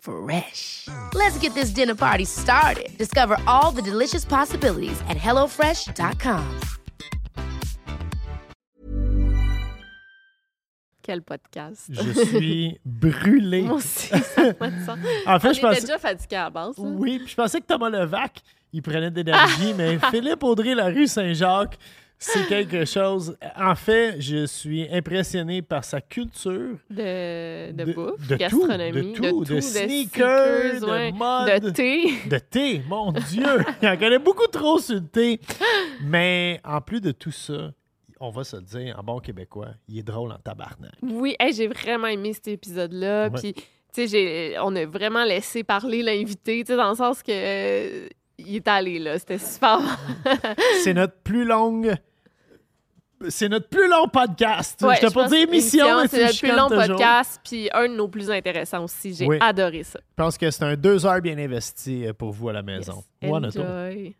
Fresh. Let's get this dinner party started. Discover all the delicious possibilities at hellofresh.com. Quel podcast. Je suis brûlé. Moi aussi, ça de sens. En fait, On je pensais. déjà fatigué à la base. là. Oui, puis je pensais que Thomas Levac, il prenait de l'énergie, mais Philippe Audrey, la rue Saint-Jacques, c'est quelque chose. En fait, je suis impressionné par sa culture. De, de, De- bouffe, de tout, gastronomie, de tout, de sneakers, sneakers, de ouais, mode. de thé. De thé, mon Dieu! Il en connaît beaucoup trop sur le thé. Mais en plus de tout ça, on va se le dire, en bon québécois, il est drôle en tabarnak. Oui, hey, j'ai vraiment aimé cet épisode-là. Ouais. Puis, tu sais, j'ai- on a vraiment laissé parler l'invité, tu sais, dans le sens que euh, il est allé, là. C'était super. C'est notre plus longue. C'est notre plus long podcast. Ouais, je je pas dire émission, mais c'est me plus long toujours. podcast, puis un de nos plus intéressants aussi. J'ai Oui. adoré ça. Je pense que c'est un deux heures bien investi euh, pour vous à la maison. Yes. Enjoy.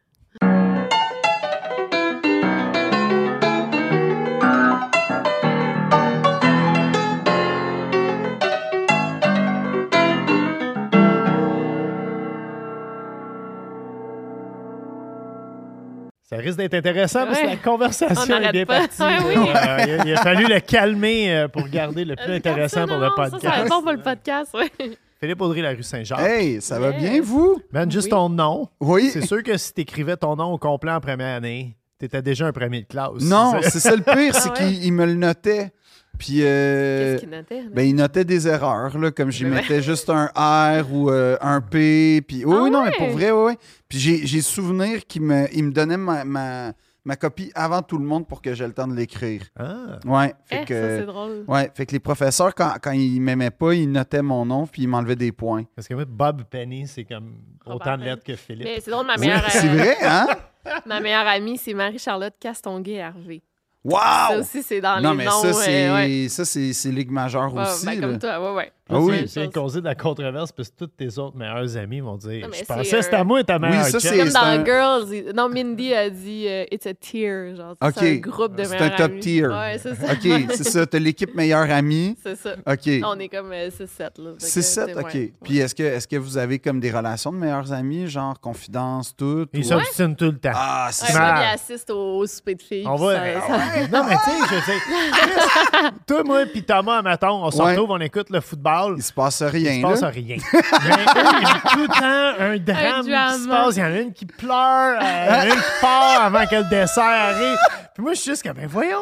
Ça risque d'être intéressant parce que Ouais. la conversation On est bien pas. partie. Ouais, oui. Euh, il, a, il a fallu le calmer euh, pour garder le plus intéressant ça, pour non, le non, Ça, ça podcast. bon pour le podcast, oui. Philippe Audrey, la rue Saint-Jacques. Hey, ça va Yeah. bien, vous? Man, juste Oui. ton nom. Oui. C'est sûr que si tu écrivais ton nom au complet en première année, tu étais déjà un premier de classe. Non, C'est- c'est ça le pire, c'est Ah ouais? qu'il il me le notait. Puis, euh, Qu'est-ce qu'il notait? ben, il notait des erreurs, là, comme j'y ouais. mettais juste un R ou euh, un P. Puis, oui, Ah oui, non, mais pour vrai, oui. oui. Puis, j'ai j'ai souvenir qu'il me, il me donnait ma, ma, ma copie avant tout le monde pour que j'aie le temps de l'écrire. Ah. Ouais. Fait Eh, que, ça, c'est drôle. ouais, fait que les professeurs, quand, quand ils m'aimaient pas, ils notaient mon nom puis ils m'enlevaient des points. Parce que moi, Bob Penny, c'est comme autant de lettres que Philippe. Mais c'est drôle, ma Oui, meilleure, c'est vrai, hein? ma meilleure amie, c'est Marie-Charlotte Castonguay-Hervé. Ça Wow! aussi, c'est dans Non, les mais noms. ça, euh, ouais. ça, c'est c'est Ligue majeure Ouais, aussi. ben, là. comme toi, ouais, ouais. Ah oui. C'est causé de la controverse parce que tous tes autres meilleurs amis vont dire Je c'est pensais que un- c'était à moi ta meilleure ça, chum. c'est- Comme dans un- Girls, non, Mindy a dit euh, It's a tier. Genre, c'est un groupe de C'est meilleurs un top amis. tier. Ouais, c'est ça. OK, c'est ça. T'as l'équipe meilleure amie. C'est ça. OK. On est comme euh, 6-7. là. Fait que, 6-7, c'est- OK. Puis est-ce que, est que vous avez comme des relations de meilleurs amis, genre confidence, tout? Ils ou- s'obstinent tout le temps. Ah, c'est Ouais, ça. moi, il assiste au, souper de filles. On va. ça- ça- Non, mais tu sais, je sais. Toi, moi, puis Thomas, mettons, on se retrouve, on écoute le football. Il se passe Il rien, se passe là. rien. Mais eux, il y a tout le temps un drame qui se passe. Il y en a une qui pleure, euh, il y en a une qui part avant que le dessert arrive. Puis moi, je suis juste comme, ben voyons,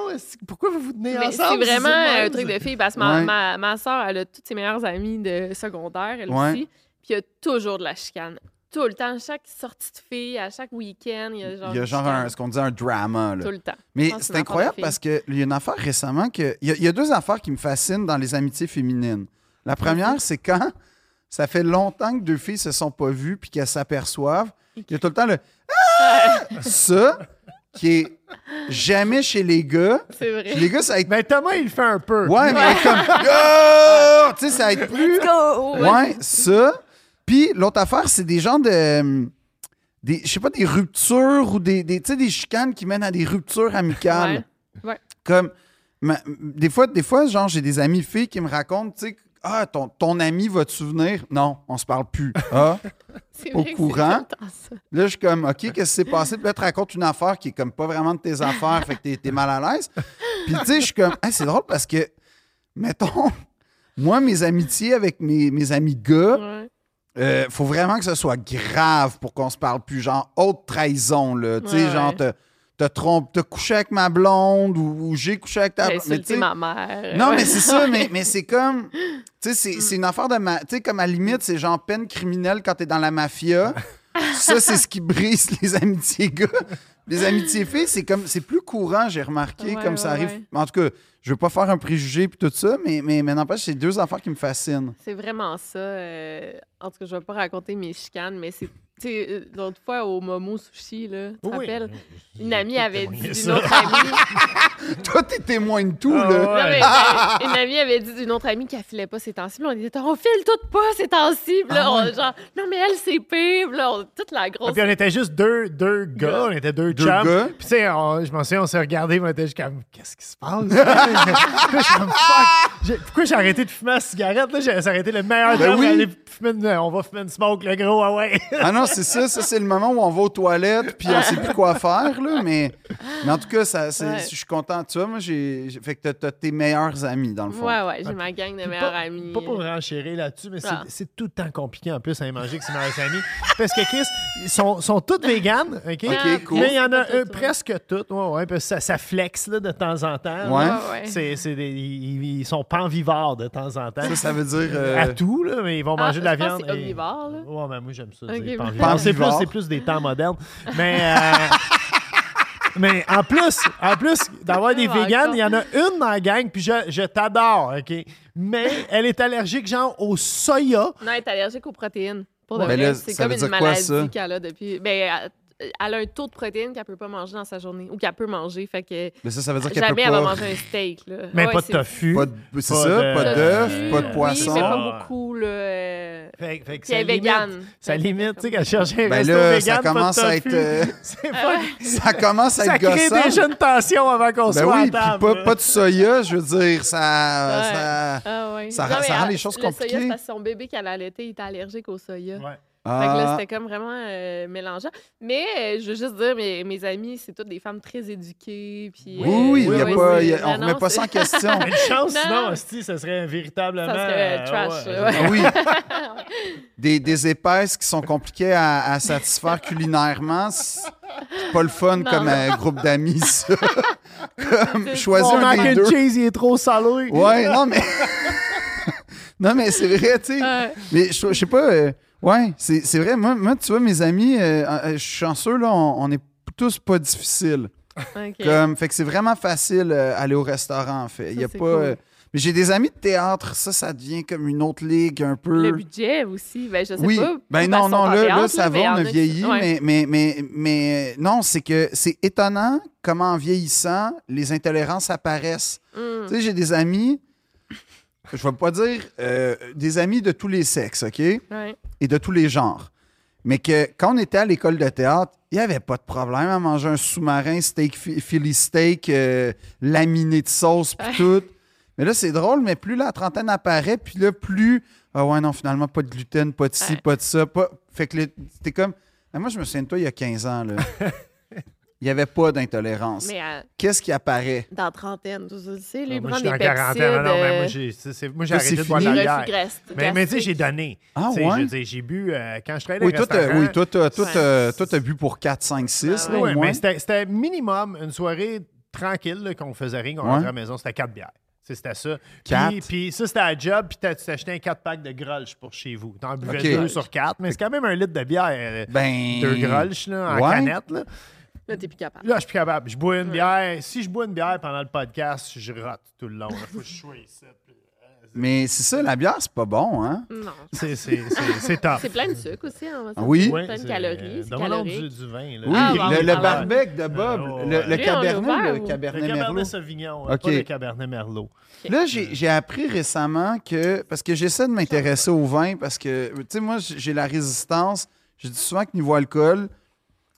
pourquoi vous vous tenez Mais ensemble? c'est vraiment un truc de fille parce que ma, Ouais. ma, ma soeur, elle a toutes ses meilleures amies de secondaire, elle Ouais. aussi. Puis il y a toujours de la chicane. Tout le temps, chaque sortie de filles, à chaque week-end, il y a genre. Il y a genre un, ce qu'on dit un drama. Là. Tout le temps. Mais c'est incroyable parce qu'il y a une affaire récemment que. Il y, a, il y a deux affaires qui me fascinent dans les amitiés féminines. La première, c'est quand ça fait longtemps que deux filles se sont pas vues puis qu'elles s'aperçoivent. Il y a tout le temps le Ah! Ça, qui est jamais chez les gars. C'est vrai. Chez les gars, ça va être. Ben Thomas, il le fait un peu. Ouais, mais comme. Yo! Tu sais, ça va être plus. Go! Ouais, ça. Puis l'autre affaire, c'est des gens de. euh, Des, je sais pas, des ruptures ou des, des, tu sais, des chicanes qui mènent à des ruptures amicales. Ouais. Ouais. Comme, ma- des fois, des fois, genre, j'ai des amis filles qui me racontent, tu sais, ah, ton, ton ami va te souvenir? Non, on se parle plus. Ah, Au vrai courant. ça. là, je suis comme, OK, qu'est-ce qui s'est passé? Puis là, tu racontes une affaire qui est comme pas vraiment de tes affaires, fait que t'es, t'es mal à l'aise. Puis, tu sais, je suis comme, Hey, c'est drôle parce que, mettons, moi, mes amitiés avec mes, mes amis gars, Ouais. euh, faut vraiment que ce soit grave pour qu'on se parle plus. Genre, haute trahison, là. Tu sais, Ouais, genre, ouais. T'as, trompé, t'as couché avec ma blonde ou, ou j'ai couché avec ta J'ai blonde. Mais ma mère. Non, mais c'est ça, mais, mais c'est comme. Tu sais, c'est- c'est une affaire de. ma- Tu sais, comme à la limite, c'est genre peine criminelle quand t'es dans la mafia. ça, c'est ce qui brise les amitiés gars. Les amitiés filles, c'est comme. C'est plus courant, j'ai remarqué, Ouais, comme ça ouais, arrive. ouais. En tout cas, je veux pas faire un préjugé puis tout ça, mais, mais, mais n'empêche, c'est deux affaires qui me fascinent. C'est vraiment ça. euh, En tout cas, je vais pas raconter mes chicanes, mais c'est. Tu sais, euh, l'autre fois au Momo Sushi, là, tu te Oui. rappelles? Une amie tout avait dit d'une autre amie. Toi, t'es témoin de tout, Ah, là. ouais. Non, mais une amie avait dit d'une autre amie qu'elle filait pas ces temps-ci. Puis là, on était, on file toutes pas ces temps-ci. Puis là, Ah on- ouais. genre, non, mais elle, c'est pire. Là, on- toute la Ah, grosse. puis on était juste deux, deux gars, Gars. on était deux, Deux chums. gars? Puis tu sais, je m'en souviens, on s'est regardés, on était juste comme, qu'est-ce qui se passe? Je suis comme, fuck! Pourquoi j'ai arrêté de fumer la cigarette? Là, j'ai été le meilleur Ben temps oui. fumer une- on va fumer une smoke, le gros, ah ouais. Ah non, c'est ça. Ça, c'est le moment où on va aux toilettes puis on sait plus quoi faire, là. Mais, mais en tout cas, ça, c'est- Ouais. je suis content. Tu vois, moi, j'ai. j'ai- Fait que t'as- t'as tes meilleurs amis, dans le fond. Ouais, ouais, j'ai ma gang de meilleurs pas, amis. Pas pour renchérir là-dessus, mais c'est- Ah. c'est tout le temps compliqué en plus à manger avec ses meilleurs amis. Parce que Chris, ils sont, sont toutes véganes, OK? Ok, cool. Mais il y en a Pas euh, presque toutes, ouais, ouais, parce que ça, ça flex là, de temps en temps. Ouais. là. Ouais. C'est, c'est des- ils, ils sont panvivores de temps en temps. Ça, ça veut dire. euh, À tout, là, mais ils vont Ah, manger de la viande. C'est et- omnivore, là. Ouais, mais moi, j'aime ça. Ok, dire bon. panvivore. C'est plus, Panvivore. c'est plus des temps modernes. Mais, euh, mais en plus, en plus d'avoir des Oh, véganes, encore. il y en a une dans la gang, puis je, je t'adore, OK? Mais elle est allergique, genre, au soya. Non, elle est allergique aux protéines. Pour de Ouais. vrai, Mais là, c'est ça comme veut une dire quoi, ça? maladie qu'elle a depuis. Ben, elle, elle a un taux de protéines qu'elle peut pas manger dans sa journée ou qu'elle peut manger. Fait que Mais ça, ça veut dire qu'elle peut jamais elle va pas. manger un steak. Là. Mais Ouais, pas de tofu. Pas de- C'est Pas ça, de- pas d'œuf, pas de Oui, poisson. mais Ah. pas beaucoup. Là, euh, Fait, fait que ça limite, végane. ça limite, tu sais, qu'elle cherche un Ben resto là, vegan, ça pas de commence à être, euh, pas... Ça commence à Ça être crée gossant. déjà une tension avant qu'on Ben soit oui, à puis table. pas, pas de soya, je veux dire, ça. Ouais. ça... Ah ouais. Ça Non, rend- mais ça les choses Le soya, compliquées. c'est parce que son bébé qu'elle a allaité il était allergique au soya. Ouais. Fait que là, Ah, c'était comme vraiment euh, mélangeant. Mais euh, je veux juste dire, mes, mes amis, c'est toutes des femmes très éduquées. Puis, oui, oui, euh, y a pas, y a- on non, ne remet non, pas ça en question. Mais une chance, Non. sinon, ça serait véritablement... Ça serait euh, trash, ouais. ouais. Ah oui. Des, des épaisses qui sont compliquées à, à satisfaire culinairement, c'est pas le fun Non. comme un groupe d'amis, ça. comme C'est- choisir un mac des and deux. cheese, il est trop salé. Ouais, non, mais. non, mais c'est vrai, tu sais. Ouais. Mais je, je sais pas. Ouais, c'est vrai. Moi, moi, tu vois, mes amis, euh, euh, je suis chanceux, là, on, on est tous pas difficiles. Ok. Comme, fait que c'est vraiment facile euh, aller au restaurant, en fait. Il y a pas. cool. euh, mais j'ai des amis de théâtre, ça, ça devient comme une autre ligue un peu. Le budget aussi, ben, je sais Oui, pas. ben non, non, là, là, ça va, on a vieilli, ouais. mais, mais, mais, mais non, c'est que c'est étonnant comment en vieillissant, les intolérances apparaissent. Mm. Tu sais, j'ai des amis, je vais pas dire euh, des amis de tous les sexes, OK? Ouais. Et de tous les genres. Mais que quand on était à l'école de théâtre, il n'y avait pas de problème à manger un sous-marin, steak, Philly steak, euh, laminé de sauce, puis tout. Mais là, c'est drôle, mais plus la trentaine apparaît, puis là, plus. Ah ouais, non, finalement, pas de gluten, pas de ci, Ouais. pas de ça. Pas... Fait que c'était comme. Ah, moi, je me souviens de toi il y a 15 ans, là. Il n'y avait pas d'intolérance. Mais euh, Qu'est-ce qui apparaît? dans trentaine, tu sais, lui, Ah, moi, je suis en quarantaine. Non, non, mais moi, euh, j'ai moi, j'ai arrêté de boire de la bière. Mais, mais tu sais, j'ai donné. Ah, Tu sais, ouais? je veux dire, j'ai bu euh, quand je travaillais Oui, t'as, restaurant. oui, toi, toi, Ouais. toi, t'as bu pour 4, 5, 6, Ah là, Ouais, au moins. mais c'était c'était minimum une soirée tranquille, qu'on faisait rien, qu'on Ouais. rentrait à la maison. C'était quatre bières. Tu sais, C'était ça. Puis, puis ça, c'était à job, puis t'as- tu t'achetais un 4 pack de grolsch pour chez vous. T'en buvais Ok. deux sur quatre, mais c'est quand même un litre de bière. euh, Ben. Deux grolsch là, en Ouais. canette. Là. Là, t'es plus capable. Là, je suis plus capable. Je bois une bière. Si je bois une bière pendant le podcast, je rote tout le long. Il faut que je sois ici. puis, euh, Mais c'est ça, la bière, c'est pas bon, hein? Non. C'est c'est- c'est- c'est tough. C'est plein de sucre aussi, hein, Ah oui? Ouais, Plein de c'est, calories, euh, c'est donc du, calorique. du vin. Là. Oui, Ah, bon, le, le ah, barbec de Bob, Euh, le, ouais. le Lui, cabernet, ouvert le cabernet Cabernet Merlot. Sauvignon, Ok. pas le Cabernet Merlot. Là, j'ai j'ai appris récemment que, parce que j'essaie de m'intéresser au vin, parce que, tu sais, moi, j'ai la résistance. Je dis souvent que niveau alcool,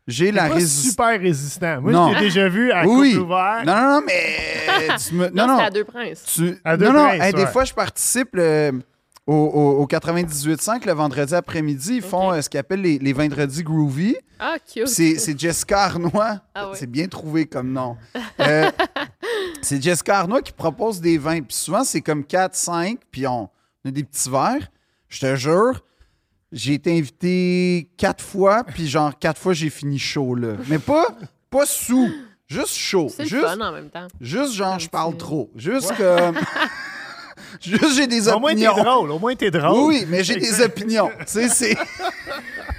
j'ai la résistance. super résistant. Moi, Non. je t'ai déjà vu à Oui. couple ouvert. Non, non, non, mais. tu me- Non, Non, à deux princes. Tu... À deux non, non, princes, hey, des fois, je participe le- au, au, au 98.5 le vendredi après-midi. Ils font euh, ce qu'ils appellent les, les vendredis groovy. Ah, cute. C'est c'est Jessica Arnois. Ah. C'est bien trouvé comme nom. Euh, c'est Jessica Arnois qui propose des vins. Puis souvent, c'est comme 4, 5, puis on, on a des petits verres. Je te jure, j'ai été invité quatre fois, puis genre quatre fois, j'ai fini chaud, là. Mais pas, pas sous. Juste chaud. C'est Juste, fun en même temps. juste genre, je parle trop. Juste comme. juste, j'ai des Au moins, t'es opinions. drôle. Au moins, t'es drôle. Oui, mais j'ai des opinions. Tu sais, c'est.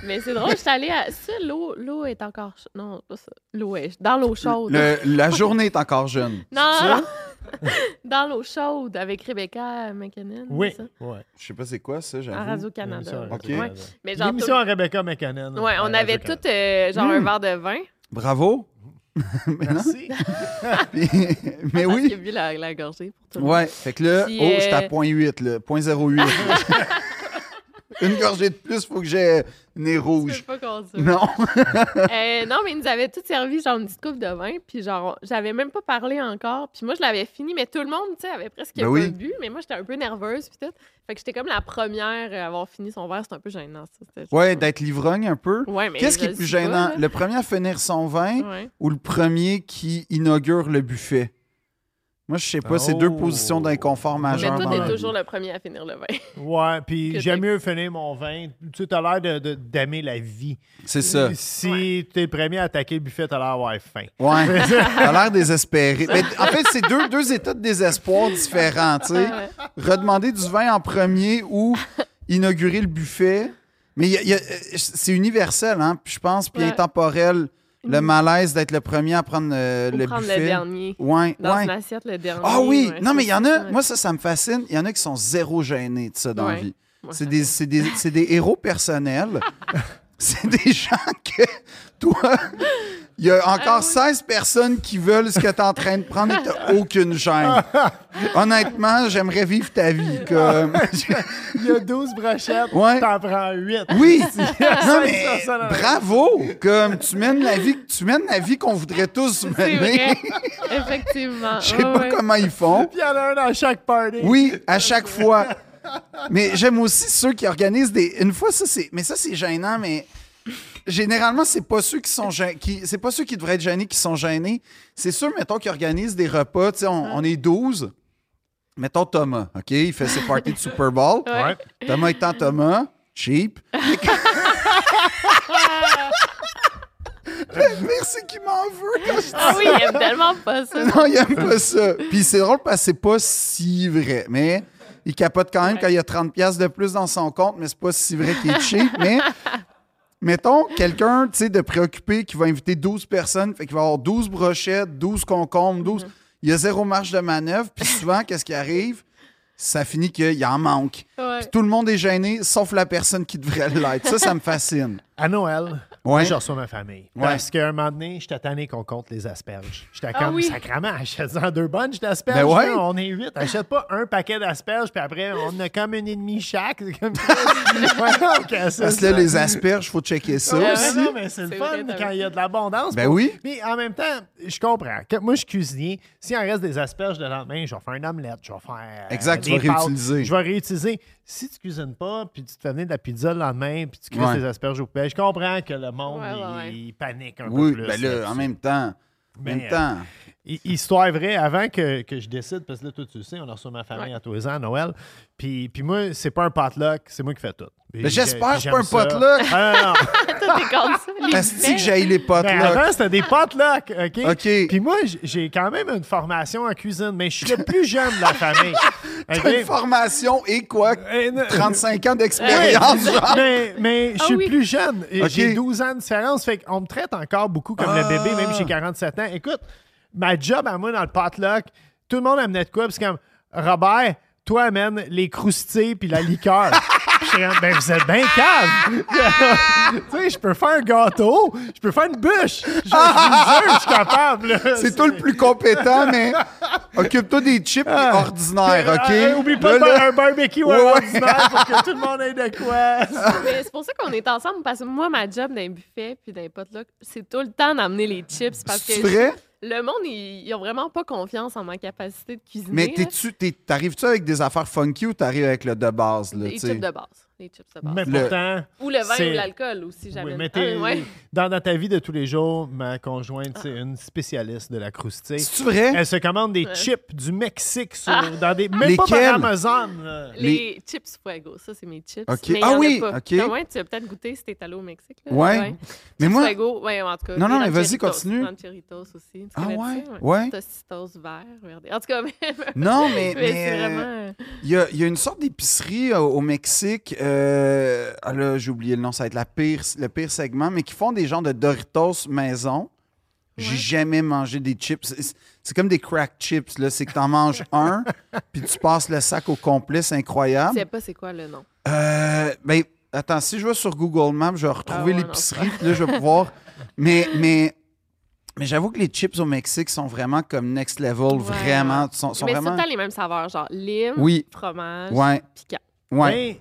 Mais c'est drôle, je suis allée à. Ça, l'eau, l'eau est encore. Non, pas ça. L'eau est dans l'eau chaude. Le- la journée est encore jeune. Non, Dans l'eau chaude avec Rebecca McKinnon. Oui. c'est ça? Ouais. Je sais pas c'est quoi ça, À j'avoue. Radio-Canada. L'émission à Ok. Ouais. Radio-Canada. Mais genre, tout- L'émission à Rebecca McCannon. ouais, on avait Radio-Canada. tout euh, genre un verre de vin. Bravo. mais. Merci. Puis- mais Parce oui. a vu la, la gorgée pour tout le monde. Ouais, fait que là, Puis, oh, j'étais à euh, 0.8, là, 0.08. Une gorgée de plus, faut que j'ai nez Je rouge. pas. Non. Euh, non, mais ils nous avaient tout servi, genre une petite coupe de vin, puis genre, j'avais même pas parlé encore, puis moi, je l'avais fini, mais tout le monde, tu sais, avait presque Ben pas oui. bu, mais moi, j'étais un peu nerveuse, puis tout. Fait que j'étais comme la première à avoir fini son verre, c'était un peu gênant, ça. Ouais, d'être l'ivrogne un peu. Ouais, mais Qu'est-ce qui est plus pas, gênant? Le premier à finir son vin Ouais. ou le premier qui inaugure le buffet? Moi, je sais pas, c'est deux Oh. positions d'inconfort Mais majeur. toi, dans t'es toujours le premier à finir le vin. Ouais, puis j'aime mieux finir mon vin. Tu sais, as l'air de- d'aimer la vie. C'est ça. Si t'es le premier à attaquer le buffet, t'as l'air d'avoir faim. Ouais. T'as l'air désespéré. Mais en fait, c'est deux, deux états de désespoir différents, tu sais. Ouais. Redemander du vin en premier ou inaugurer le buffet. Mais a- c'est universel, hein. Puis je pense, puis Ouais. intemporel, le malaise d'être le premier à prendre euh, le prendre buffet. le dernier. Ouais, Dans ouais. une assiette, le dernier. Ah oui! ouais, non, mais il y en a, ouais. moi ça, ça me fascine. Il y en a qui sont zéro gênés de ça dans la vie. C'est des, des, c'est des héros personnels. c'est des gens que, toi, il y a encore Ah oui. 16 personnes qui veulent ce que tu es en train de prendre et tu aucune gêne. Honnêtement, j'aimerais vivre ta vie. Comme... Il y a 12 brochettes, Ouais. t'en prends 8. Oui! non, mais ça, ça, ça, bravo! Comme tu mènes la vie, tu mènes la vie qu'on voudrait tous mener. vrai. Effectivement. Je sais pas ouais. comment ils font. Puis il y en a un dans chaque party. Oui, à chaque fois. Mais j'aime aussi ceux qui organisent des. Une fois, ça c'est. Mais ça, c'est gênant, mais. Généralement, c'est pas ceux qui sont qui C'est pas ceux qui devraient être gênés qui sont gênés. C'est ceux, mettons, qui organisent des repas. Tu sais, on, on est 12. Mettons Thomas, OK? Il fait ses parties de Super Bowl. Ouais. Thomas étant Thomas, cheap. Merci qui m'en veut quand je Ah oui, il aime tellement pas ça. non, il aime pas ça. Puis c'est drôle parce que c'est pas si vrai. Mais il capote quand même quand il y a 30$ piastres de plus dans son compte, mais c'est pas si vrai qu'il est cheap. Mais mettons quelqu'un, tu sais, de préoccupé qui va inviter 12 personnes, fait qu'il va avoir 12 brochettes, 12 concombres, 12. Il y a zéro marge de manœuvre. Puis souvent, qu'est-ce qui arrive? Ça finit qu'il en manque. Ouais. Puis tout le monde est gêné, sauf la personne qui devrait l'être. Ça, ça me fascine. À Noël, Ouais. je reçois ma famille. Ouais. Parce qu'à un moment donné, j'étais tanné qu'on compte les asperges. J'étais Ah comme, oui. sacrement, achète-en deux bunches d'asperges. Ben ouais. On est huit. Achète pas un paquet d'asperges, puis après, on a comme une et demie chaque. C'est comme... ouais, c'est Parce que là, ça. les asperges, faut checker ça Ouais, aussi. non, mais c'est le fun vrai, quand il y a de l'abondance. Ben pour- oui. Mais en même temps, je comprends. Que moi, je suis cuisinier. S'il en reste des asperges le lendemain, je vais faire une omelette, je vais faire. euh, Exact, tu des vas pâtes. réutiliser. Je vais réutiliser. Si tu cuisines pas, puis tu te fais venir de la pizza le lendemain, puis tu crisses Ouais. des asperges au poubelle, je comprends que le monde, Ouais, ouais, il, ouais. il panique un Oui, peu plus. ben là, en même temps. Mais, même temps. Hi- Histoire vraie, avant que, que je décide, parce que là, toi, tu le sais, on a reçu ma famille Ouais. à tous les ans à Noël. Puis, puis moi, c'est pas un potluck, c'est moi qui fais tout. Puis Mais j'espère que j'ai- c'est pas un potluck. Ah, non, non. Toi, t'es contre ça. Les Est-ce que j'ai les potes Ben, là? avant, c'était des potlucks, OK? OK. Puis moi, j'ai quand même une formation en cuisine, mais je suis le plus jeune de la famille. T'as une formation et quoi? Eh, n- 35 ans d'expérience, genre. mais, mais je Ah suis oui. plus jeune. J'ai 12 ans de différence. Fait qu'on me traite encore beaucoup comme le bébé, même si j'ai 47 ans. Écoute, ma job à moi dans le potluck, tout le monde amenait de quoi? Parce que comme, Robert, toi amène les croustilles puis la liqueur. Comme, ben vous êtes bien calme. tu sais, je peux faire un gâteau, je peux faire une bûche. Je, suis capable. C'est toi le plus compétent, mais occupe-toi des chips Ah. ordinaires, OK? Euh, oublie pas Là, de faire là- un barbecue Ouais, l'ordinaire pour que tout le monde ait de quoi. Mais c'est pour ça qu'on est ensemble, parce que moi, ma job d'un buffet puis d'un potluck, c'est tout le temps d'amener les chips. Parce que C'est vrai? Le monde, ils, ils ont vraiment pas confiance en ma capacité de cuisiner. Mais t'es-tu, t'es- t'arrives-tu avec des affaires funky ou t'arrives avec le de base, là, Des chips de base. Les chips de base. Mais Le- pourtant, Ou le vin c'est- ou l'alcool aussi, j'avais. oui, mais t'es- Ah, ouais. dans, dans ta vie de tous les jours, ma conjointe, c'est une spécialiste de la croustille. C'est-tu vrai? Elle se commande des Ouais. chips du Mexique sur, Ah. dans des, même pas Lesquels? par Amazon. Les chips fuego, ça c'est mes chips. Mais Ah oui, pas. ok. Ouais, tu as peut-être goûté si t'es allé au Mexique. Là? Ouais. Mais moi, Fuego, ouais, en tout cas. Non, non, mais vas-y, continue. rancheritos aussi. Tu Ah ouais? ça? Ouais. Tostitos verts, regardez. En tout cas, non, mais, c'est euh, vraiment. Il y, a, une sorte d'épicerie euh, au Mexique. Euh, ah là, j'ai oublié le nom, ça va être la pire, le pire segment, mais qui font des genres de Doritos maison. J'ai Ouais. jamais mangé des chips. C'est- C'est comme des crack chips. là. C'est que t'en manges un, puis tu passes le sac au complet. C'est Je incroyable. sais pas c'est quoi le nom. Euh, ben, attends, si je vais sur Google Maps, je vais retrouver Ah ouais, non, l'épicerie. puis Là, je vais pouvoir. mais mais, mais j'avoue que les chips au Mexique sont vraiment comme next level. Ouais, vraiment. Sont, sont mais c'est tout vraiment. le temps les mêmes saveurs, genre lime, Oui. fromage, Ouais. piquant. Ouais.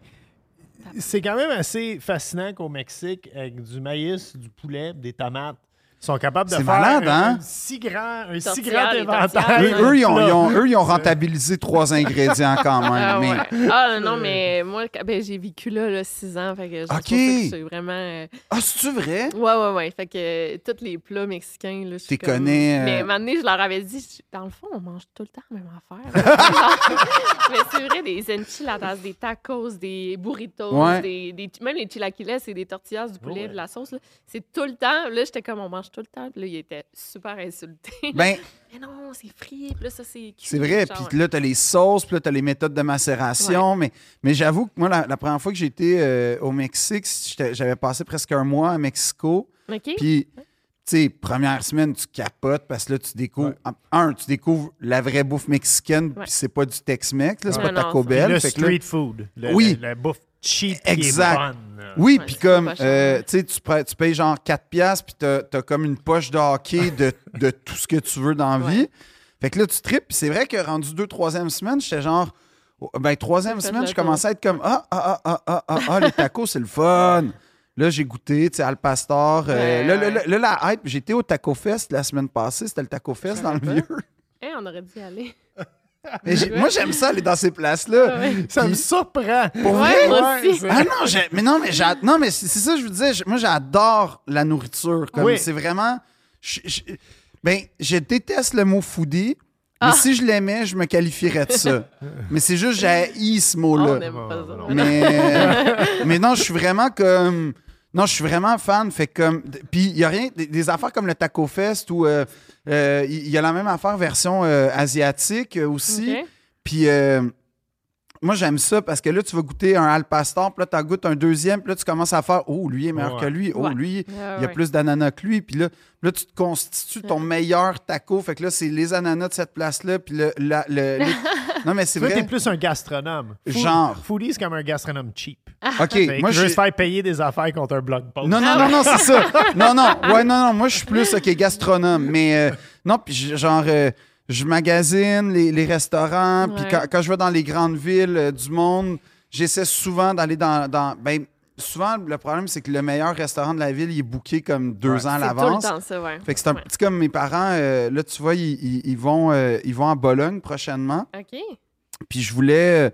C'est quand même assez fascinant qu'au Mexique, avec du maïs, du poulet, des tomates, sont capables de faire malade, un, hein? un si grand, un si grand inventaire. tortillas. Eux, eux, ils ont, ils eux, ils ont rentabilisé trois ingrédients quand même. Ah, mais... ouais. Ah, non, mais moi, ben, j'ai vécu là, là, six ans. Fait que je que c'est vraiment. euh, Ah, c'est-tu vrai? Ouais, ouais, ouais. Fait que euh, tous les plats mexicains, là, je comme- connais, euh, Mais à un moment donné, je leur avais dit, je- dans le fond, on mange tout le temps la même affaire. mais c'est vrai, des enchiladas, des tacos, des burritos, Ouais. des, des- même les chilaquiles, c'est des tortillas, du poulet, Ouais. de la sauce. C'est tout le temps. Là, j'étais comme, on mange tout le temps. Puis là, il était super insulté. Ben, mais non, c'est frit. Puis là, ça, c'est c'est vrai. Genre, Puis là, t'as les sauces, puis là, t'as les méthodes de macération. Mais, mais j'avoue que moi, la, la première fois que j'étais euh, au Mexique, j'avais passé presque un mois à Mexico. OK. Puis, tu sais, première semaine, tu capotes parce que là, tu découvres. Un, tu découvres la vraie bouffe mexicaine, Ouais. puis c'est pas du Tex-Mex, c'est Ouais. pas Taco Bell. le fait que là- street food. Le, Oui. la bouffe cheap Exact. qui est bonne. là. Oui, puis comme, euh, tu sais, tu payes- genre 4 piastres, puis t'as as comme une poche de hockey de, de tout ce que tu veux dans la vie. Ouais. Fait que là, tu tripes, puis c'est vrai que rendu deux, troisième semaine, j'étais genre, oh, ben, troisième semaine, je commençais à être comme, ah, ah, ah, ah, ah, ah, ah, les tacos, c'est le fun. Là, j'ai goûté, tu sais, Al Pastor. euh, Ouais, là, là, ouais. là, là, la hype, j'étais au Taco Fest la semaine passée, c'était le Taco Fest dans le vieux. Eh, on aurait dû y aller. Mais moi, j'aime ça aller dans ces places-là. Ouais. Ça me surprend. Pour Ouais, vrai? moi aussi. Ah non, mais non, mais non, mais c'est ça que je vous disais. Moi, j'adore la nourriture. Comme Oui. c'est vraiment. je- je- ben, je déteste le mot foodie. Mais Ah. si je l'aimais, je me qualifierais de ça. mais c'est juste j'ai ce mot-là. mais, euh, mais non, je suis vraiment comme. Non, je suis vraiment fan. Fait comme. Puis il y a rien. Des, des affaires comme le Taco Fest où euh, euh, il y a la même affaire version euh, asiatique euh, aussi. OK. Puis euh, moi, j'aime ça parce que là, tu vas goûter un Al Pastor, puis là, tu goûtes un deuxième, puis là, tu commences à faire Oh, lui est meilleur Ouais. que lui. Oh, Ouais. lui, Ouais, il y a ouais. plus d'ananas que lui. Puis là, là, tu te constitues ton Ouais. meilleur taco. Fait que là, c'est les ananas de cette place-là, puis le. la- le- les- Non, mais c'est Toi, t'es vrai. plus un gastronome. Genre. Foodie, c'est comme un gastronome cheap. OK, Fait moi, je veux se faire payer des affaires contre un blog post. Non, non, non, non, c'est ça. Non, non, ouais, non, non, moi, je suis plus, OK, gastronome. Mais euh, non, puis genre, euh, je magasine les, les restaurants, puis quand, quand je vais dans les grandes villes euh, du monde, j'essaie souvent d'aller dans, dans. Ben, souvent, le problème, c'est que le meilleur restaurant de la ville, il est booké comme deux Ouais. ans à C'est tout le l'avance. temps ça, ouais. Fait que c'est un Ouais. petit comme mes parents, euh, là, tu vois, ils, ils- ils vont, euh, ils vont à Bologne prochainement. OK. Puis je voulais, euh,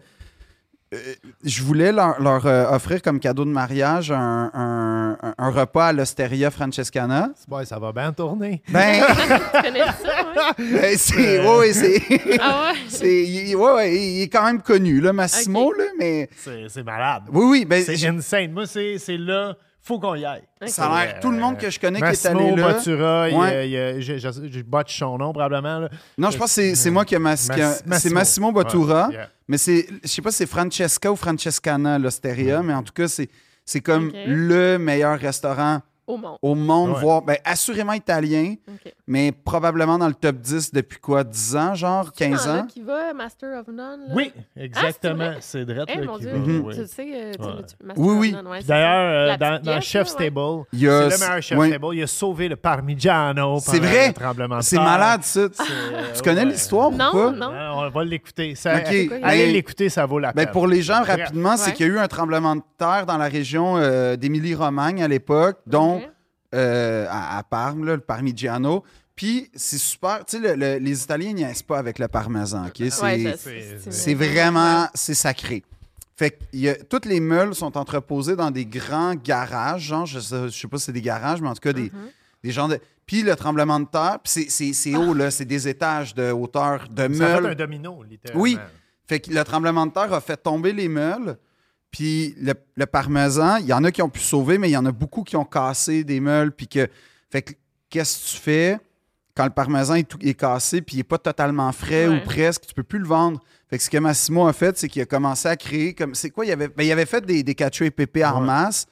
je voulais leur, leur, euh, offrir comme cadeau de mariage un, un- un- repas à l'Osteria Francescana. Ça va bien tourner. Ben, Tu connais ça, ouais? ben, c'est, ouais, ouais, c'est, Ah ouais? c'est, il- ouais, ouais, il est quand même connu, là, Massimo, Ok. là, mais C'est c'est malade. oui, oui, ben, C'est insane. Moi, c'est c'est là, faut qu'on y aille. ça a l'air, tout le monde que je connais qui est Massimo allé là. Bottura, il y a- Ouais. il je, je, je botche son nom probablement. là. Non, je pense que c'est, c'est moi qui ai Mas- qui a- Mass- c'est Massimo Bottura. Ouais, yeah. Mais c'est, je sais pas si c'est Francesca ou Francescana, l'Osteria, mais en tout cas, c'est, c'est comme le meilleur restaurant Au monde. au monde, Ouais. voire ben, assurément italien, mais probablement dans le top 10 depuis quoi, 10 ans, genre, 15 Il y en a ans? qui va, Master of None. Là? Oui, exactement. vrai? c'est Drette Eh, mon Dieu, va. Mhm. oui. tu le sais, euh, tu- Ouais. tu- Master Oui, of oui. None, ouais, Puis c'est D'ailleurs, euh, dans, dans pièce, Chef's là, ouais. Table, Il y a- c'est le meilleur Chef's ouais. Table. Il a sauvé le Parmigiano C'est vrai. le tremblement de C'est malade, ça. C'est- Tu connais ouais. l'histoire ou Non, pas? non. Hein, On va l'écouter. Allez l'écouter, ça vaut la Ben, peine. pour les gens, rapidement, c'est qu'il y a eu un tremblement de terre dans la région euh, d'Émilie-Romagne à l'époque, dont. Euh, à, à Parme, là, le Parmigiano. Puis c'est super. Tu sais, le- le- les Italiens n'y pas avec le parmesan. ok? C'est Ouais, vraiment c'est sacré. Fait que y a- toutes les meules sont entreposées dans des grands garages, genre, je sais, je sais pas si c'est des garages, mais en tout cas, des, des genres de. Puis le tremblement de terre, puis c'est- c'est c'est haut, là, c'est des étages de hauteur de Ça a fait meules. un domino, littéralement. Oui. Fait que le tremblement de terre a fait tomber les meules. Puis le, le parmesan, il y en a qui ont pu sauver, mais il y en a beaucoup qui ont cassé des meules. Puis que. Fait que qu'est-ce que tu fais? Quand le parmesan est, tout- est cassé puis il n'est pas totalement frais Ouais. ou presque? Tu peux plus le vendre. Fait que ce que Massimo a fait, c'est qu'il a commencé à créer comme. C'est quoi? Il avait, ben, il avait fait des, des cacio et pépé en Ouais. masse,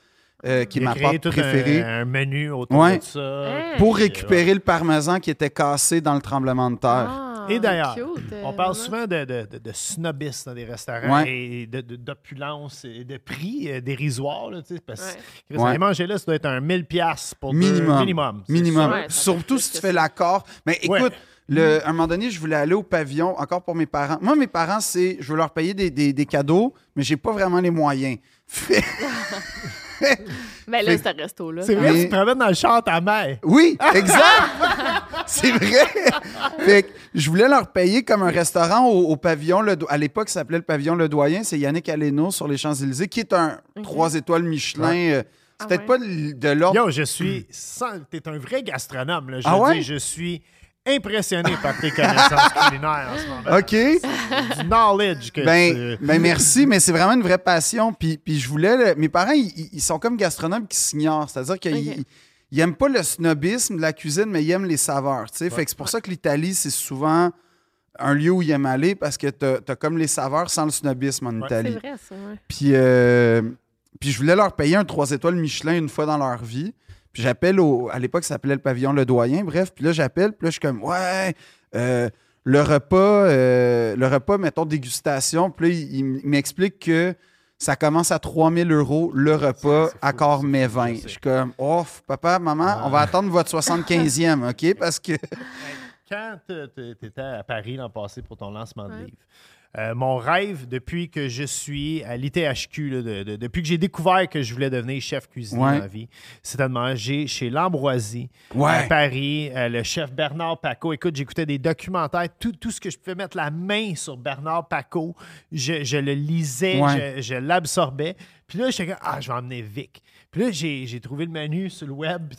euh, qui est ma pâte préférée. Un, un menu autour Ouais. de ça. Hey. Pour Puis, récupérer le parmesan qui était cassé dans le tremblement de terre. Ah, Et d'ailleurs, euh, On parle souvent de, de, de, de snobisme dans des restaurants Ouais. et de- de- d'opulence et de prix euh, dérisoires. Là, tu sais, parce que Ouais. manger là, ça doit être un 1000$ piastres pour deux- Minimum. minimum. Minimum. Ouais, Surtout si tu fais l'accord. Mais Ouais. écoute, le, à un moment donné, je voulais aller au pavillon, encore pour mes parents. Moi, mes parents, c'est je veux leur payer des, des- des cadeaux, mais j'ai pas vraiment les moyens. Mais là, c'est un resto-là. C'est vrai, tu te promènes dans le char ta mère. oui, exact! c'est vrai! Fait que je voulais leur payer comme un restaurant au, au pavillon. Le, Do- à l'époque, ça s'appelait le pavillon Le Doyen. C'est Yannick Aleno sur les Champs-Élysées, qui est un trois étoiles Michelin. euh, C'est Ah peut-être ouais? pas de de l'ordre. Yo, je suis. sans- T'es un vrai gastronome. Là. Je Ah veux ouais? dire, je suis impressionné par tes connaissances culinaires en ce moment. OK. Du knowledge que Ben, tu... ben merci, mais c'est vraiment une vraie passion. Puis, puis je voulais. le- mes parents, ils, ils sont comme gastronomes qui s'ignorent. C'est-à-dire qu'ils. Ils aiment pas le snobisme de la cuisine, mais ils aiment les saveurs. tu. Fait que c'est pour ça que l'Italie, c'est souvent un lieu où ils aiment aller parce que t'as as comme les saveurs sans le snobisme en Ouais. C'est Italie. vrai, ça, ouais. Puis, euh, puis je voulais leur payer un 3 étoiles Michelin une fois dans leur vie. Puis j'appelle au. À l'époque, ça s'appelait le pavillon Le Doyen. Bref, puis là, j'appelle. Puis là, je suis comme, ouais, euh, le repas, euh, le repas, mettons, dégustation. Puis là, il, il m'explique que ça commence à 3000 euros le repas, accord fou, vins. je sais. Je suis comme, oh, papa, maman, on va attendre votre 75e, OK? Parce que. Quand tu étais à Paris l'an passé pour ton lancement de Ouais. livre, euh, mon rêve depuis que je suis à l'ITHQ, là, de- de- depuis que j'ai découvert que je voulais devenir chef cuisinier Ouais. dans la vie, c'était de manger chez L'Ambroisie à. Paris, euh, le chef Bernard Paco. Écoute, j'écoutais des documentaires, tout, tout ce que je pouvais mettre la main sur Bernard Paco, je, je le lisais, Ouais. je, je l'absorbais. Puis là, j'étais comme, ah, je vais emmener Vic. Puis là, j'ai j'ai trouvé le menu sur le web.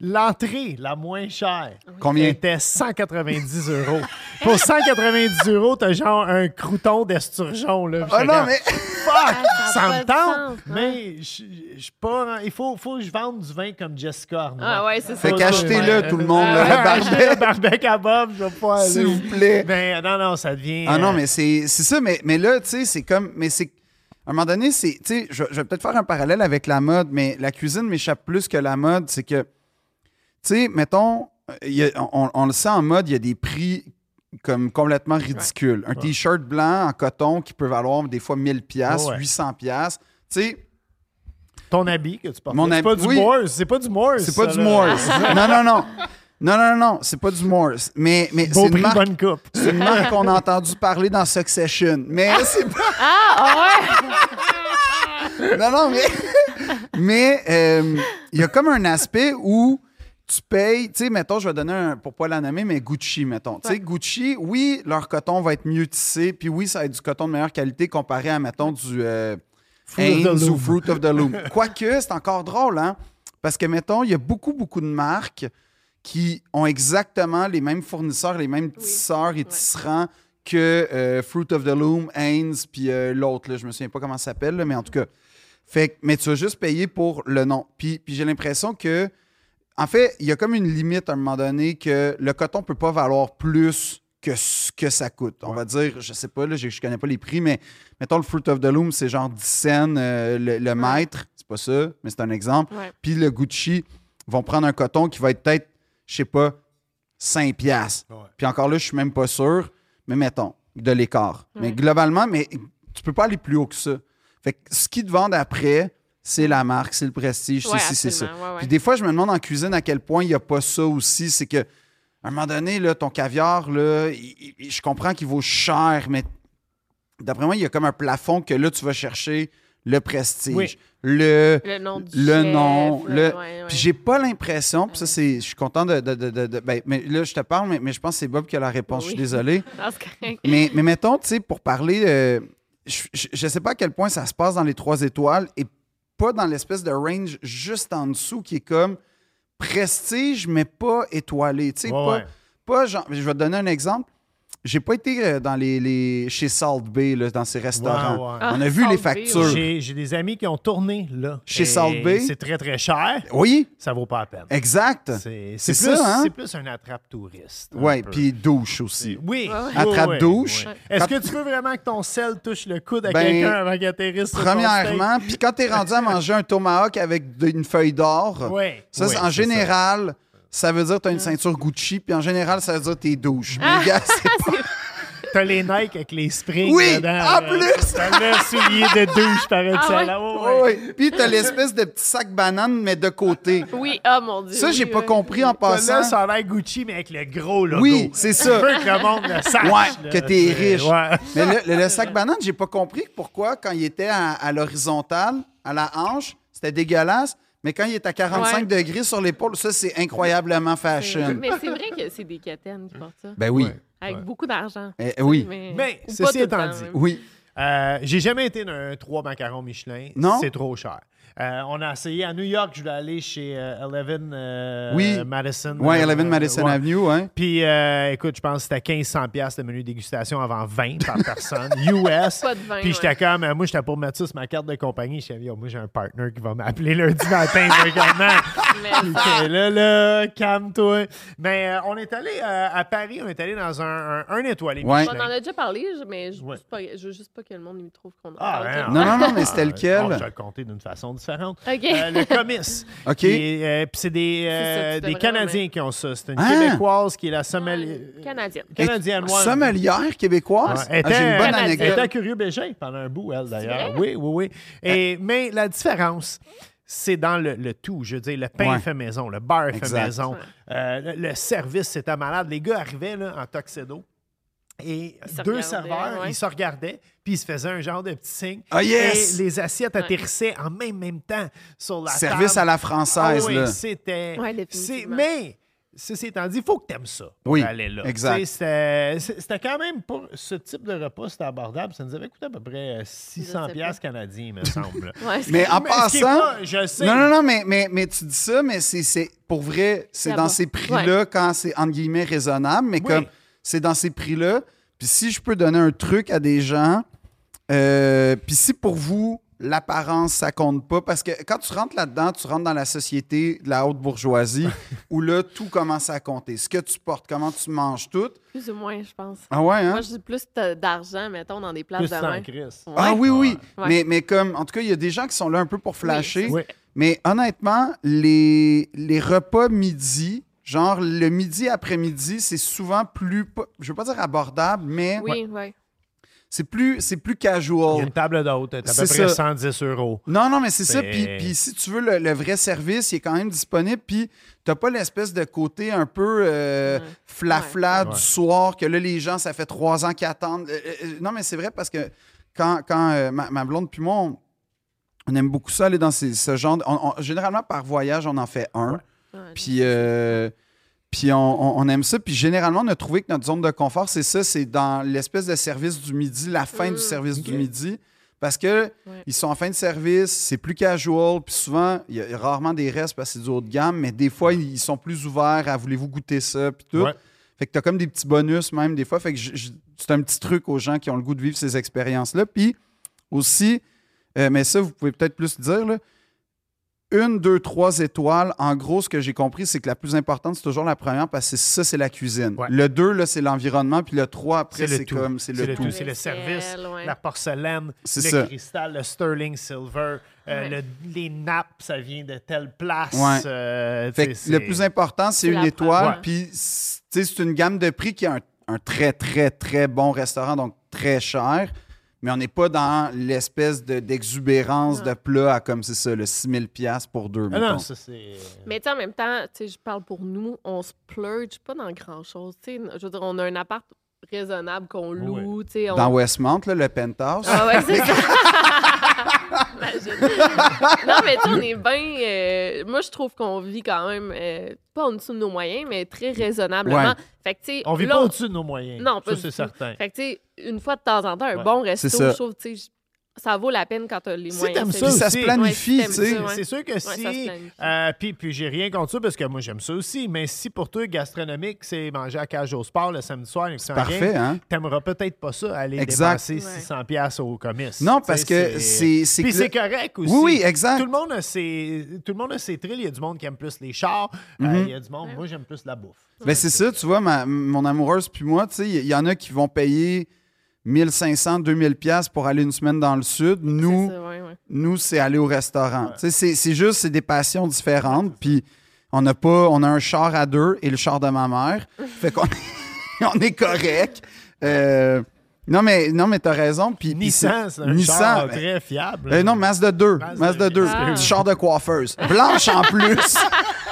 L'entrée la moins chère Combien? était 190 euros. Pour 190 euros, t'as genre un crouton d'esturgeon. Là. Oh non, mais. Fuck! ça Ça a me tente, sens, mais je suis pas. Il faut, faut que je vende du vin comme Jessica Arnaud. Ah ouais, c'est ça. Fait qu'achetez-le, tout le monde, Ah, là, le achetez barbecue. le barbecue à Bob, je vais pas aller. S'il vous plaît. Ben, non, non, ça devient. Ah non, euh, mais c'est c'est ça. Mais, mais là, tu sais, c'est comme. Mais c'est. À un moment donné, c'est. Tu sais, je, je vais peut-être faire un parallèle avec la mode, mais la cuisine m'échappe plus que la mode. C'est que. Tu sais, mettons, il y a- on, on le sait en mode, il y a des prix comme complètement ridicules. Un t-shirt blanc en coton qui peut valoir des fois 1000 pièces, Ouais. 800 pièces. Tu sais, Ton habit que tu portes. Mon C'est habit- pas du oui. Morse. C'est pas du Morse. c'est pas du. Morse. non, non, non. Non, non, non, c'est pas du Morse. Mais, mais Beau c'est une prix, marque, bonne coupe. c'est une marque qu'on a entendu parler dans Succession. Mais c'est pas. Ah, ah ouais! Non, non, mais. mais euh, il y a comme un aspect où tu payes, tu sais, mettons, je vais donner un, pour pas la nommer, mais Gucci, mettons. Tu sais, Ouais. Gucci, oui, leur coton va être mieux tissé, puis oui, ça va être du coton de meilleure qualité comparé à, mettons, du euh, Fruit ou. Fruit of the Loom. Quoique, c'est encore drôle, hein? Parce que, mettons, il y a beaucoup, beaucoup de marques qui ont exactement les mêmes fournisseurs, les mêmes tisseurs et tisserands que euh, Fruit of the Loom, Hanes, puis euh, l'autre, là, je me souviens pas comment ça s'appelle, mais en tout cas. Fait que- mais tu vas juste payer pour le nom. Puis, puis j'ai l'impression que, en fait, il y a comme une limite à un moment donné que le coton peut pas valoir plus que ce que ça coûte. On va dire, je sais pas, là, je, je connais pas les prix, mais mettons le Fruit of the Loom, c'est genre 10 cents euh, le, le mètre. C'est pas ça, mais c'est un exemple. Ouais. Puis le Gucci vont prendre un coton qui va être peut-être, je sais pas, 5 piastres. Ouais. Puis encore là, je suis même pas sûr, mais mettons, de l'écart. Mais globalement, mais tu peux pas aller plus haut que ça. Fait que ce qu'ils te vendent après, c'est la marque, c'est le prestige, Ouais, c'est c'est ça. absolument, ouais, ouais. Puis des fois, je me demande en cuisine à quel point il n'y a pas ça aussi. C'est que, à un moment donné, là, ton caviar, là, il- il- je comprends qu'il vaut cher, mais d'après moi, il y a comme un plafond que là, tu vas chercher le prestige, Oui. le, Le nom du le chef, nom. là, Le... ouais, ouais. Puis j'ai pas l'impression, puis ça, c'est. Je suis content de. de- de- de- de- ben, mais là, je te parle, mais, mais je pense que c'est Bob qui a la réponse. Je suis désolé. Mais, mais mettons, tu sais, pour parler, euh, je, je, je sais pas à quel point ça se passe dans les trois étoiles et pas dans l'espèce de range juste en dessous qui est comme prestige, mais pas étoilé. Tu sais, Ouais, pas, ouais. pas genre. Je vais te donner un exemple. J'ai pas été euh, dans les, les- chez Salt Bay, là, dans ces restaurants. Ouais, ouais. Ah, On a vu Salt les factures. J'ai j'ai des amis qui ont tourné là. Chez Et Salt Bay? C'est très, très cher. Oui, Ça vaut pas la peine. exact. C'est C'est c'est plus, ça, hein? c'est plus un attrape-touriste. Oui, puis douche aussi. Oui. Attrape-douche. oui. Est-ce que tu veux vraiment que ton sel touche le coude à Ben, quelqu'un avant qu'il atterrisse Premièrement, puis quand t'es rendu à manger un tomahawk avec une feuille d'or? Oui. ça, oui, c'est- en c'est général, ça. Veut dire que t'as une ceinture Gucci, puis en général, ça veut dire que t'es douche. Ah! Mais gars, c'est pas... T'as les Nike avec les springs Oui, dedans. en là. plus! T'as le soulier de douche par Ah ouais? Oh, Ouais, ouais. ouais. Puis t'as l'espèce de petit sac banane, mais de côté. Oui, ah mon Dieu. Ça, j'ai oui, pas compris en passant. là, ça a l'air Gucci, mais avec le gros logo. Oui, c'est ça. Tu veux que le monde le sache. Ouais, là. que t'es riche. Ouais. Mais le, le- le sac banane, j'ai pas compris pourquoi, quand il était à, à l'horizontale, à la hanche, c'était dégueulasse. Mais quand il est à 45 Ouais. degrés sur l'épaule, ça, c'est incroyablement fashion. Mais c'est vrai que c'est des quétaines qui portent ça. Ben oui. Ouais. Avec Ouais. beaucoup d'argent. Eh, oui. Mais, ceci étant dit. Oui. Euh, J'ai jamais été dans un 3 macarons Michelin. Non? C'est trop cher. Euh, on a essayé à New York, je voulais aller chez euh, Eleven euh, Oui. Madison. Ouais, euh, Eleven Madison ouais. Avenue, ouais. Puis, euh, écoute, je pense que c'était 1500 pièces de menu dégustation avant 20 par personne, US. Pas de vin, Puis j'étais ouais. comme, moi, j'étais pour mettre ça sur ma carte de compagnie. Yo, moi, j'ai un partner qui va m'appeler lundi matin j'étais là, là, calme-toi. Mais euh, on est allé euh, à Paris, on est allé dans un, un, un étoilé Ouais. On en a déjà parlé, je- mais je, Ouais. veux je juste pas que le monde me trouve qu'on Ah, parle. hein, Non, non, non, mais ah, c'était lequel? je vais le compter d'une façon différente. Euh, le comice. OK. Euh, Puis c'est des, euh, des Canadiens mais- qui ont ça. C'est une Ah! Québécoise qui est la sommelière. Canadienne. Canadienne, ouais. Sommelière québécoise? Ah, J'ai une bonne Canadienne. Elle était à anecdote. Curieux Bégin pendant un bout, elle, d'ailleurs. Oui, oui, oui. Et, mais la différence, c'est dans le, le tout. Je veux dire, le pain Ouais. fait maison, le beurre fait maison. Euh, le, le service, c'était malade. Les gars arrivaient là, en tuxedo. Et Ils deux serveurs, ouais. ils se regardaient, puis ils se faisaient un genre de petit signe. Ah, yes! Et les assiettes Ouais. atterrissaient en même, même temps sur la Service à la française, Ah oui, là. c'était. Ouais, mais, ceci étant dit, il faut que tu aimes ça pour Oui, aller là. exact. C'était quand même, pour ce type de repas, c'était abordable. Ça nous avait coûté à peu près euh, 600 sais piastres canadiens, il me semble. Ouais, Mais en Mais passant... pas- je sais. Non, non, non, mais, mais, mais tu dis ça, mais c'est- c'est pour vrai, c'est dans ces prix-là quand c'est entre guillemets raisonnable, mais Oui. comme c'est dans ces prix-là. Puis si je peux donner un truc à des gens, euh, puis si pour vous, l'apparence, ça compte pas, parce que quand tu rentres là-dedans, tu rentres dans la société de la haute bourgeoisie où là, tout commence à compter. Ce que tu portes, comment tu manges tout. plus ou moins, je pense. Ah ouais, hein? Moi, je dis plus d'argent, mettons, dans des places Plus de. Ouais. Ah oui, oui. Ouais. Mais, mais comme, en tout cas, il y a des gens qui sont là un peu pour flasher. Oui. Mais honnêtement, les, les repas midi, genre le midi après-midi, c'est souvent plus, je veux pas dire abordable, mais Oui, oui. C'est plus, c'est plus Il y a casual. une table d'hôte, à peu près ça. 110 euros. Non, non, mais c'est ça. Puis, puis si tu veux le, le vrai service, il est quand même disponible. Puis t'as pas l'espèce de côté un peu euh, flafla Ouais. du soir que là, les gens, ça fait trois ans qu'ils attendent. Euh, euh, non, mais c'est vrai parce que quand, quand euh, ma, ma blonde puis moi, on, on aime beaucoup ça, aller dans ces- ce genre. de- on- on- généralement, par voyage, on en fait un. Ouais, Puis, euh, puis on, on- on aime ça. Puis généralement, on a trouvé que notre zone de confort, c'est ça, c'est dans l'espèce de service du midi, la fin Mm. du service Ok. du midi. Parce que Ouais. ils sont en fin de service, c'est plus casual, puis souvent, il y a rarement des restes parce que c'est du haut de gamme, mais des fois, ils sont plus ouverts à voulez-vous goûter ça, puis tout. Ouais. Fait que t'as comme des petits bonus même des fois. Fait que c'est un petit truc aux gens qui ont le goût de vivre ces expériences-là. Puis aussi, euh, mais ça, vous pouvez peut-être plus dire, là, une, deux, trois étoiles. En gros, ce que j'ai compris, c'est que la plus importante, c'est toujours la première parce que ça, c'est la cuisine. Ouais. Le deux, là, c'est l'environnement. Puis le trois, après, C'est le c'est comme, le, le tout. tout. C'est le service, ouais. la porcelaine, le ça. cristal, le sterling silver, euh, Ouais. le- les nappes, ça vient de telle place. Ouais. euh, Fait que le plus important, c'est une étoile. Puis, c'est une gamme de prix qui est un, un très, très, très bon restaurant, donc très cher. Mais on n'est pas dans l'espèce de- d'exubérance de plat à comme c'est ça, le 6000$ piastres pour deux. Ah non, ça c'est. Mais tu sais, en même temps, tu sais, je parle pour nous, on se plurge pas dans grand-chose. Tu sais, je veux dire, on a un appart raisonnable qu'on loue, tu sais. on- Dans Westmont, là, le penthouse. Ah ouais, c'est ça. Non, mais tu sais, on est bien. euh, moi, je trouve qu'on vit quand même, euh, pas en dessous de nos moyens, mais très raisonnablement. Ouais. Fait que, tu sais. On vit là, pas au-dessus de nos moyens. Non, pas ça c'est certain. Fait que, tu sais, une fois de temps en temps, un Ouais. bon resto, ça. je trouve, tu sais, ça vaut la peine quand t'as les Si moyens. ça ça se planifie, Ouais, tu sais. C'est sûr que si. euh, puis, puis j'ai rien contre ça parce que moi, j'aime ça aussi. Mais si pour toi, gastronomique, c'est manger à cage au sport le samedi soir, C'est parfait, hein? T'aimeras peut-être pas ça, aller Exact. dépenser Ouais. 600$ piastres au commerce. Non, parce que c'est. c'est Puis c'est correct aussi. Oui, oui, exact. Tout le monde a ses, tout le monde a ses thrills. Il y a du monde qui aime plus les chars. Euh, Mhm. il y a du monde. Moi, j'aime plus la bouffe. Ben, c'est ça, tu vois, ma- mon amoureuse puis moi, tu sais, il y, y en a qui vont payer 1500, 2000 pièces pour aller une semaine dans le sud. Nous, C'est ça, ouais, ouais. nous c'est aller au restaurant. C'est- c'est juste, c'est des passions différentes. Puis on a pas, on a un char à deux et le char de ma mère. fait qu'on on est correct. Euh, non, mais, non, mais t'as raison. Puis, Nissan, c'est un Nissan, char ben- très fiable. Euh, non, Mazda 2. Mazda Mazda 2. Ah. Petit char de coiffeuse. Blanche en plus.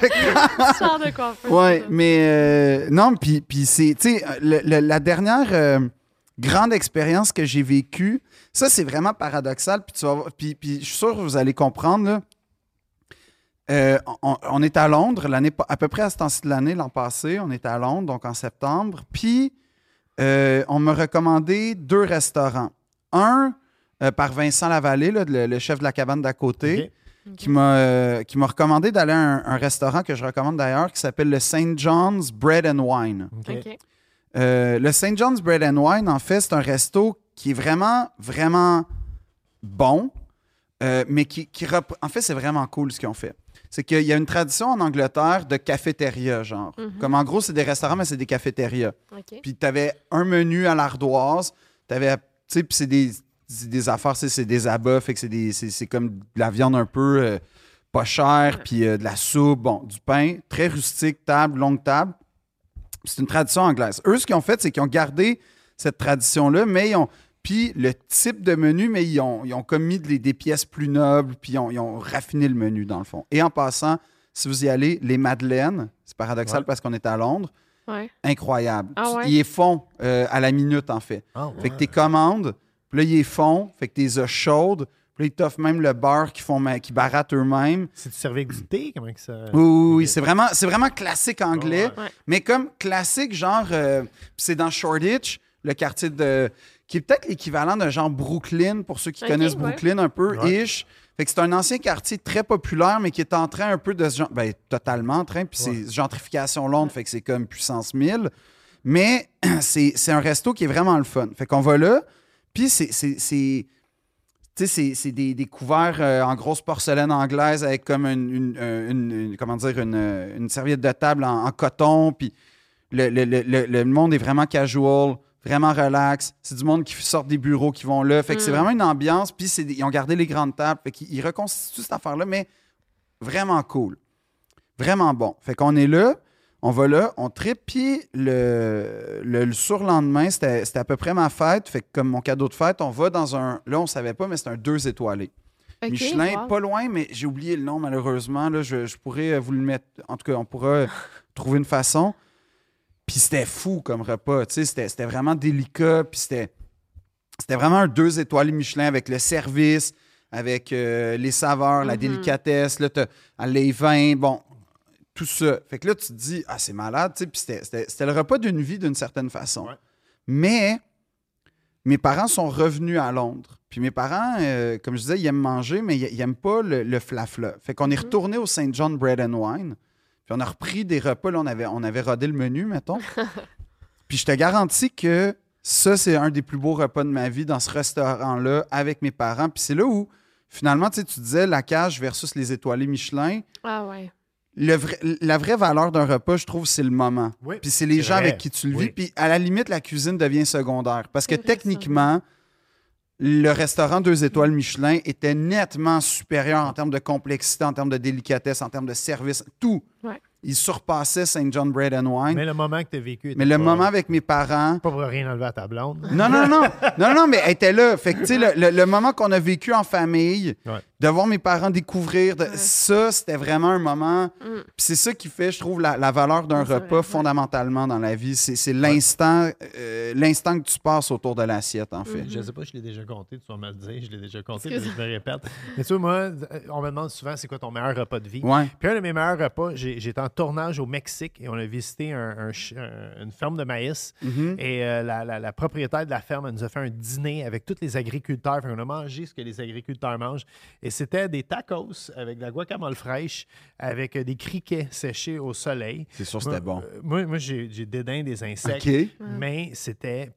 De coiffeur, Ouais, mais euh, non, puis puis c'est, tu sais, la dernière euh, grande expérience que j'ai vécue, ça c'est vraiment paradoxal, puis tu vas voir- puis puis je suis sûr que vous allez comprendre là. Euh, on, on est à Londres l'année à peu près à ce temps-ci de l'année l'an passé, on est à Londres donc en septembre, puis euh, on m'a recommandé deux restaurants, un euh, par Vincent Lavallée, là, le, le chef de la cabane d'à côté Ok. qui m'a euh, qui m'a recommandé d'aller à un, un restaurant que je recommande d'ailleurs qui s'appelle le St. John's Bread and Wine. Euh, le St. John's Bread and Wine, en fait, c'est un resto qui est vraiment, vraiment bon, euh, mais qui, qui rep- en fait, c'est vraiment cool ce qu'ils ont fait. C'est qu'il y a une tradition en Angleterre de cafétéria, genre. Mhm. Comme en gros, c'est des restaurants, mais c'est des cafétérias. OK. Puis tu avais un menu à l'ardoise, tu avais, tu sais, puis c'est des, des affaires, c'est des abats, fait que c'est des- c'est c'est comme de la viande un peu euh, pas chère, puis euh, de la soupe, bon, du pain, très rustique, table, longue table. C'est une tradition anglaise. Eux, ce qu'ils ont fait, c'est qu'ils ont gardé cette tradition-là, mais ils ont. Puis le type de menu, mais ils ont, ils ont comme mis des, des pièces plus nobles, puis ils ont, ils ont raffiné le menu, dans le fond. Et en passant, si vous y allez, les madeleines, c'est paradoxal Ouais. parce qu'on est à Londres, Ouais. incroyable. Ah ouais? Ils les font euh, à la minute, en fait. Ah, Fait que tes commandes, puis là, ils les font, fait que t'es as chaudes, puis là, ils t'offrent même le beurre qu'ils font, qu'ils barattent eux-mêmes. C'est-tu servi avec du thé? Comment que ça. Oui, oui, oui, c'est vraiment, c'est vraiment classique anglais. Ouais. mais comme classique, genre, euh, puis c'est dans Shoreditch, le quartier de. qui est peut-être l'équivalent d'un genre Brooklyn, pour ceux qui connaissent ouais. Brooklyn un peu, Ouais. ish. Fait que c'est un ancien quartier très populaire, mais qui est en train un peu de se. gen- Ben, totalement en train, puis Ouais. c'est gentrification longue, fait que c'est comme puissance 1000. Mais c'est c'est un resto qui est vraiment le fun. Fait qu'on va là, puis c'est. c'est- c'est- tu sais, c'est- c'est des, des couverts euh, en grosse porcelaine anglaise avec comme une, une- euh, une- une- comment dire, une, euh, une serviette de table en, en coton. Puis le, le- le- le- le monde est vraiment casual, vraiment relax. C'est du monde qui sort des bureaux, qui vont là. Fait que c'est Mm. vraiment une ambiance. Puis ils ont gardé les grandes tables. Fait qu'ils ils reconstituent cette affaire-là, mais vraiment cool. Vraiment bon. Fait qu'on est là, on va là, on tripe. Puis le, le, le surlendemain, c'était à peu près ma fête. Fait que comme mon cadeau de fête, on va dans un. Là, on savait pas, mais c'est un deux étoilés. OK, Michelin, wow. pas loin, mais j'ai oublié le nom malheureusement. Là, je, je pourrais vous le mettre. En tout cas, on pourra trouver une façon. Puis c'était fou comme repas. tu sais, C'était vraiment délicat. Puis c'était c'était vraiment un deux étoilés Michelin avec le service, avec euh, les saveurs, la Mhm. délicatesse, là, les vins, bon, tout ça. Fait que là, tu te dis, ah, c'est malade. tu sais, Puis c'était- c'était c'était le repas d'une vie d'une certaine façon. Ouais. Mais mes parents sont revenus à Londres. Puis mes parents, euh, comme je disais, ils aiment manger, mais ils n'aiment pas le, le flafla. Fait qu'on est Mhm. retourné au St. John Bread and Wine. Puis on a repris des repas. Là, on avait, on avait rodé le menu, mettons. Puis je te garantis que ça, c'est un des plus beaux repas de ma vie dans ce restaurant-là avec mes parents. Puis c'est là où, finalement, tu sais, tu disais la cage versus les étoilés Michelin. Ah ouais. Le vrai- la vraie valeur d'un repas, je trouve, c'est le moment. Oui, Puis c'est les gens vrai. avec qui tu le vis. Oui. Puis à la limite, la cuisine devient secondaire. Parce que ça. techniquement, le restaurant deux étoiles Michelin était nettement supérieur en termes de complexité, en termes de délicatesse, en termes de service, tout. Ouais. Il surpassait St. John Bread and Wine. Mais Mais, le moment que tu as vécu. était le pas- moment avec mes parents, Pas pour rien enlever à ta blonde. non, non, non. non, non, mais elle était là. Fait que, tu sais, le, le- le moment qu'on a vécu en famille, Ouais. de voir mes parents découvrir. de- Ouais. Ça, c'était vraiment un moment. Mm. Puis c'est ça qui fait, je trouve, la, la valeur d'un Ouais, repas fondamentalement dans la vie. C'est c'est l'instant euh, l'instant que tu passes autour de l'assiette, en fait. Mhm. Je sais pas, je l'ai déjà compté, tu vas me le dire, je l'ai déjà compté, mais je me répète. Mais tu vois, moi, euh, on me demande souvent c'est quoi ton meilleur repas de vie? Ouais. Puis un de mes meilleurs repas, j'ai- en tournage au Mexique et on a visité un- un ch- un- une ferme de maïs. Mhm. Et euh, la, la- la propriétaire de la ferme elle nous a fait un dîner avec tous les agriculteurs. Fait on a mangé ce que les agriculteurs mangent. Et c'était des tacos avec de la guacamole fraîche, avec euh, des criquets séchés au soleil. C'est sûr, Moi, c'était bon. euh, moi, moi j'ai dédain des insectes, mais c'était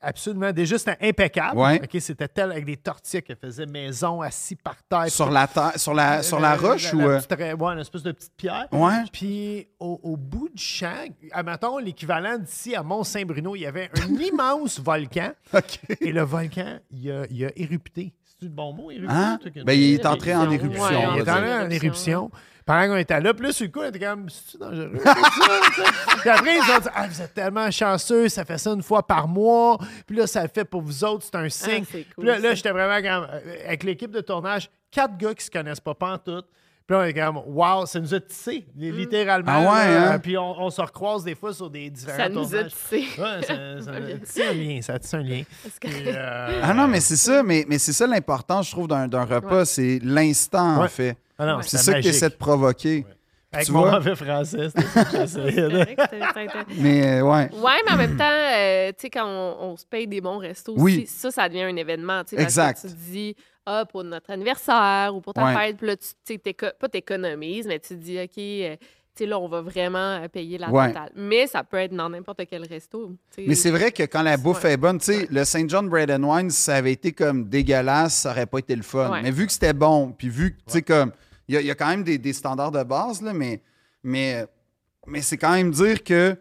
absolument... Déjà, c'était impeccable. Ouais. C'était tel avec des tortillas qui faisaient maison, assis par terre. Sur la, terre- sur la, sur la roche la, ou. la euh, petite ouais, une espèce de petite pierre. Ouais. Puis au, au bout du champ, admettons l'équivalent d'ici à Mont-Saint-Bruno, il y avait un immense volcan. Et le volcan, il a, il a érupté. C'est-tu le bon mot, érupté? Hein? Ben, il est entré en Éruption. éruption. Ouais, on il est va entré dire. en Éruption, éruption. Pendant qu'on était là, puis là, sur le coup, on était comme, c'est dangereux. puis après, ils ont dit, ah, vous êtes tellement chanceux, ça fait ça une fois par mois. Puis là, ça le fait pour vous autres, c'est un signe. Ah, cool, puis là, là, j'étais vraiment comme, euh, avec l'équipe de tournage, quatre gars qui se connaissent pas pantoute. Puis on est comme, wow, ça nous a tissé, littéralement. Ah ouais, hein? Puis on, on se recroise des fois sur des différents Ça nous a tissé. Ouais, ça, tissé un lien, ça a tissé un lien. Puis, euh, Ah non, mais c'est ça, mais, mais c'est ça l'important, je trouve, d'un d'un repas, Ouais. c'est l'instant, en fait. ah non, C'est ça que tu magique. essaies de provoquer. Avec tu mon vois? mauvais français, c'était Mais euh, ouais. Ouais, mais en même temps, euh, tu sais, quand on, on se paye des bons restos, Oui. aussi, ça, ça devient un événement. parce Exact. que tu te dis, ah, pour notre anniversaire ou pour ta Ouais. fête, puis là, tu pas t'économises, mais tu te dis, OK, euh, tu sais, là, on va vraiment euh, payer la Ouais. totale. Mais ça peut être dans n'importe quel resto. Mais c'est vrai que quand la bouffe Ouais. est bonne, tu sais, le St. John Bread and Wine, si ça avait été comme dégueulasse, ça aurait pas été le fun. Ouais. Mais vu que c'était bon, puis vu que, tu sais, comme, il y, a- il y a quand même des, des standards de base, là, mais, mais, mais c'est quand même dire que,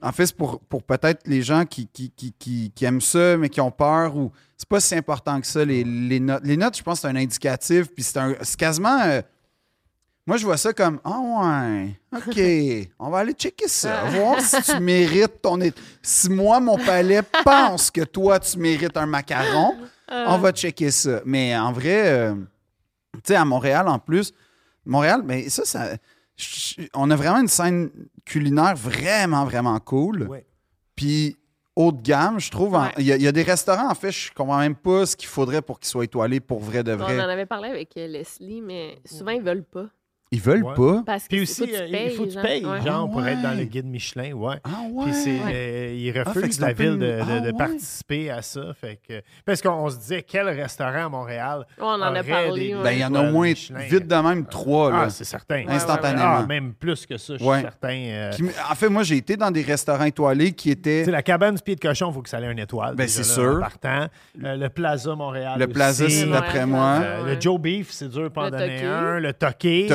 en fait, c'est pour, pour peut-être les gens qui, qui, qui, qui, qui aiment ça, mais qui ont peur, ou c'est pas si important que ça, les, les notes. Les notes, je pense que c'est un indicatif, puis c'est un- c'est quasiment. euh, moi, je vois ça comme Ah ouais, OK, on va aller checker ça, voir si tu mérites ton. Si moi, mon palais pense que toi, tu mérites un macaron, on va checker ça. Mais en vrai, euh, sais, à Montréal, en plus, Montréal, mais ça, ça. On a vraiment une scène culinaire vraiment, vraiment cool. Ouais. Puis haut de gamme, je trouve. Ouais. Il y, a- il y a des restaurants, en fait, je comprends même pas ce qu'il faudrait pour qu'ils soient étoilés pour vrai de On en vrai. avait parlé avec euh, Leslie, mais souvent, ils veulent pas. Ils veulent Ouais. pas. Parce que Puis faut aussi, que tu euh, il payes, faut que tu genre. payes, Ouais. genre, Ah pour être dans le guide Michelin, ouais. Ah Puis c'est, ouais. euh, ils Ah, que refusent un la ville de, de- Ah, de ouais. participer à ça. Fait que, parce qu'on se disait, quel restaurant à Montréal On en a parlé. des-. Ben, il y en a au moins Michelin. vite de même trois. Là. Ah, c'est certain. Instantanément. Ah, même plus que ça, je Ouais. suis certain. euh, Qui- en fait, moi, j'ai été dans des restaurants étoilés qui tu étaient. sais, la cabane du pied de cochon, il faut que ça ait une étoile. Ben, c'est sûr. partant. Le Plaza Montréal. Le Plaza, c'est d'après moi. Le Joe Beef, c'est dur pour en Le donner Toqué. un. Le Toqué.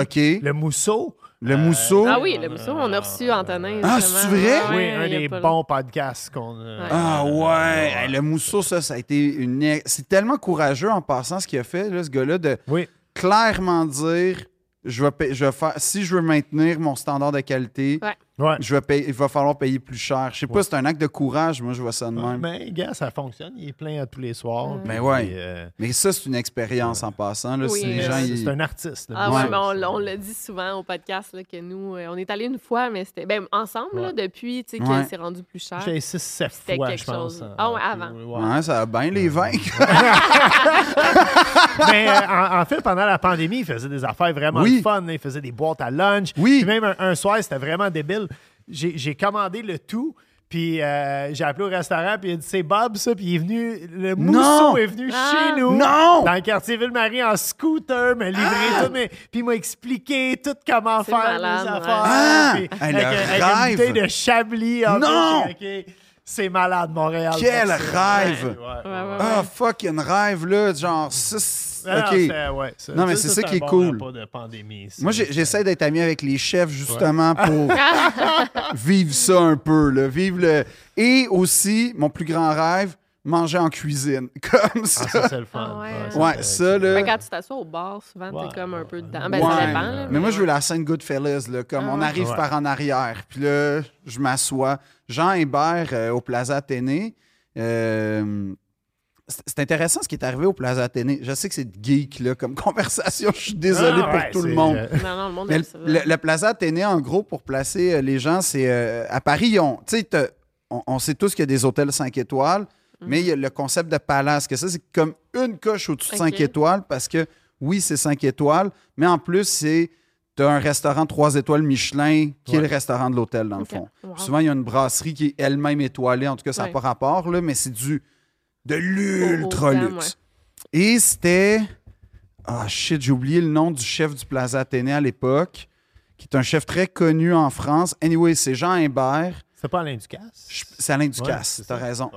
Le Mousseau. Le mousseau. Ah oui, le mousseau, on a reçu Antonin. Ah, c'est vrai? Oui, ouais, un des pas bons podcasts qu'on a. Ah euh, ouais, Hey, le mousseau, ça, ça a été une. C'est tellement courageux en passant ce qu'il a fait, là, ce gars-là, de Oui. clairement dire je vais, je vais faire, si je veux maintenir mon standard de qualité, Ouais. Ouais. je vais payer, il va falloir payer plus cher. Je sais pas, c'est un acte de courage, moi, je vois ça de même. Mais, gars, ça fonctionne. Il est plein à tous les soirs. Puis, Mais ouais. euh, Mais ça, c'est une expérience en passant. Oui, si c'est ils- un artiste. Ah Mousseau. ouais, mais on, on le dit souvent au podcast là, que nous, euh, on est allés une fois, mais c'était ben, ensemble là, depuis tu sais, que c'est rendu plus cher. J'ai 6-7 C'était fois, quelque je pense. chose. en- Ah ouais, avant. tout, ouais. Ouais, ça va bien les vaincre. Mais euh, en, en fait, pendant la pandémie, il faisait des affaires vraiment Oui. fun. Il faisait des boîtes à lunch. Oui. Puis même un, un soir, c'était vraiment débile. J'ai commandé le tout. Puis euh, j'ai appelé au restaurant, puis il a dit c'est Bob ça, puis il est venu, le Non! mousseau est venu Ah! chez nous, Non! dans le quartier Ville-Marie en scooter, m'a livré tout, mais, puis il m'a expliqué tout comment faire malade, les affaires, Ah! puis Hey, le avec, avec une bouteille de Chablis, en Non! plus, j'ai- ok, c'est malade Montréal. Quel rêve! Ouais, ouais, Ouais, ouais, Ah, fucking rêve, là. Genre, ça, c'est- Non, non, OK. c'est- ouais, ça- Non, mais c'est ça qui est bon cool. de pandémie. Moi, j'essaie d'être ami avec les chefs justement pour Ah! vivre ça un peu, là, vivre le... Et aussi, mon plus grand rêve, manger en cuisine. Comme Ah, ça. ça, c'est le fun. Ah ouais, ça, Ouais, c'est- ça, là... Ben, quand tu t'assois au bar, souvent, Ouais. t'es comme un peu dedans. Ben, Ouais. ça dépend. Là, Mais moi, je veux la scène Goodfellas, là, comme Ah on arrive Ouais. par en arrière. Puis là, je m'assois. Jean Hébert euh, au Plaza Athénée. euh, c'est intéressant ce qui est arrivé au Plaza Athénée. Je sais que c'est geek là, comme conversation. Je suis désolé Ah, pour ouais, tout le monde. euh, Non, non, le monde Mais aime le, ça. le- le Plaza Athénée, en gros, pour placer euh, les gens, c'est euh, à Paris, on, on sait tous qu'il y a des hôtels 5 étoiles, mais il y a le concept de palace, que ça, c'est comme une coche au-dessus de 5 Ok. étoiles parce que oui, c'est 5 étoiles, mais en plus, c'est tu as un restaurant 3 étoiles Michelin qui est le restaurant de l'hôtel, dans le fond. Wow. Souvent, il y a une brasserie qui est elle-même étoilée. En tout cas, ça n'a Ouais. pas rapport, là, mais c'est du de l'ultra luxe. Et c'était. Ah, shit, j'ai oublié le nom du chef du Plaza Athénée à l'époque, qui est un chef très connu en France. Anyway, c'est Jean Imbert. C'est pas Alain Ducasse? Je- C'est Alain Ducasse, c'est t'as raison.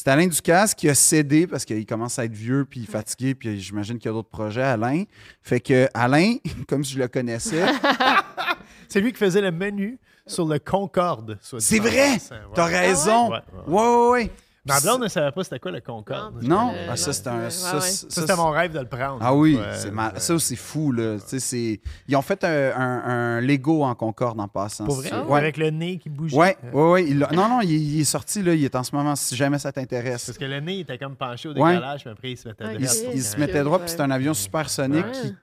C'est Alain Ducasse qui a cédé parce qu'il commence à être vieux puis fatigué, puis j'imagine qu'il y a d'autres projets, Alain. Fait que Alain, comme je le connaissais, C'est lui qui faisait le menu sur le Concorde. c'est vrai! T'as raison! Ouais, Ouais, ouais, ouais. Ma blonde ne savait pas c'était quoi le Concorde. Non, Euh, ah, ça, c'est un. ça, ouais. c'est- Ça, ça, c'était mon rêve de le prendre. Ah oui, Ouais, c'est mal. ouais. Ça, c'est fou, là. Tu sais, c'est- Ils ont fait un, un- un Lego en Concorde en passant. Pour vrai? Ah Ouais? Avec le nez qui bougeait. Ouais, Euh, ouais, ouais. il non, non, il, il est sorti, là. Il est en ce moment, si jamais ça t'intéresse. Parce que le nez était comme penché au Ouais. décalage, mais après, il se mettait. Il, droit. il se mettait droit, puis c'est un avion supersonique. Ouais. qui-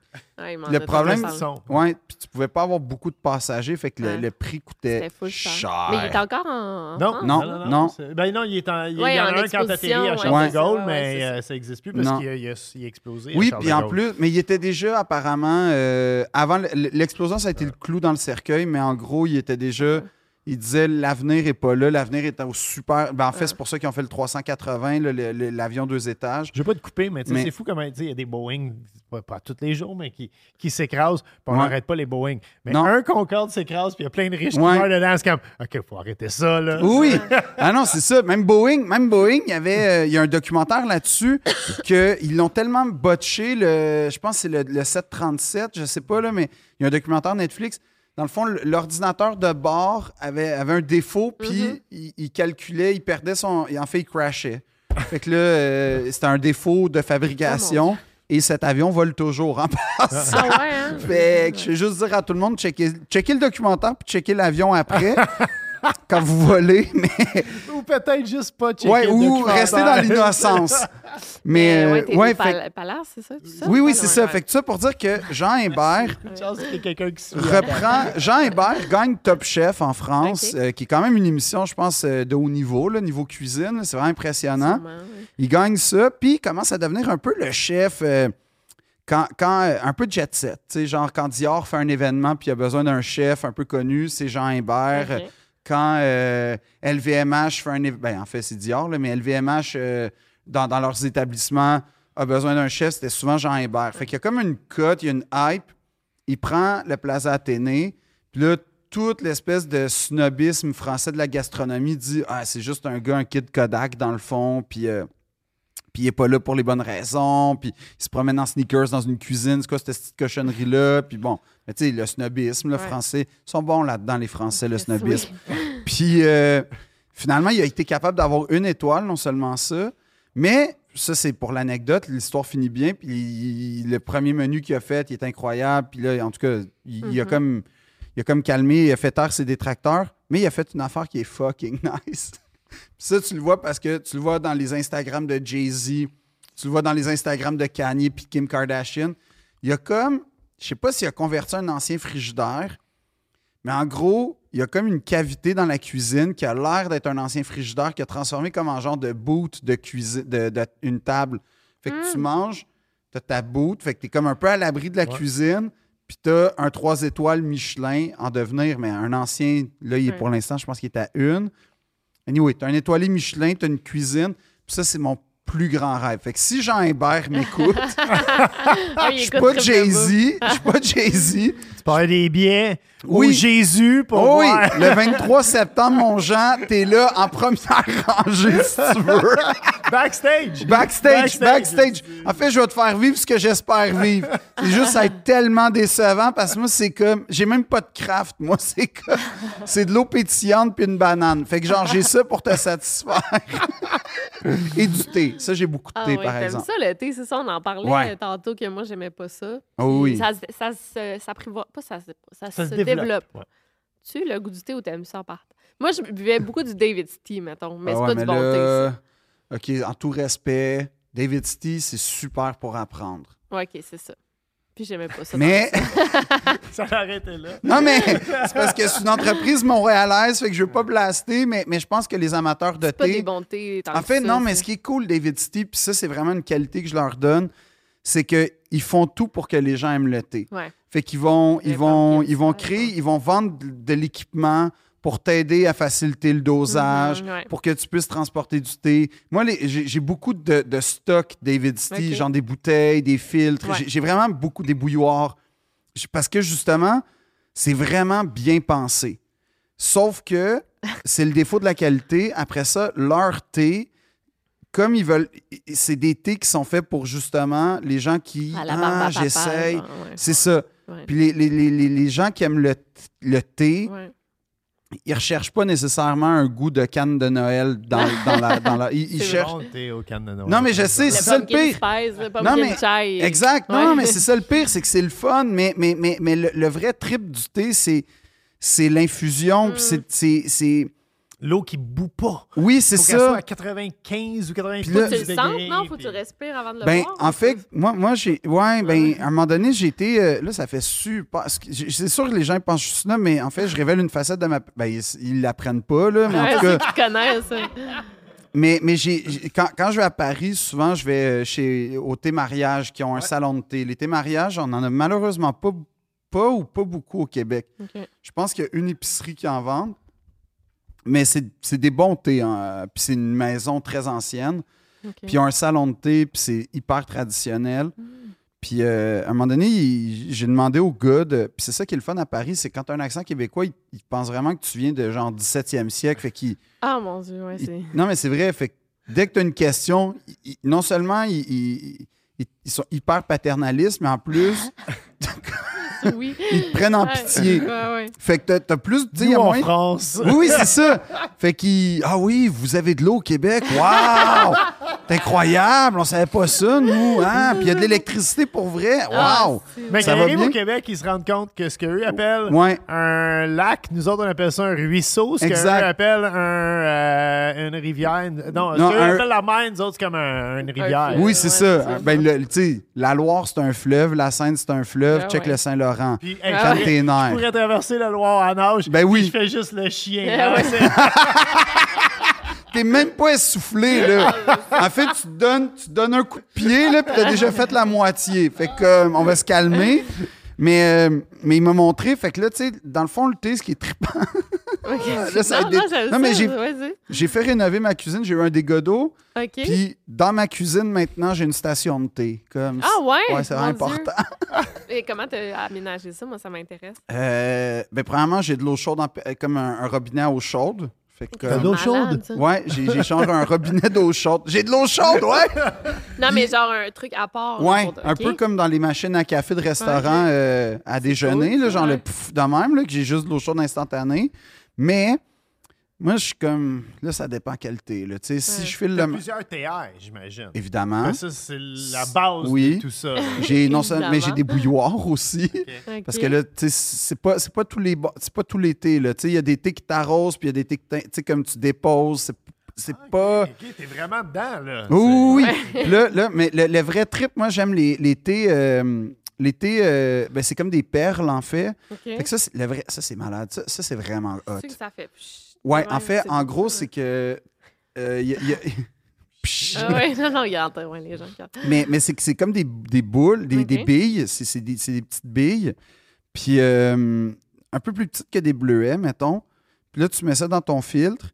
Il m'en Le problème. Ouais, puis tu pouvais pas avoir beaucoup de passagers, fait que le, Ouais. le prix coûtait cher. Mais il est encore en. Non? Non, non. Ben non, il, est en, il y en a un quand t'atterris à Charles ouais, de Gaulle, mais euh, ça n'existe plus parce qu'il a, explosé. Oui, puis en plus, mais il était déjà apparemment. euh, avant l'explosion, ça a été le clou dans le cercueil, mais en gros, il était déjà. Il disait l'avenir est pas là, l'avenir est au super. Ben, en fait, c'est pour ça qu'ils ont fait le 380, là, le- le- l'avion deux étages. Je veux pas te couper, mais, c'est fou comment il y a des Boeing, pas, pas tous les jours, mais qui, qui s'écrasent, puis on Ouais. n'arrête pas les Boeing. Mais Non. un Concorde s'écrase, puis il y a plein de riches Ouais. qui meurent dedans. C'est comme, OK, faut arrêter ça, là. Oui, ah non, c'est ça. Même Boeing, même Boeing, il y avait, euh, il y a un documentaire là-dessus qu'ils l'ont tellement botché. Le, je pense que c'est le, le 737, je sais pas là, mais il y a un documentaire Netflix. Dans le fond, l'ordinateur de bord avait, avait un défaut, puis il, il calculait, il perdait son, et en fait, il crashait. Fait que là, euh, c'était un défaut de fabrication. et cet avion vole toujours en passant. Ah ouais, hein? Fait que je vais juste dire à tout le monde, checker, checker le documentaire puis checker l'avion après. quand vous volez, mais Ou peut-être juste pas checker ouais, ou rester dans l'innocence. Mais, Mais ouais, euh, ouais, au fait- c'est ça? oui, oui, Ouais, c'est ouais, ça. ouais. Fait que ça pour dire que Jean Hébert Une chance qu'il y ait quelqu'un qui suit. reprend. Jean Hébert gagne Top Chef en France, euh, qui est quand même une émission, je pense, euh, de haut niveau, là, niveau cuisine. C'est vraiment impressionnant. Sûrement, ouais. Il gagne ça, puis il commence à devenir un peu le chef. euh, quand, quand, un peu de jet set, tu sais, genre quand Dior fait un événement puis il a besoin d'un chef un peu connu, c'est Jean Hébert. Quand euh, LVMH fait un événement, ben, en fait c'est Dior, là, mais LVMH euh, dans, dans leurs établissements a besoin d'un chef, c'était souvent Jean Hébert. Fait qu'il y a comme une cote, il y a une hype. Il prend le Plaza Athénée, puis là, toute l'espèce de snobisme français de la gastronomie dit Ah, c'est juste un gars, un kid Kodak dans le fond, puis. euh, puis il est pas là pour les bonnes raisons, puis il se promène en sneakers dans une cuisine, c'est quoi cette petite cochonnerie-là, puis bon, mais tu sais, le snobisme, le Ouais. français, ils sont bons là-dedans, les Français, le Oui. snobisme. Puis euh, finalement, il a été capable d'avoir une étoile, non seulement ça, mais ça, c'est pour l'anecdote, l'histoire finit bien, puis il- le premier menu qu'il a fait, il est incroyable, puis là, en tout cas, il, il a Mhm. comme... Il a comme calmé, il a fait taire ses détracteurs, mais il a fait une affaire qui est fucking nice. Puis ça, tu le vois parce que tu le vois dans les Instagrams de Jay-Z, tu le vois dans les Instagrams de Kanye puis Kim Kardashian. Il y a comme, je sais pas s'il a converti un ancien frigidaire, mais en gros, il y a comme une cavité dans la cuisine qui a l'air d'être un ancien frigidaire qui a transformé comme en genre de boot de cuisine, de, de- une table. Fait que tu manges, tu as ta boot, fait que tu es comme un peu à l'abri de la Ouais. cuisine, puis tu as un 3 étoiles Michelin en devenir, mais un ancien, là, il est Ouais. pour l'instant, je pense qu'il est à une. Anyway, tu as un étoilé Michelin, tu as une cuisine, puis ça, c'est mon plus grand rêve. Fait que si Jean Hébert m'écoute, je suis pas Jay-Z, je suis pas Jay-Z. Tu parles des billets Oui. au Jésus pour Oh oui, voir. le 23 septembre, mon Jean, t'es là en première rangée, si tu veux. Backstage. Backstage, backstage. En fait, je vais te faire vivre ce que j'espère vivre. C'est juste, ça va être tellement décevant parce que moi, c'est comme. J'ai même pas de craft. Moi, c'est comme. C'est de l'eau pétillante puis une banane. Fait que, genre, j'ai ça pour te satisfaire. Et du thé. Ça, j'ai beaucoup de Ah thé, ouais, par t'aimes exemple. ça, le thé, c'est ça, on en parlait Ouais. euh, tantôt que moi, j'aimais pas ça. Oh oui. Ça, se- ça, ça prévoit- pas ça, ça, Ça se, se développe. développe. ouais. Tu le goût du thé ou t'aimes ça en part? Moi, je buvais beaucoup du David's Tea, mettons, mais Ah c'est ouais, pas du bon thé, ça. OK, en tout respect, David City, c'est super pour apprendre. Ouais, ok, c'est ça. Puis j'aimais pas ça. Mais, Ça l'arrêtait là. non, mais c'est parce que c'est une entreprise montréalaise, fait que je veux pas blaster, mais, mais je pense que les amateurs de C'est pas des thé. bons thés. tant En que fait, ça, non, mais ce qui est cool, David City, puis ça, c'est vraiment une qualité que je leur donne, c'est qu'ils font tout pour que les gens aiment le thé. Ouais. Fait qu'ils vont, ils vont, ils vont créer, ils vont vendre de l'équipement pour t'aider à faciliter le dosage, Mhm, ouais. pour que tu puisses transporter du thé. Moi, j'ai beaucoup de, de stock David City, Ok. genre des bouteilles, des filtres. Ouais. J'ai- vraiment beaucoup des bouilloires. Parce que justement, c'est vraiment bien pensé. Sauf que c'est le défaut de la qualité. Après ça, leur thé, comme ils veulent, c'est des thés qui sont faits pour justement les gens qui. Ah, j'essaye. ouais. C'est ça. Ouais. Puis les, les- les- les- les gens qui aiment le, le thé, Ouais. Ils recherchent pas nécessairement un goût de canne de Noël dans, dans la. Dans la ils, ils cherchent. Bon, t'es au canne de Noël. Non, mais je sais, c'est ça le pire. spice, le Non, mais- chai. Exact. Non, Ouais. non, mais c'est ça le pire, c'est que c'est le fun, mais, mais, mais, mais le, le vrai trip du thé, c'est, c'est l'infusion. Mm. puis c'est, c'est, c'est- L'eau qui bout pas. Oui, c'est Faut qu'elle soit ça. à 95 ou 80 Puis là- Tu le sens, non? Faut que tu respires avant de le Ben, boire. en fait, moi, moi j'ai. Ouais, ben, Ouais. à un moment donné, j'ai été. euh, là, ça fait super. C'est sûr que les gens pensent juste là, mais en fait, je révèle une facette de ma. Ben, ils l'apprennent pas, là, mais en Ouais, tout ceux cas. qui connaissent. Mais, mais j'ai, quand, quand je vais à Paris, souvent, je vais euh, chez, au thé mariage qui ont un salon de thé. Les thé mariages, on en a malheureusement pas, pas ou pas beaucoup au Québec. Ok. Je pense qu'il y a une épicerie qui en vend. Mais c'est, des bons thés. hein. Puis c'est une maison très ancienne. Ok. Puis ils ont un salon de thé, puis c'est hyper traditionnel. Puis euh, à un moment donné, j'ai demandé au gars, de- puis c'est ça qui est le fun à Paris, c'est quand tu as un accent québécois, il, il pense vraiment que tu viens de genre 17e siècle. Fait qu'il Ah, mon Dieu, ouais, c'est... non, mais c'est vrai. Fait que dès que tu as une question, il- non seulement ils, ils- ils- ils sont hyper paternalistes, mais en plus, Oui. ils te prennent en pitié. Ouais, ouais. Fait que t'as- t'as plus. a en moins- France. Oui, oui, c'est ça. Fait qu'il. Ah oui, vous avez de l'eau au Québec. Waouh! C'est incroyable. On savait pas ça, nous. Hein? Puis il y a de l'électricité pour vrai. Ah, Waouh! c'est- Mais Ça quand ils va arrivent bien? au Québec, ils se rendent compte que ce qu'eux appellent Ouais. un lac, nous autres, on appelle ça un ruisseau. Ce Exact. qu'eux appellent un, euh, une rivière. une- Non, ce qu'eux un- appellent la mer, nous autres, c'est comme un- une rivière. Oui, Ouais, c'est c'est ça. Ben, le- tu sais, la Loire, c'est un fleuve. La Seine, c'est un fleuve. Ah, Check ouais. le Saint-Laurent. Puis, hey, Ah t'es pourrais- je nerfs. pourrais traverser la Loire en nage. Ben puis oui. Je fais juste le chien. Ah ouais. c'est- T'es même pas essoufflé, là. En fait, tu te donnes, tu donnes un coup de pied, là, puis t'as déjà fait la moitié. Fait que, euh, on va se calmer. Mais, euh, mais il m'a montré, fait que là, tu sais, dans le fond, le thé, ce qui est trippant, Là, ça non, a été- non, j'aime Non, mais j'ai- fait rénover ma cuisine, j'ai eu un dégât d'eau. Puis dans ma cuisine, maintenant, j'ai une station de thé. Comme Ah ouais? Ouais, c'est vraiment Dieu. important. Et comment t'as aménagé ça? Moi, ça m'intéresse. Euh, ben, premièrement, j'ai de l'eau chaude, en- euh, comme un, un robinet à eau chaude. Fait que, T'as de l'eau chaude? ça. Ouais, j'ai j'ai changé un robinet d'eau chaude. J'ai de l'eau chaude, ouais! Non, mais genre un truc à part. Ouais, pour- un peu comme dans les machines à café de restaurant euh, à déjeuner, cool, là, ça, genre le pff de même, là, que j'ai juste de l'eau chaude instantanée. Mais moi, je suis comme. Là, ça dépend quelle thé. Là. Tu sais, Si je file le. plusieurs TR, j'imagine. Évidemment. Ça, c'est la base Oui. de tout ça. J'ai non seulement, mais j'ai des bouilloires aussi. Parce que là, tu sais, c'est pas, c'est pas tous les c'est pas tous les thés. là. Tu sais, il y a des thés qui t'arrosent, puis il y a des thés qui t'in- tu sais, comme tu déposes. C'est, c'est pas. Ok, t'es vraiment dedans, là. Oui, oui. Là, là, mais le, le vrai trip, moi, j'aime les, les thés. euh, thés, euh, ben, c'est comme des perles, en fait. Fait que ça, c'est, le vrai, ça, c'est malade. Ça, ça, c'est vraiment hot. Tu sais que ça fait... psh, Ouais, en fait, en gros, c'est que. euh, y a- y a- Psh. Ah non, non, regarde, ouais, les gens regardent. Mais, mais c'est c'est comme des, des boules, des, des billes. C'est, c'est des, c'est des petites billes. Puis euh, un peu plus petites que des bleuets, mettons. Puis là, tu mets ça dans ton filtre.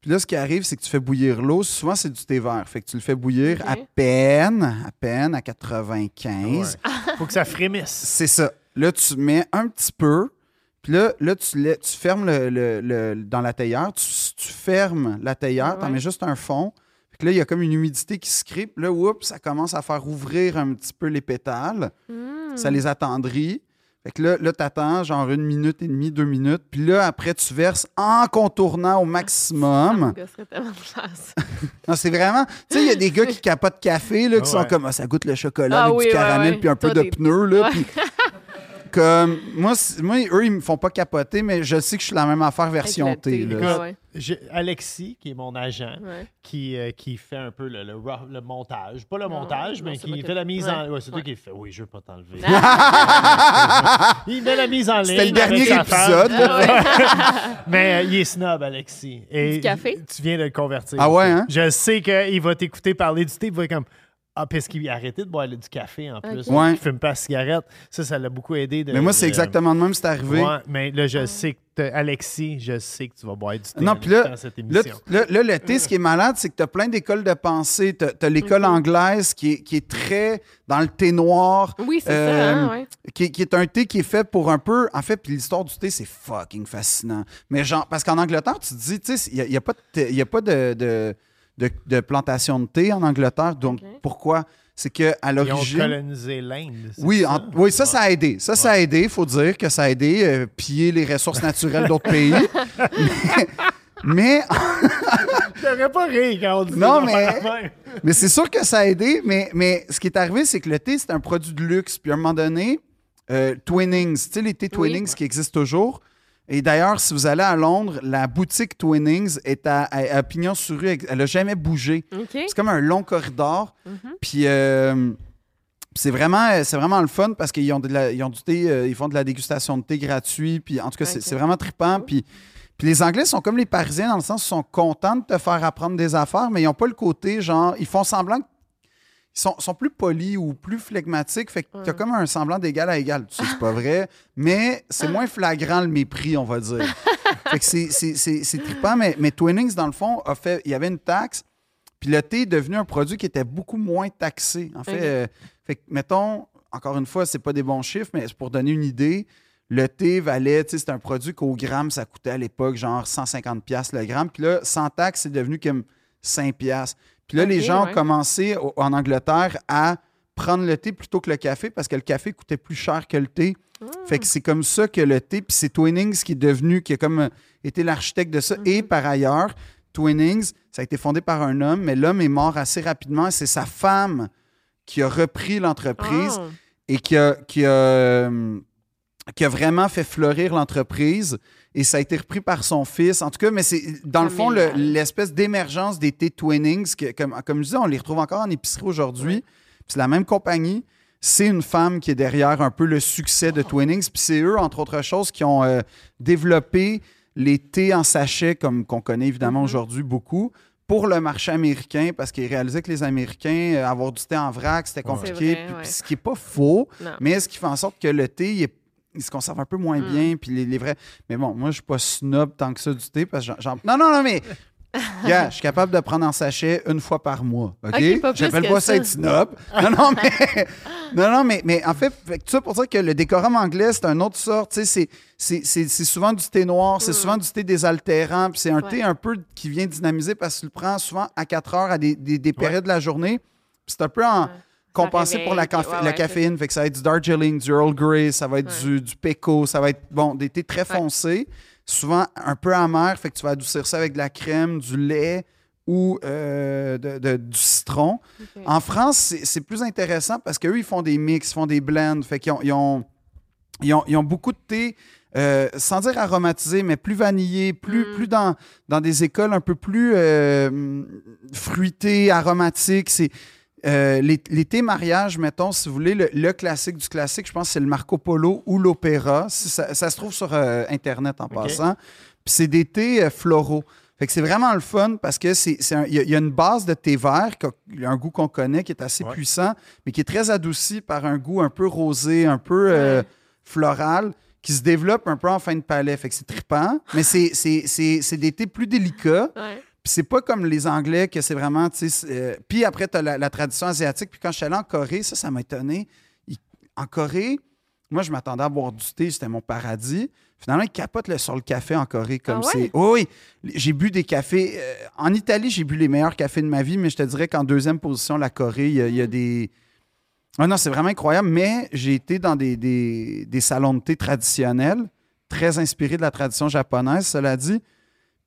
Puis là, ce qui arrive, c'est que tu fais bouillir l'eau. Souvent, c'est du thé vert. Fait que tu le fais bouillir à peine, à peine, à 95. Ouais. Faut que ça frémisse. C'est ça. Là, tu mets un petit peu. Puis là, là tu, la- tu fermes le, le- le- dans la théière. Tu, tu fermes la théière. Ouais. T'en mets juste un fond. Puis là, il y a comme une humidité qui se crée. Puis là, oups, ça commence à faire ouvrir un petit peu les pétales. Hmm. Ça les attendrit. Fait que là, là t'attends genre une minute et demie, deux minutes. Puis là, après, tu verses en contournant au Ça me maximum. gosserait tellement de place. Non, c'est vraiment... Tu sais, il y a des gars qui capotent café, là, qui Ah sont comme, Ah, ça goûte le chocolat Ah avec oui, du caramel ouais. puis un peu de pneus, là. Ouais. puis- comme, moi, moi, eux, ils me font pas capoter, mais je sais que je suis la même affaire version T. là. ouais. Alexis, qui est mon agent, Ouais. qui, euh, qui fait un peu le, le, montage. Pas le Non, montage, non, mais qui fait que- la mise Ouais. en. Ouais, c'est toi qui le fait. Oui, je veux pas t'enlever. il met la mise en ligne. C'était le dernier épisode. là. Mais euh, il est snob, Alexis. Et Du café? Tu viens de le convertir. Ah ouais, hein? Je sais qu'il va t'écouter parler du thé, il va être comme. Ah, parce qu'il a arrêté de boire du café en plus. Ok. Ouais. Il fume pas de cigarette. Ça, ça l'a beaucoup aidé. De, Mais moi, c'est de- exactement de même, c'est arrivé. Ouais, mais là, je sais que Alexis, je sais que tu vas boire du thé Non, puis là, écoutant cette Là, émission. là, là, le thé, ce qui est malade, c'est que tu as plein d'écoles de pensée. Tu as, l'école Mhm. anglaise qui est, qui est très dans le thé noir, Oui, c'est Euh, ça, hein, ouais. qui, est- qui est un thé qui est fait pour un peu. En fait, puis l'histoire du thé, c'est fucking fascinant. Mais genre, parce qu'en Angleterre, tu te dis, tu sais, il n'y a, y a pas de, thé- il y a pas de, de, de- de plantation de thé en Angleterre. Donc, pourquoi? C'est qu'à Ils ont l'origine. colonisé l'Inde. Oui, ça? en- oui, ça, ça a aidé. Ça, ça a aidé. Il faut dire que ça a aidé. euh, piller les ressources naturelles d'autres pays. mais, mais pas rire quand on dit Non, mais-. Mais c'est sûr que ça a aidé, mais, mais ce qui est arrivé, c'est que le thé, c'est un produit de luxe. Puis à un moment donné, euh, Twinnings, tu sais, les thés Oui. Twinnings qui existent toujours. Et d'ailleurs, si vous allez à Londres, la boutique Twinnings est à, à- à pignon sur rue. Elle n'a jamais bougé. C'est comme un long corridor. Mhm. Puis euh, c'est vraiment, vraiment le fun parce qu'ils ont, de la- ils ont du thé, euh, ils font de la dégustation de thé gratuit. Puis en tout cas, c'est vraiment trippant. Puis, puis les Anglais sont comme les Parisiens dans le sens qu'ils sont contents de te faire apprendre des affaires, mais ils n'ont pas le côté genre, ils font semblant ils sont, sont plus polis ou plus flegmatiques. Fait que tu as Ouais. comme un semblant d'égal à égal. Tu sais, c'est pas vrai, mais c'est moins flagrant le mépris, on va dire. fait que c'est- trippant, mais, mais Twinnings, dans le fond, a fait, il y avait une taxe, puis le thé est devenu un produit qui était beaucoup moins taxé. En fait, euh, fait que, mettons, encore une fois, c'est pas des bons chiffres, mais c'est pour donner une idée. Le thé valait, tu sais, c'est un produit qu'au gramme, ça coûtait à l'époque genre 150$ piastres le gramme. Puis là, sans taxe, c'est devenu comme 5$. Puis là, les gens ouais. ont commencé au- en Angleterre à prendre le thé plutôt que le café parce que le café coûtait plus cher que le thé. Fait que c'est comme ça que le thé, puis c'est Twinnings qui est devenu, qui a comme euh, été l'architecte de ça. Et par ailleurs, Twinnings, ça a été fondé par un homme, mais l'homme est mort assez rapidement. et C'est sa femme qui a repris l'entreprise Ah. et qui a, qui, a, euh, qui a vraiment fait fleurir l'entreprise. Et ça a été repris par son fils. En tout cas, mais c'est dans le fond le- l'espèce d'émergence des thés Twinnings. que- comme, comme je disais, on les retrouve encore en épicerie aujourd'hui. C'est la même compagnie. C'est une femme qui est derrière un peu le succès de Twinnings. Puis c'est eux, entre autres choses, qui ont euh, développé les thés en sachet, comme qu'on connaît évidemment Mhm. aujourd'hui beaucoup, pour le marché américain, parce qu'ils réalisaient que les Américains, euh, avoir du thé en vrac, c'était compliqué. Vrai, puis- ouais. puis ce qui n'est pas faux, Non. mais ce qui fait en sorte que le thé, il, est- il se conserve un peu moins Mm. bien. Puis les, les vrais. Mais bon, moi, je suis pas snob tant que ça du thé. Parce que j'en- Non, non, non, mais. Je suis capable de prendre en sachet une fois par mois. OK? Ok, pas plus J'appelle pas ça être snob. Non, non, mais. Non, non, mais, mais en fait, fait ça pour dire que le décorum anglais, c'est un autre sorte. Tu sais, c'est- souvent du thé noir, c'est Mm. souvent du thé désaltérant. Puis c'est un Ouais. thé un peu qui vient dynamiser parce que tu le prends souvent à 4 heures à des, des- des périodes de la journée. C'est un peu en Ouais. Compensé pour la, réveille, café- ouais, la caféine. Fait que ça va être du Darjeeling, du Earl Grey, ça va être Ouais. du, du Peco, ça va être bon, des thés très foncés, souvent un peu amers. Fait que tu vas adoucir ça avec de la crème, du lait ou euh, de- de- du citron. En France, c'est c'est plus intéressant parce qu'eux, ils font des mix, ils font des blends. Fait qu'ils ont, ils ont, ils ont, ils ont beaucoup de thé, euh, sans dire aromatisé, mais plus vanillé, plus, Mm. plus dans, dans des écoles un peu plus euh, fruitées, aromatiques. C'est. Euh, thés mariage, mettons, si vous voulez, le, le classique du classique, je pense que c'est le Marco Polo ou l'Opéra. Ça, ça se trouve sur euh, Internet en passant. Puis c'est des thés euh, floraux. Fait que c'est vraiment le fun parce que c'est, il y, a- il y a une base de thé vert, qui a qui a un goût qu'on connaît, qui est assez Ouais. puissant, mais qui est très adouci par un goût un peu rosé, un peu euh, Ouais. floral, qui se développe un peu en fin de palais. Fait que c'est trippant, mais c'est, c'est, c'est, c'est des thés plus délicats. Ouais. Puis c'est pas comme les Anglais que c'est vraiment, euh, puis après, tu as la, la tradition asiatique. Puis quand je suis allé en Corée, ça, ça m'a étonné. En Corée, moi, je m'attendais à boire du thé, c'était mon paradis. Finalement, ils capotent le- sur le café en Corée. Comme Ah ouais? c'est. Oui, oui. J'ai bu des cafés. euh, en Italie, j'ai bu les meilleurs cafés de ma vie, mais je te dirais qu'en deuxième position, la Corée, il y a, il y a des. Ah non, c'est vraiment incroyable, mais j'ai été dans des, des- des salons de thé traditionnels, très inspirés de la tradition japonaise, cela dit.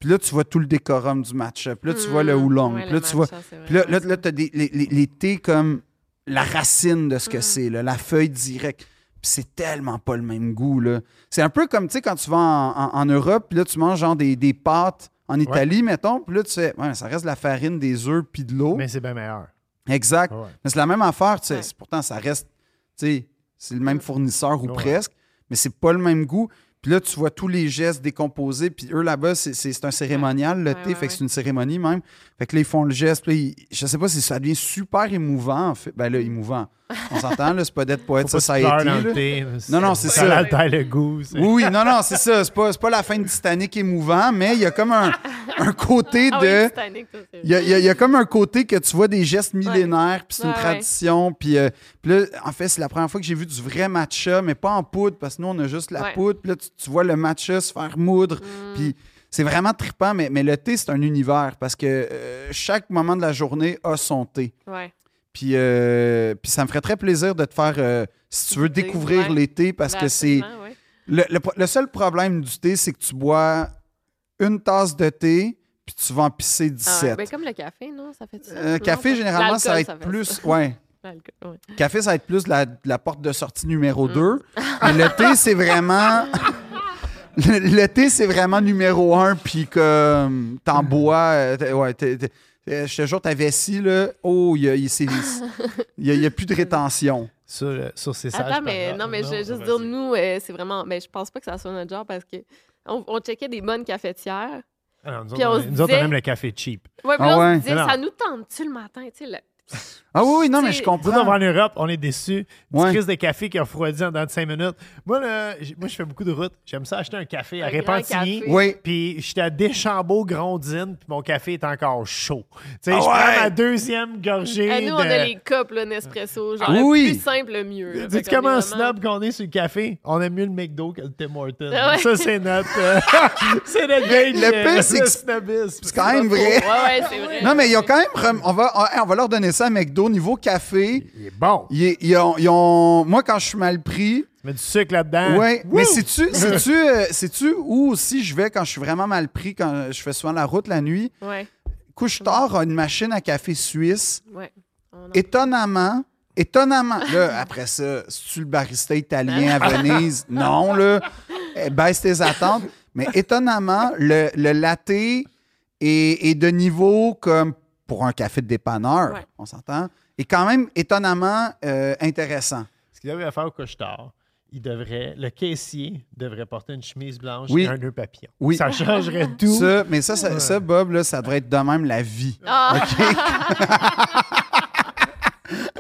Puis là, tu vois tout le décorum du match. Puis là, tu vois le Mm. oolong. Ouais, Puis là, tu vois. Puis là, là, là, t'as des, les, les- les thés comme la racine de ce que Mm. c'est, là, la feuille directe. Puis c'est tellement pas le même goût, là. C'est un peu comme, tu sais, quand tu vas en, en- en Europe, puis là, tu manges genre des, des pâtes en Italie, mettons, puis là, tu sais, ouais, ça reste de la farine, des œufs, puis de l'eau. Mais c'est bien meilleur. Exact. Ouais. Mais c'est la même affaire, tu sais. Ouais. c'est- Pourtant, ça reste, tu sais, c'est le même fournisseur ou Ouais. presque, mais c'est pas le même goût. Puis là, tu vois tous les gestes décomposés. Puis eux, là-bas, c'est- c'est c'est un cérémonial, le Ouais, thé. ouais, fait que c'est une cérémonie même. Fait que là, ils font le geste. Puis là, ils- je sais pas si ça devient super émouvant, en fait. Ben là, émouvant. On s'entend, là, c'est pas d'être poète Faut pas là. le thé. Non, non, c'est Ça ça. altère le goût. c'est- Oui, oui, non, non, c'est ça. C'est pas, c'est pas la fin de Titanic émouvant, mais il y a comme un, un côté Ah de. oui, ça, Il y, a, il y a- y a comme un côté que tu vois des gestes millénaires, puis c'est une tradition. Puis, euh, puis là, en fait, c'est la première fois que j'ai vu du vrai matcha, mais pas en poudre, parce que nous, on a juste la Ouais. poudre. Puis là, tu, tu vois le matcha se faire moudre. Mm. Puis c'est vraiment trippant, mais, mais le thé, c'est un univers, parce que euh, chaque moment de la journée a son thé. Ouais. Puis, euh, puis ça me ferait très plaisir de te faire, euh, si tu veux, découvrir ouais. les thés, parce Ben, que c'est... ouais. Le, le seul problème du thé, c'est que tu bois une tasse de thé, puis tu vas en pisser Ah 17. ouais, ben, comme le café, non? Ça fait ça? Euh, Non, café, généralement, ça va être plus. ça. Ouais. L'alcool, ouais. Café, ça va être plus la, la porte de sortie numéro Mm. 2. Mais le thé, c'est vraiment. Le, le thé, c'est vraiment numéro 1. Puis comme t'en bois. euh, t'es- ouais, t'es- t'es- euh, je te jure, ta vessie, là, oh, il y a, il c'est- il y a- y a plus de rétention. Sur, sur ces sages Attends, mais non, mais je vais juste vas-y. dire, nous, euh, c'est vraiment. Ben, je pense pas que ça soit notre genre parce que on, on checkait des bonnes cafetières. Ah non, nous, Puis autres, on on, nous autres, on disait- aime le café cheap. Ouais, puis Ah là, on ouais? se disait, Non, non. ça nous tente-tu le matin? Tu sais, Ah oui, oui, non, mais je Nous autres, on va comprends. en Europe, on est déçus. Petite Ouais. crise de café qui a refroidi en dans de 5 minutes. Moi, là, moi, je fais beaucoup de route. J'aime ça acheter un café à Un grand Répentigny. café. Oui. Puis j'étais à Deschambault, Grondine, puis mon café est encore chaud. Tu sais, Ah je prends ouais? ma deuxième gorgée Ah, nous, on a les cups, là, Nespresso. Genre, Oui. le plus simple, le mieux. là. Tu sais Fait qu'on comment est vraiment- snob qu'on est sur le café? On aime mieux le McDo que le Tim Hortons. Ah ouais. Ça, c'est notre... euh, c'est notre le pire, euh, c'est que snobisme. C'est quand même Ouais, vrai. ouais, c'est vrai. Non, mais il y a quand même. On va, on va leur donner ça à McDo. Niveau café, Il est bon. ils, ils ont, ils ont- Moi, quand je suis mal pris, Tu mets du sucre là-dedans. Wouh! mais sais-tu, sais-tu, euh, sais-tu où aussi je vais quand je suis vraiment mal pris, quand je fais souvent la route la nuit? Ouais, Couche-tard a une machine à café suisse. ouais. En- Étonnamment, étonnamment, là, après ça, si tu le barista italien à Venise, non, là, eh, baisse tes attentes. Mais étonnamment, le, le latte est, est de niveau comme pour un café de dépanneur, Ouais. on s'entend, est quand même étonnamment euh, intéressant. Ce qu'il devrait faire au couche-tard, il devrait, le caissier devrait porter une chemise blanche Oui. et un nœud papillon. Oui. Ça changerait tout. Ça, mais ça, ça, ça, Bob, là, ça devrait être de même la vie. Ah!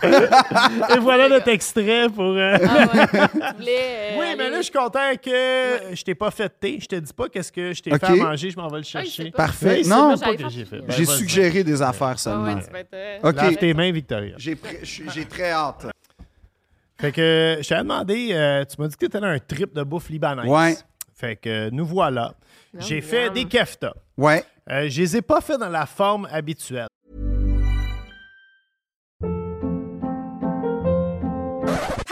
Et voilà notre extrait pour. euh, Ah ouais. Tu voulais, euh, Oui, mais aller- là, je suis content que je t'ai pas fait de thé. Je te dis pas qu'est-ce que je t'ai fait à manger, je m'en vais le Ah, chercher. il sait pas. Parfait. Mais Non, même pas j'avais que fait j'ai fait. chier. Ben, J'ai vas-y. suggéré des affaires Ah seulement. ouais, tu vas être, euh, OK. Lave tes mains, Victoria. J'ai pré- j'ai j'ai très hâte. Fait que je t'avais demandé, euh, tu m'as dit que tu étais dans un trip de bouffe libanaise. Ouais. Fait que euh, nous voilà. Non, J'ai fait des keftas. Ouais. Euh, je les ai pas fait dans la forme habituelle.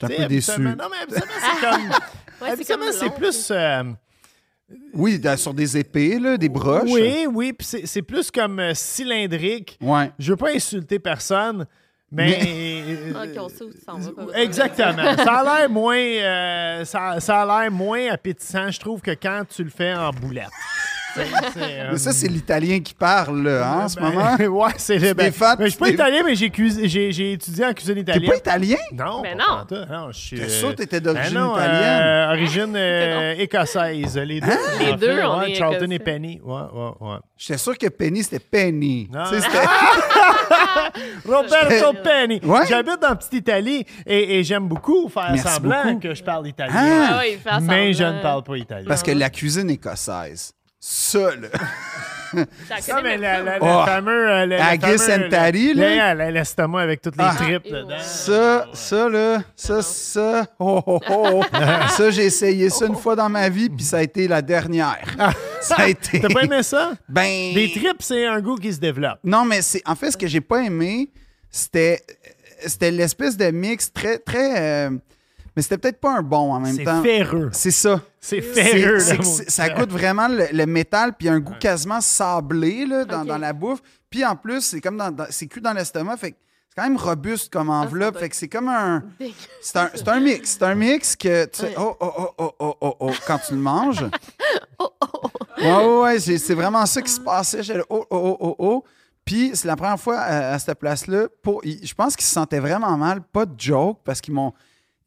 Je suis un peu déçu. Non, mais habituellement, c'est comme. Ouais, c'est habituellement, comme c'est plus. euh, Oui, sur des épées, là, des broches. oui, oui, puis c'est c'est plus comme euh, cylindrique. Ouais. Je veux pas insulter personne, mais. Ah, on sait où tu s'en vas. pas Exactement. ça a l'air moins, euh, ça, ça a l'air moins appétissant, je trouve, que quand tu le fais en boulette. euh, Mais ça, c'est l'italien qui parle, là, hein, en ce ben, moment. ouais, c'est le. Ben, ben, je suis pas italien, mais j'ai, cuis- j'ai, j'ai étudié en cuisine T'es italienne. pas italien? Non, Ben pas non. non, je suis. T'es euh, sûr que t'étais d'origine ben non, italienne? euh, origine euh, écossaise. Les deux. Les en deux, fait, on ouais, est Charlton écossais. et Penny. Ouais, ouais, ouais. J'étais sûr que Penny, c'était Penny. Non. Tu sais, c'était- Roberto Penny. Ouais. J'habite dans Petite Italie et, et j'aime beaucoup faire Merci semblant beaucoup. que je parle italien. Ah. Ah ouais, il fait mais je ne parle pas italien. Parce que la cuisine écossaise, ça, là. J'en Ça, mais la, la, la Oh. euh, tatty, le- là. le- L'estomac avec toutes les Ah. tripes dedans. ouais. Ça, ça, là, ça, ça, oh, oh, oh. ça, j'ai essayé ça une fois dans ma vie, puis ça a été la dernière. Ça a été... T'as pas aimé ça? Ben... Des tripes, c'est un goût qui se développe. Non, mais c'est en fait ce que j'ai pas aimé, c'était c'était l'espèce de mix très très euh, mais c'était peut-être pas un bon en même C'est temps. ferreux. C'est ça. C'est C'est- ferreux. c'est c'est- ça goûte vraiment le, le métal puis un goût quasiment sablé là, dans, dans la bouffe. Puis en plus, c'est comme dans, dans- c'est cuit dans l'estomac, fait que c'est quand même robuste comme enveloppe, doit fait que c'est comme un c'est un, c'est un mix, c'est un mix que tu sais, oh oh oh oh oh oh oh quand tu le manges. Ouais, ouais, ouais, c'est c'est vraiment ça qui se passait. J'étais là, oh, oh, oh, oh, oh. Puis c'est la première fois à, à cette place-là. Pour, je pense qu'ils se sentaient vraiment mal. Pas de joke, parce qu'ils m'ont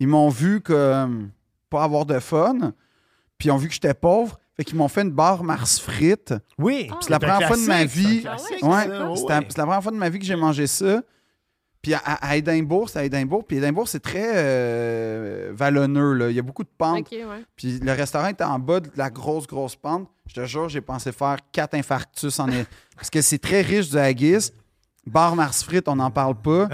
ils m'ont vu comme pas avoir de fun. Puis ils ont vu que j'étais pauvre. Fait qu'ils m'ont fait une barre Mars frites. Oui. C'est la première fois de ma vie. Ah Ouais. Ouais, ça, c'est ouais. la, première fois de ma vie que j'ai mangé ça. Puis à, à Édimbourg, c'est à Édimbourg. Puis Édimbourg, c'est très euh, vallonneux. Là. Il y a beaucoup de pentes. Ouais. Puis le restaurant était en bas de la grosse, grosse pente. Je te jure, j'ai pensé faire quatre infarctus en est. Parce que c'est très riche du haggis. Bar Mars frites, on n'en parle pas.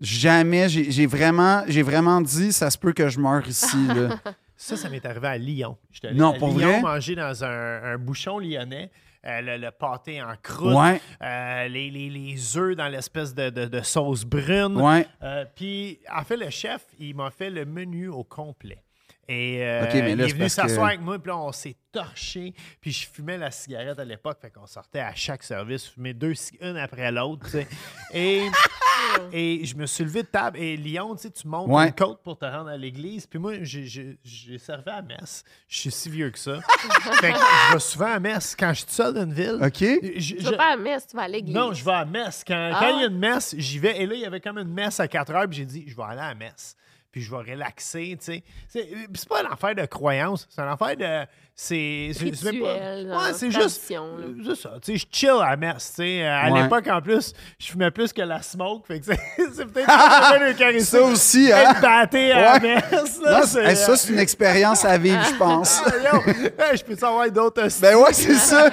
Jamais, j'ai vraiment, j'ai vraiment dit, ça se peut que je meure ici. Là. Ça, ça m'est arrivé à Lyon. J'étais Non, à pour Lyon vrai? manger dans un, un bouchon lyonnais. euh, le, le pâté en croûte, Ouais. euh, les, les, les œufs dans l'espèce de, de- de sauce brune. Euh, Puis, en fait, le chef, il m'a fait le menu au complet. Et euh, là, il est venu s'asseoir que- avec moi, puis là, on s'est torché. Puis je fumais la cigarette à l'époque, fait qu'on sortait à chaque service, fumait deux, une après l'autre, tu sais. Et, et je me suis levé de table. Et Lyon, tu sais, tu montes Ouais. une côte pour te rendre à l'église. Puis moi, j'ai- servi à messe. Je suis si vieux que ça. fait que je vais souvent à messe. Quand je suis seul dans une ville, OK? je- Tu je- vas pas à la messe, tu vas à l'église. non, je vais à la messe. Quand, Ah quand il y a une messe, j'y vais. Et là, il y avait comme une messe à 4 heures, puis j'ai dit, je vais aller à la messe. Puis je vais relaxer, tu sais. C'est pas une affaire de croyance, c'est une affaire de. C'est Ouais, c'est juste. C'est ça, tu sais. Je chill à la messe, tu sais. À Ouais. l'époque, en plus, je fumais plus que la smoke, fait que c'est peut-être un eucharistique. Ça aussi, hein? Être batté à la messe, là, Non, hey, ça, c'est une expérience à vivre, je pense. Ah, hey, je peux savoir d'autres hosties? Ben ouais, c'est ça.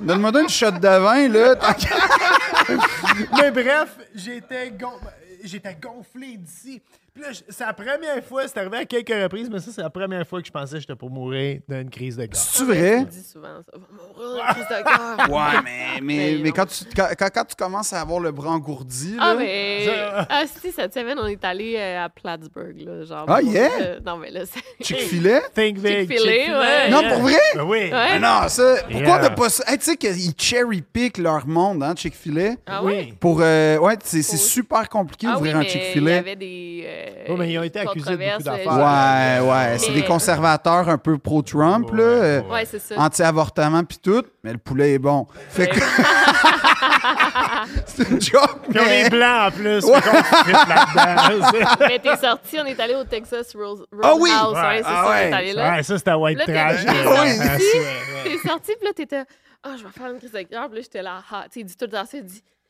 Donne-moi une shot de vin, là. Mais bref, j'étais gonflé d'ici. Puis là, je- c'est la première fois, c'est arrivé à quelques reprises, mais ça, c'est la première fois que je pensais que j'étais pour mourir d'une crise de gaz. C'est vrai? Tu dis souvent ça. Va mourir, crise de cœur. Ouais, mais, mais, Mais quand, tu, quand, quand- tu commences à avoir le bras engourdi, Ah, là, mais. Ça- Ah, si, cette semaine, on est allé euh, à Plattsburgh, là. Genre, Ah, yeah? euh, non, mais là, c'est. Chick-fil-A? Think big. Chick-fil-A, Chick-fil-A, ouais. Non, yeah. pour vrai? Ben oui. Ouais. Ah non, ça. Pourquoi Yeah. n'a pas ça? Hey, tu sais qu'ils cherry-pick leur monde, hein, Chick-fil-A? Ah, ouais? Oui. Pour. euh, ouais, c'est super compliqué Ah, d'ouvrir oui, un mais Il y Chick-fil-A. avait des. euh, Ouais, mais ils ont été accusés de beaucoup d'affaires. Ouais, ouais. C'est des conservateurs un peu pro-Trump, là. Ouais, euh, ouais. Ouais, c'est ça. Anti-avortement puis tout. Mais le poulet est bon. Fait que. c'est une joke, Puis on mais- est blanc en plus. là-dedans. Mais t'es sorti, on est allé au Texas Rose, Ah oui! Roadhouse, Ouais. ouais, c'est Ah ça, ouais. on est allé là. Ouais, ça, c'était white Là, t'es- trash. t'es euh, sorti. ouais. T'es sorti, puis là, t'étais. Ah, je vais faire une crise de cœur. Puis là, j'étais là. Ah, tu sais, il dit tout le temps ça.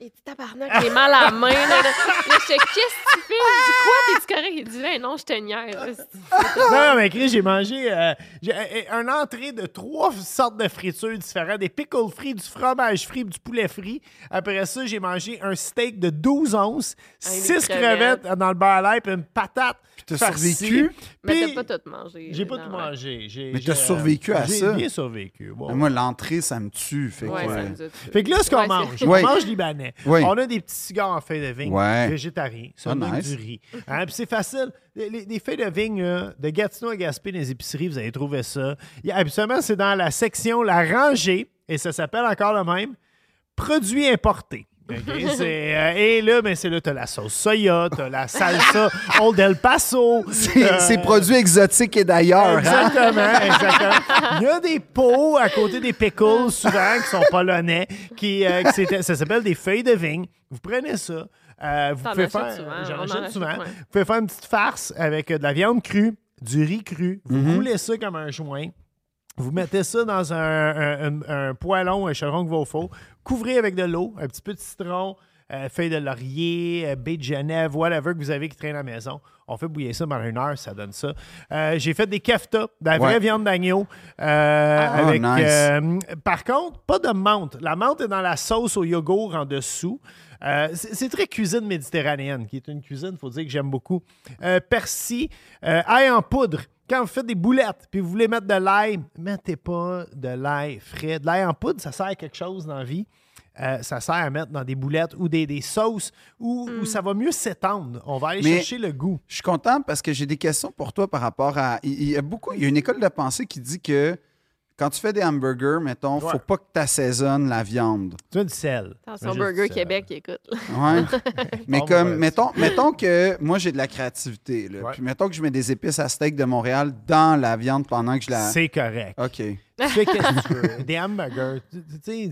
Il dit. Tabarnak, j'ai mal à la main. Là, là. J'étais, qu'est-ce que tu fais? Je dis, quoi? T'es-tu correct? Il dit, ben non, je te niaise. Non, mais Chris, j'ai mangé euh, j'ai, euh, un entrée de trois sortes de fritures différentes. Des pickles frits, du fromage frit, du poulet frit. Après ça, j'ai mangé un steak de 12 onces, des 6 crevettes. crevettes. dans le beurre à l'ail, puis une patate t'as farcie. survécu? Mais Puis- t'as pas tout mangé. J'ai pas non, tout ouais. mangé. J'ai- Mais j'ai, t'as survécu à j'ai ça? bien survécu. bon. Moi, l'entrée, ça me tue. Fait que, Ouais, euh, tués. Fait que là, ce qu'on Ouais, mange, on mange libanais. Oui. On a des petits cigares en feuilles de vigne, Ouais. végétariens, ça Ah, nice. du riz. Hein, Puis c'est facile. Les, les- les feuilles de vigne, là, de Gatineau à Gaspé, dans les épiceries, vous allez trouver ça. Habituellement, c'est dans la section La Rangée, et ça s'appelle encore le même, produits importés. OK? C'est, euh, et là, ben, c'est là, t'as la sauce soya, t'as la salsa Old El Paso. C'est euh, produits exotiques et d'ailleurs. hein? Exactement, exactement. Il y a des pots à côté des pickles, souvent, qui sont polonais, qui, euh, qui ça s'appelle des feuilles de vigne. Vous prenez ça. euh, vous pouvez faire, souvent, souvent. ouais. Vous pouvez faire une petite farce avec euh, de la viande crue, du riz cru. Vous Mhm. roulez ça comme un joint. Vous mettez ça dans un, un, un- un poêlon, un chaudron que va au four. Couvrez avec de l'eau, un petit peu de citron, euh, feuilles de laurier, euh, baie de Genève, whatever que vous avez qui traîne à la maison. On fait bouillir ça pendant une heure, ça donne ça. Euh, J'ai fait des keftas, de la vraie Ouais. viande d'agneau. euh, Ah, avec, nice. par contre, pas de menthe. La menthe est dans la sauce au yogourt en dessous. Euh, c'est c'est très cuisine méditerranéenne, qui est une cuisine, il faut dire que j'aime beaucoup. Euh, persil, euh, ail en poudre. Quand vous faites des boulettes, puis vous voulez mettre de l'ail, mettez pas de l'ail frais. De l'ail en poudre, ça sert à quelque chose dans la vie. Euh, ça sert à mettre dans des boulettes ou des, des sauces où, où ça va mieux s'étendre. On va aller Mais- chercher le goût. Je suis content parce que j'ai des questions pour toi par rapport à. Il il y a beaucoup. Il y a une école de pensée qui dit que quand tu fais des hamburgers, mettons, Ouais. faut pas que tu assaisonnes la viande. Tu as du sel. Attention, Burger du. Québec, écoute. Ouais. Mais Bon, comme, mettons, mettons que moi, j'ai de la créativité. Là, Ouais. Puis mettons que je mets des épices à steak de Montréal dans la viande pendant que je la. C'est correct. OK. Tu fais qu'est-ce que tu veux. Des hamburgers. Tu sais,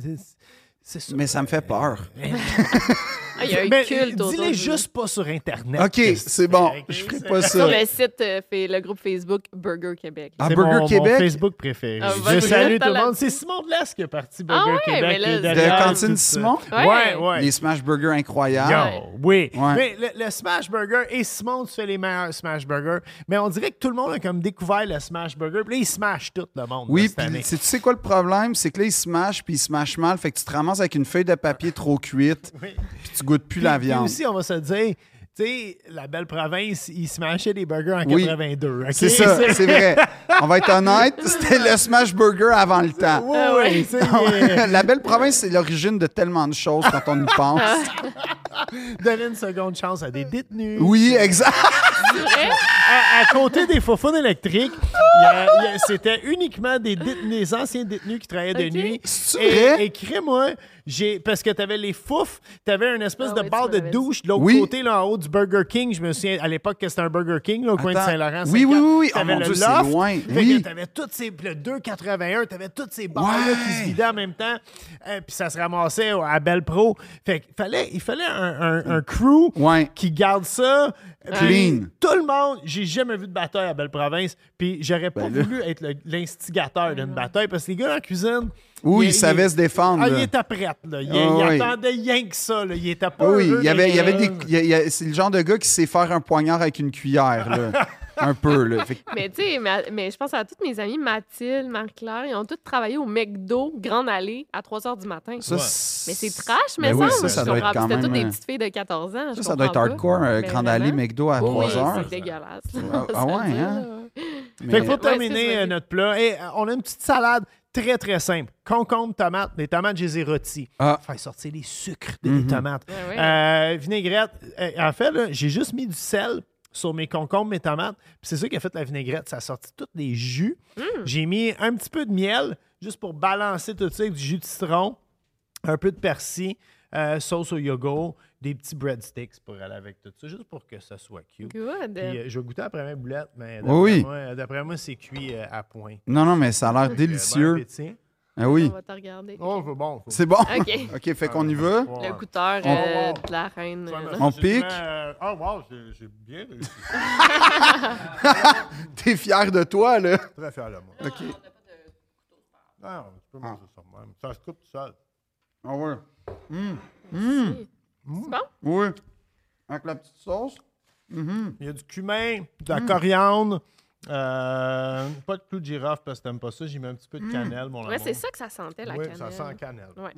c'est-. Mais ça me fait peur. Ah, il y a un Mais culte autour Dis-les de- juste pas sur Internet. OK, c'est bon. fais, ok? Je ferai pas Sur ça. le site, euh, fait le groupe Facebook Burger Québec. Ah, C'est Burger mon, mon Québec? Facebook préféré. Ah, je salue tout le monde. C'est Simon Blesse qui est parti Ah Burger ouais, Québec. mais là, de De Cantine. Simon? Ouais, Ouais. ouais. Les smash burgers incroyables. Yo, oui. Ouais. Mais le, le Smash Burger, et Simon, tu fais les meilleurs Smash Burger. Mais on dirait que tout le monde a comme découvert le Smash Burger. Puis là, ils smash tout le monde Oui, puis tu sais quoi le problème? C'est que là, ils mâchent, puis ils mâchent mal. Fait que tu te ramasses avec une feuille de papier trop cuite, Oui. puis tu goûtes plus la Puis viande. aussi, on va se dire, tu sais, la belle province, ils smashaient des burgers en Oui. 82. ok? C'est ça, c'est vrai. On va être honnête, c'était le smash burger avant le temps. Oui, Ah oui, il est- la belle province, c'est l'origine de tellement de choses quand on y pense. donner une seconde chance à des détenus. Oui, exact. À, à côté des faufounes électriques, c'était uniquement des, détenus- des anciens détenus qui travaillaient de nuit. Et, et crée-moi, j'ai parce que tu avais les fouf, tu avais une espèce Ah de tu barre de douche de l'autre Oui. côté, là, en haut du Burger King. Je me souviens à l'époque que c'était un Burger King, là, au coin de. Saint-Laurent. Oui, oui, oui, oui. Oh, T'avais mon le Dieu, c'est loft. loin. Oui. t'avais toutes ces. Le 2,81, t'avais toutes ces barres-là qui se vidaient en même temps. Euh, Puis ça se ramassait à Belle Pro. Fait qu'il fallait, il fallait un, un- un crew Ouais. qui garde ça. Clean. Puis Tout le monde, j'ai jamais vu de bataille à Belle-Province. Puis j'aurais pas Ben là. voulu être le- l'instigateur d'une bataille parce que les gars la cuisine. Oui, il- ils savaient se défendre. Ah, il était prêt, là. Il, Ah, il oui. attendait rien que ça, là. Il était pas. Oui, heureux il y avait, il y avait des. c'est le genre de gars qui sait faire un poignard avec une cuillère, là. un peu, là. Fait Mais tu sais, mais, mais je pense à toutes mes amies, Mathilde, Marie-Claire, ils ont toutes travaillé au McDo Grande Allée à 3 h du matin. ça, Ouais. Mais c'est trash, mais Ben oui, ça, ça, ça doit être quand C'était toutes même, des euh, petites filles de 14 ans. je Ça, ça doit être hardcore, un Ben Grand Allée. McDo à Oui, 3 heures. c'est dégueulasse. Ah, Ça ah ouais, hein? Fait qu'il faut terminer c'est ça, euh, notre plat. Et euh, on a une petite salade très, très simple. Concombre, tomate. Les tomates, je les ai rôties. Ah. Faire sortir les sucres des Mhm. tomates. Ouais. Euh, vinaigrette. Euh, en fait, j'ai juste mis du sel sur mes concombres, mes tomates. Puis c'est ça qui a fait la vinaigrette. Ça a sorti tous les jus. J'ai mis un petit peu de miel, juste pour balancer tout ça avec du jus de citron, un peu de persil, euh, sauce au yogourt, des petits breadsticks pour aller avec tout ça, juste pour que ça soit cute. Good. Puis, euh, je vais goûter après mes boulettes, mais d'après Oui, moi, c'est cuit euh, à point. Non, non, mais ça a l'air bon délicieux. Ah On oui. va te regarder. Oh, c'est bon. C'est bon. OK. OK, fait qu'on y va. Le goûteur On- de la reine. Ouais, euh. On pique? euh, Ah, wow, j'ai bien réussi. T'es fier de toi, là? Très fier de moi. OK. Non, tu peux manger ça même. Ça se coupe tout seul. Ah ouais. C'est bon? Oui. Avec la petite sauce? Il y a du cumin, de la coriandre, euh, pas de clou de girofle parce que t'aimes pas ça. J'y mets un petit peu de cannelle, mon Ouais, amour. c'est ça que ça sentait, la oui, cannelle. ça sent cannelle. Ouais.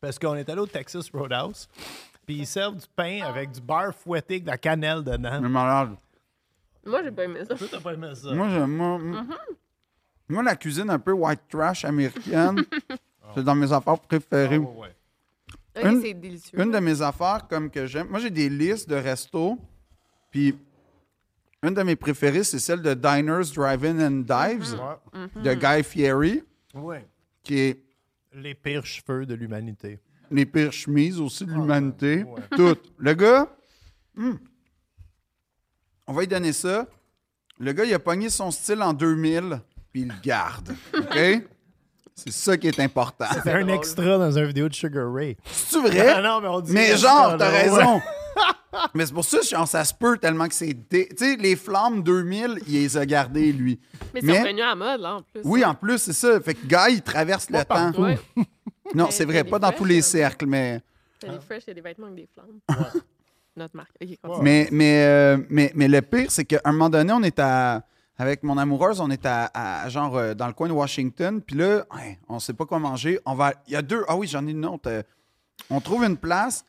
Parce qu'on est allé au Texas Roadhouse, puis ils servent du pain avec du beurre fouetté avec de la cannelle dedans. Mais malade. Moi, j'ai pas aimé ça. Toi, t'as pas aimé ça? Moi, j'aime. Moi, moi, la cuisine un peu white trash américaine, c'est dans mes affaires Ah, préférées. ouais, ouais. Une- c'est délicieux. Une de mes affaires comme que j'aime. Moi, j'ai des listes de restos. Puis, une de mes préférées, c'est celle de Diners, Drive-In and Dives Ouais. de Guy Fieri, Ouais. qui est. Les pires cheveux de l'humanité. les pires chemises aussi de l'humanité. ouais. Tout. Le gars, hmm, on va lui donner ça. Le gars, il a pogné son style en 2000, puis il le garde. OK? C'est ça qui est important. C'est un extra dans une vidéo de Sugar Ray. C'est vrai? Ah non, mais on dit Mais genre, t'as ouais. raison. mais c'est pour ça, genre, ça se peut tellement que c'est. dé- Tu sais, les flammes 2000, il les a gardées, lui. Mais c'est Mais- revenu à mode, là, en plus. Oui, en plus, c'est ça. Fait que Guy, il traverse le temps. Ouais. Non, c'est t'as vrai, pas dans tous les cercles, mais. A des fresh, il y a des vêtements avec des flammes. Notre marque. Mais, mais, euh, mais, mais le pire, c'est qu'à un moment donné, on est à. Avec mon amoureuse, on est à, à- genre euh, dans le coin de Washington. Puis là, ouais, on sait pas quoi manger. On va. Il y a deux. Ah oui, j'en ai une autre. euh, on trouve une place.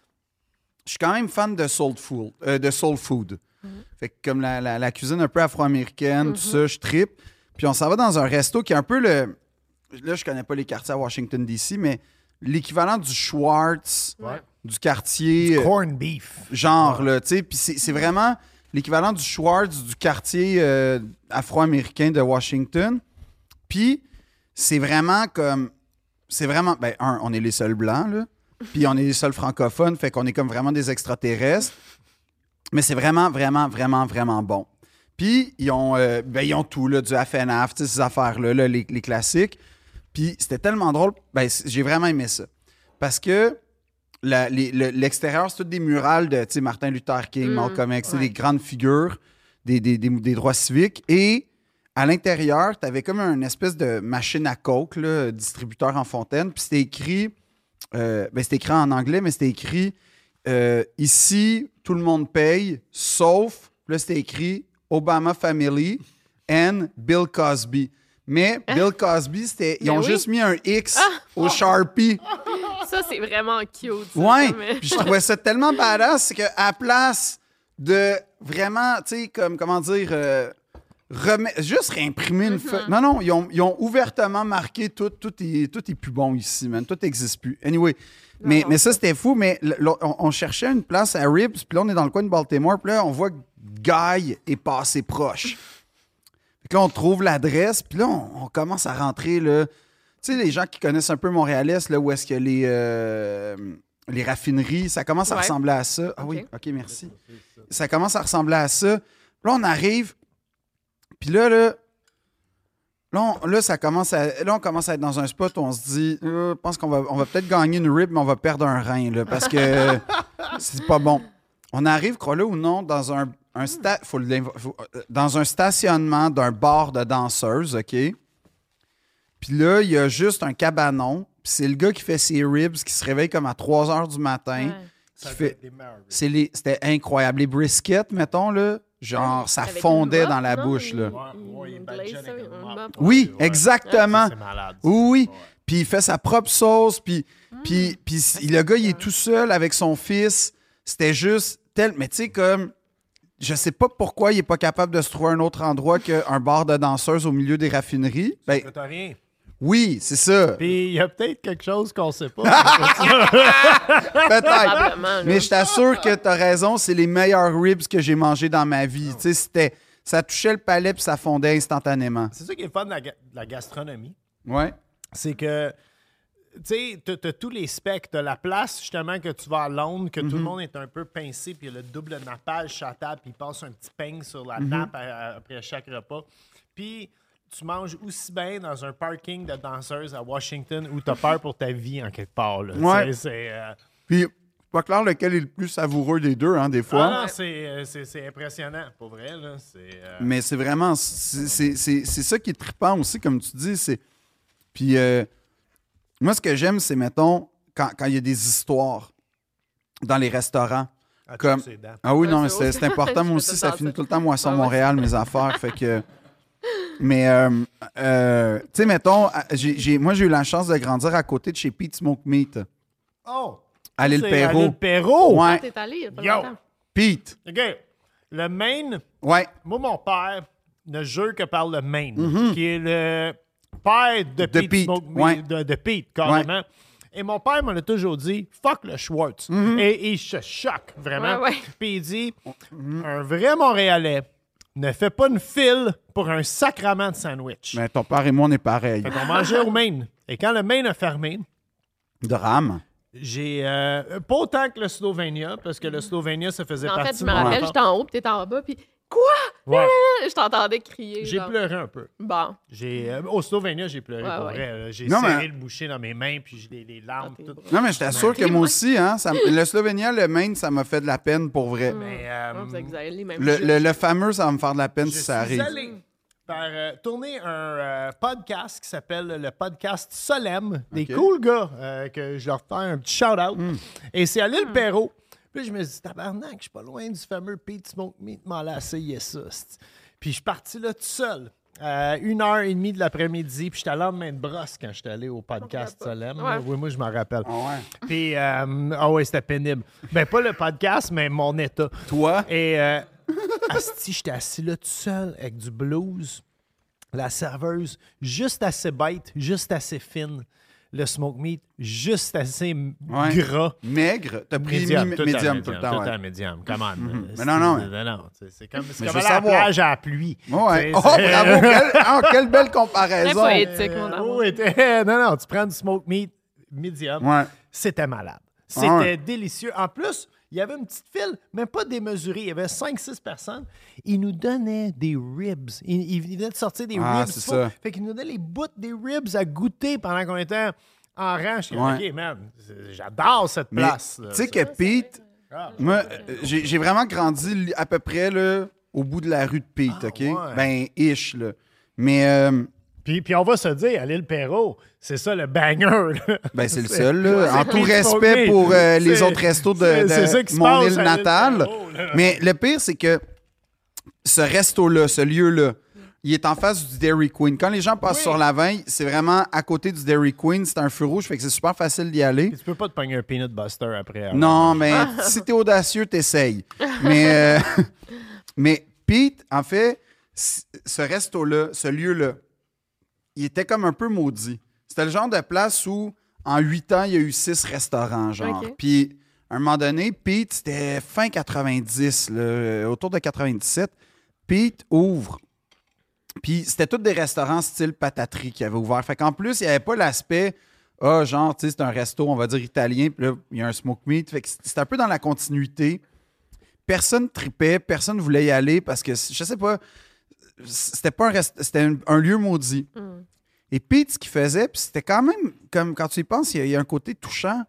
Je suis quand même fan de soul food. euh, de soul food. Fait que comme la, la- la cuisine un peu afro-américaine, tout ça, je tripe. Puis on s'en va dans un resto qui est un peu le. Là, je connais pas les quartiers à Washington, D.C., mais l'équivalent du Schwartz, Ouais. du quartier. euh, Corn beef. genre, là, tu sais. Puis c'est c'est vraiment l'équivalent du Schwartz du quartier euh, afro-américain de Washington. Puis c'est vraiment comme. C'est vraiment. Ben, un, on est les seuls blancs, là. Puis on est les seuls francophones, fait qu'on est comme vraiment des extraterrestres. Mais c'est vraiment, vraiment, vraiment, vraiment bon. Puis ils ont, euh, ben, ils ont tout, là, du FNAF, ces affaires-là, là, les, les classiques. Puis c'était tellement drôle. Ben, j'ai vraiment aimé ça. Parce que le- l'extérieur, c'est toutes des murales de Martin Luther King, Mm, Malcolm X, ouais. des grandes figures des, des- des- des droits civiques. Et à l'intérieur, tu avais comme une espèce de machine à coke, là, distributeur en fontaine. Puis c'était écrit, euh, ben, c'était écrit en anglais, mais c'était écrit euh, ici, tout le monde paye, sauf, là, c'était écrit Obama Family and Bill Cosby. Mais Bill Cosby, c'était, ils Ben ont oui. juste mis un X au Sharpie. Ça, c'est vraiment cute. ça, Ouais, euh, puis je trouvais ça tellement badass, c'est qu'à la place de vraiment, tu sais, comme, comment dire, euh, remet- juste réimprimer une feuille. Non, non, ils ont, ils ont ouvertement marqué tout, tout est, tout est plus bon ici, man. Tout n'existe plus. Anyway, mais, non, mais ça, c'était fou, mais on cherchait une place à Ribs, puis là, on est dans le coin de Baltimore, puis là, on voit que Guy est passé proche. Fait que là, on trouve l'adresse, puis là, on, on commence à rentrer, là. Tu sais, les gens qui connaissent un peu Montréal-Est, là, où est-ce a les, euh, les raffineries, ça commence à Ouais. ressembler à ça. Ah oui, Ok. OK, merci. Ça commence à ressembler à ça. Là, on arrive, puis là, là, là, on, là, ça commence à, là, on commence à être dans un spot où on se dit, euh, je pense qu'on va, on va peut-être gagner une rib, mais on va perdre un rein, là, parce que c'est pas bon. On arrive, crois-le ou non, dans un, un sta- faut le- faut- euh, dans un stationnement d'un bar de danseuses, OK? Puis là, il y a juste un cabanon. Puis c'est le gars qui fait ses ribs, qui se réveille comme à 3 heures du matin. Ouais. Fait, c'était incroyable. Les briskets, mettons, là, genre, ça Avec fondait dans la non? bouche, là. Ouais, ouais. Oui, exactement. Malade. Oui, oui. Puis il fait sa propre sauce, puis, Mm. puis, puis si- le gars, il est tout seul avec son fils. C'était juste tel. Mais tu sais, comme. Je sais pas pourquoi il est pas capable de se trouver un autre endroit qu'un bar de danseuses au milieu des raffineries. Ben, Ça coûte rien. oui, c'est ça. Puis il y a peut-être quelque chose qu'on sait pas. Peut-être. Mais je t'assure que t'as raison, c'est les meilleurs ribs que j'ai mangés dans ma vie. Tu sais, c'était. Ça touchait le palais puis ça fondait instantanément. c'est ça qui est le fun de la, ga- la gastronomie. Ouais. c'est que tu sais, tu as tous les specs. Tu la place, justement, que tu vas à Londres, que tout le monde est un peu pincé, puis il y a le double nappage sur la table, puis il passe un petit peigne sur la nappe à- à- après chaque repas. Puis tu manges aussi bien dans un parking de danseuses à Washington où tu as peur pour ta vie en quelque part. Là. Ouais. C'est euh, Puis, pas clair lequel est le plus savoureux des deux, hein, des fois. ah non, c'est, euh, c'est- impressionnant, pour vrai. Là. Euh, Mais c'est vraiment. C'est c'est- c'est- c'est ça qui est trippant aussi, comme tu dis. c'est Puis, euh, moi, ce que j'aime, c'est, mettons, quand quand il y a des histoires dans les restaurants. à comme-. Ah oui, non, mais c'est important. Moi aussi, ça finit tout le temps Moisson Ouais, ouais. Montréal, mes affaires. Fait que. Mais, euh, euh, tu sais, mettons, à- j'ai- j'ai- moi, j'ai eu la chance de grandir à côté de chez Pete Smoke Meat, Oh! à l'île Perrault. l'île Perrault! Ouais, T'es allé il y a pas Yo! longtemps. Pete. OK. Le Maine, Ouais. Moi, mon père ne jure que par le Maine, qui est le père de. De Pete, Pete, Smoke- ouais. de, de Pete, carrément. Et mon père m'en a toujours dit fuck le Schwartz. Mm-hmm. Et il se choque vraiment. Ouais, ouais. Puis il dit Mm-hmm. un vrai Montréalais ne fait pas une file pour un sacrament de sandwich. Mais ton père et moi, on est pareil. Fait qu'on mangeait au Maine. Et quand le Maine a fermé, Drame. J'ai. euh, pas autant que le Slovenia, parce que le Slovenia, ça faisait En partie fait, je de me rappelle, j'étais en haut, puis t'étais en bas, puis quoi? Ouais. Je t'entendais crier. J'ai genre. pleuré un peu. Bon. J'ai, euh, au Slovenia, j'ai pleuré Ouais, pour ouais. vrai. là. J'ai Non, serré mais- le boucher dans mes mains, puis j'ai des, des larmes. Ah, t'es tout. Non, mais je t'assure que moi aussi, hein, ça m- le Slovénia, le Maine, ça m'a fait de la peine pour vrai. Mais, euh, Non, vous avez les mêmes Le, le- le fameux, ça va me faire de la peine je si ça arrive. allé faire euh, tourner un euh, podcast qui s'appelle le podcast Solem. Des Ok. cool gars euh, que je leur fais un petit shout-out. Hmm. Et c'est à l'île Perrault. Puis je me dis, tabarnak, je suis pas loin du fameux Pete Smoke Meat, m'en l'a essayé ça. Puis je suis parti là tout seul. Euh, une heure et demie de l'après-midi, puis j'étais à lendemain de brosse quand j'étais allé au podcast. Solem. Ouais. Oui, moi, je m'en rappelle. Ah ouais. Puis, euh, ah ouais, c'était pénible. Ben, pas le podcast, mais mon état. Toi? Et, euh, asti, j'étais assis là tout seul avec du blues. La serveuse, juste assez bête, juste assez fine. Le smoke meat, juste assez Ouais. gras. Maigre? T'as pris Médium, mi- tout médium tout le temps, tout ouais. à médium, come on. Mais non, non, C'est- non, c'est- c'est comme, c'est comme à la savoir. plage à la pluie. Ouais. Oh, bravo! Quelle, ah, quelle belle Très comparaison! poétique, mon Euh, amour. oui, t'es- non, non, tu prends du smoke meat médium. Ouais. C'était malade. C'était Ah ouais. délicieux. En plus, il y avait une petite file, même pas démesurée. Il y avait 5-6 personnes. Ils nous donnaient des ribs. Ils, ils venaient de sortir des Ah, ribs. c'est ça. Fait qu'ils nous donnaient les bouts des ribs à goûter pendant qu'on était en rang. Je Ouais. OK, man, j'adore cette Mais place. tu sais que Pete, Ah, moi, euh, j'ai vraiment grandi à peu près là, au bout de la rue de Pete, Ah, OK? ouais. Ben, ish, là. Mais, euh, Puis, puis on va se dire, à l'île Perrault, c'est ça le banger. là. ben, c'est le seul, là. En tout respect pour euh, les autres restos de, mon île natale. Mais le pire, c'est que ce resto-là, ce lieu-là, il est en face du Dairy Queen. Quand les gens passent Oui. sur la veille, c'est vraiment à côté du Dairy Queen. C'est un feu rouge, fait que c'est super facile d'y aller. Puis tu peux pas te pogner un peanut buster après. hein. Non, mais si t'es audacieux, t'essayes. Mais, euh, mais Pete, en fait, ce resto-là, ce lieu-là, il était comme un peu maudit. C'était le genre de place où, en huit ans, il y a eu six restaurants, genre. Puis, à un moment donné, Pete, c'était fin 90, là, euh, autour de 97. Pete ouvre. Puis, c'était tous des restaurants style pataterie qui avaient ouvert. Fait qu'en plus, il n'y avait pas l'aspect ah, genre, tu sais, c'est un resto, on va dire italien, puis là, il y a un smoke meat. Fait que c'était un peu dans la continuité. Personne tripait, personne voulait y aller parce que, je sais pas, c'était pas un rest- c'était un, un lieu maudit. Et Pete, ce qu'il faisait, puis c'était quand même, comme quand tu y penses, il y, a, il y a un côté touchant.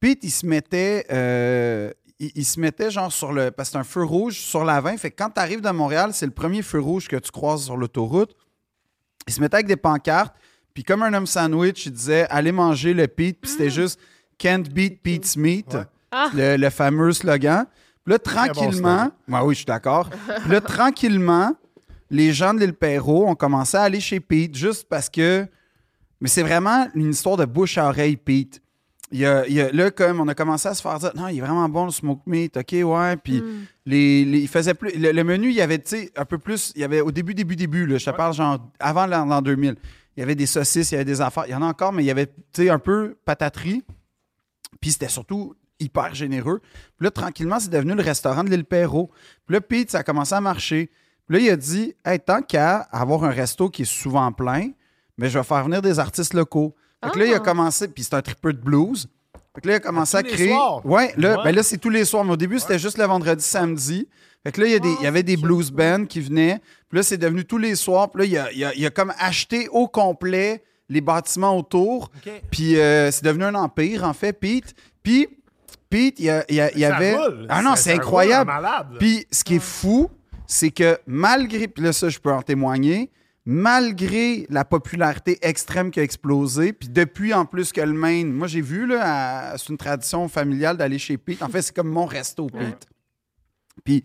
Pete, il se mettait, euh, il, il se mettait genre sur le, parce que c'est un feu rouge sur la 20. Fait que quand tu arrives de Montréal, c'est le premier feu rouge que tu croises sur l'autoroute. Il se mettait avec des pancartes, puis comme un homme sandwich, il disait allez manger le Pete, puis c'était juste Can't beat Pete's meat, Ah. le, le fameux slogan. Puis là, bon tranquillement, Ouais, oui, je suis d'accord. Puis là, tranquillement, les gens de l'île Perrault ont commencé à aller chez Pete juste parce que. Mais c'est vraiment une histoire de bouche à oreille, Pete. Il y a, il y a- là, comme on a commencé à se faire dire, non, il est vraiment bon le smoke meat, ok, ouais. Puis les, les- il faisait plus. Le, le menu, il y avait, tu sais, un peu plus. Il y avait au début, début, début, là, je te parle genre avant l'an l'an 2000. Il y avait des saucisses, il y avait des affaires. Il y en a encore, mais il y avait, tu sais, un peu pataterie. Puis c'était surtout hyper généreux. Puis là, tranquillement, c'est devenu le restaurant de l'île Perrault. Puis là, Pete, ça a commencé à marcher. Là, il a dit, hey, tant qu'à avoir un resto qui est souvent plein, mais je vais faire venir des artistes locaux. Fait que là, il a Ah. commencé, puis c'est un tripeux de blues. Fait que là, il a commencé à, tous les créer. soirs? Ouais, là, Ouais. ben là, c'est tous les soirs. Mais au début, c'était juste le vendredi, samedi. Fait que là, il y, a des- il y avait des blues bands qui venaient. Puis là, c'est devenu tous les soirs. Puis là, il a, il a- il a comme acheté au complet les bâtiments autour. OK. Puis euh, c'est devenu un empire, en fait, Pete. Puis, Pete, il y, a- il y a- il y Ça avait. roule. Ah non, Ça- c'est ça roule incroyable. malade, là. Puis ce qui est fou, c'est que malgré. Puis là, ça, je peux en témoigner. Malgré la popularité extrême qui a explosé, puis depuis en plus que le Maine, moi j'ai vu, là, c'est une tradition familiale d'aller chez Pete. En fait, c'est comme mon resto, Pete. Puis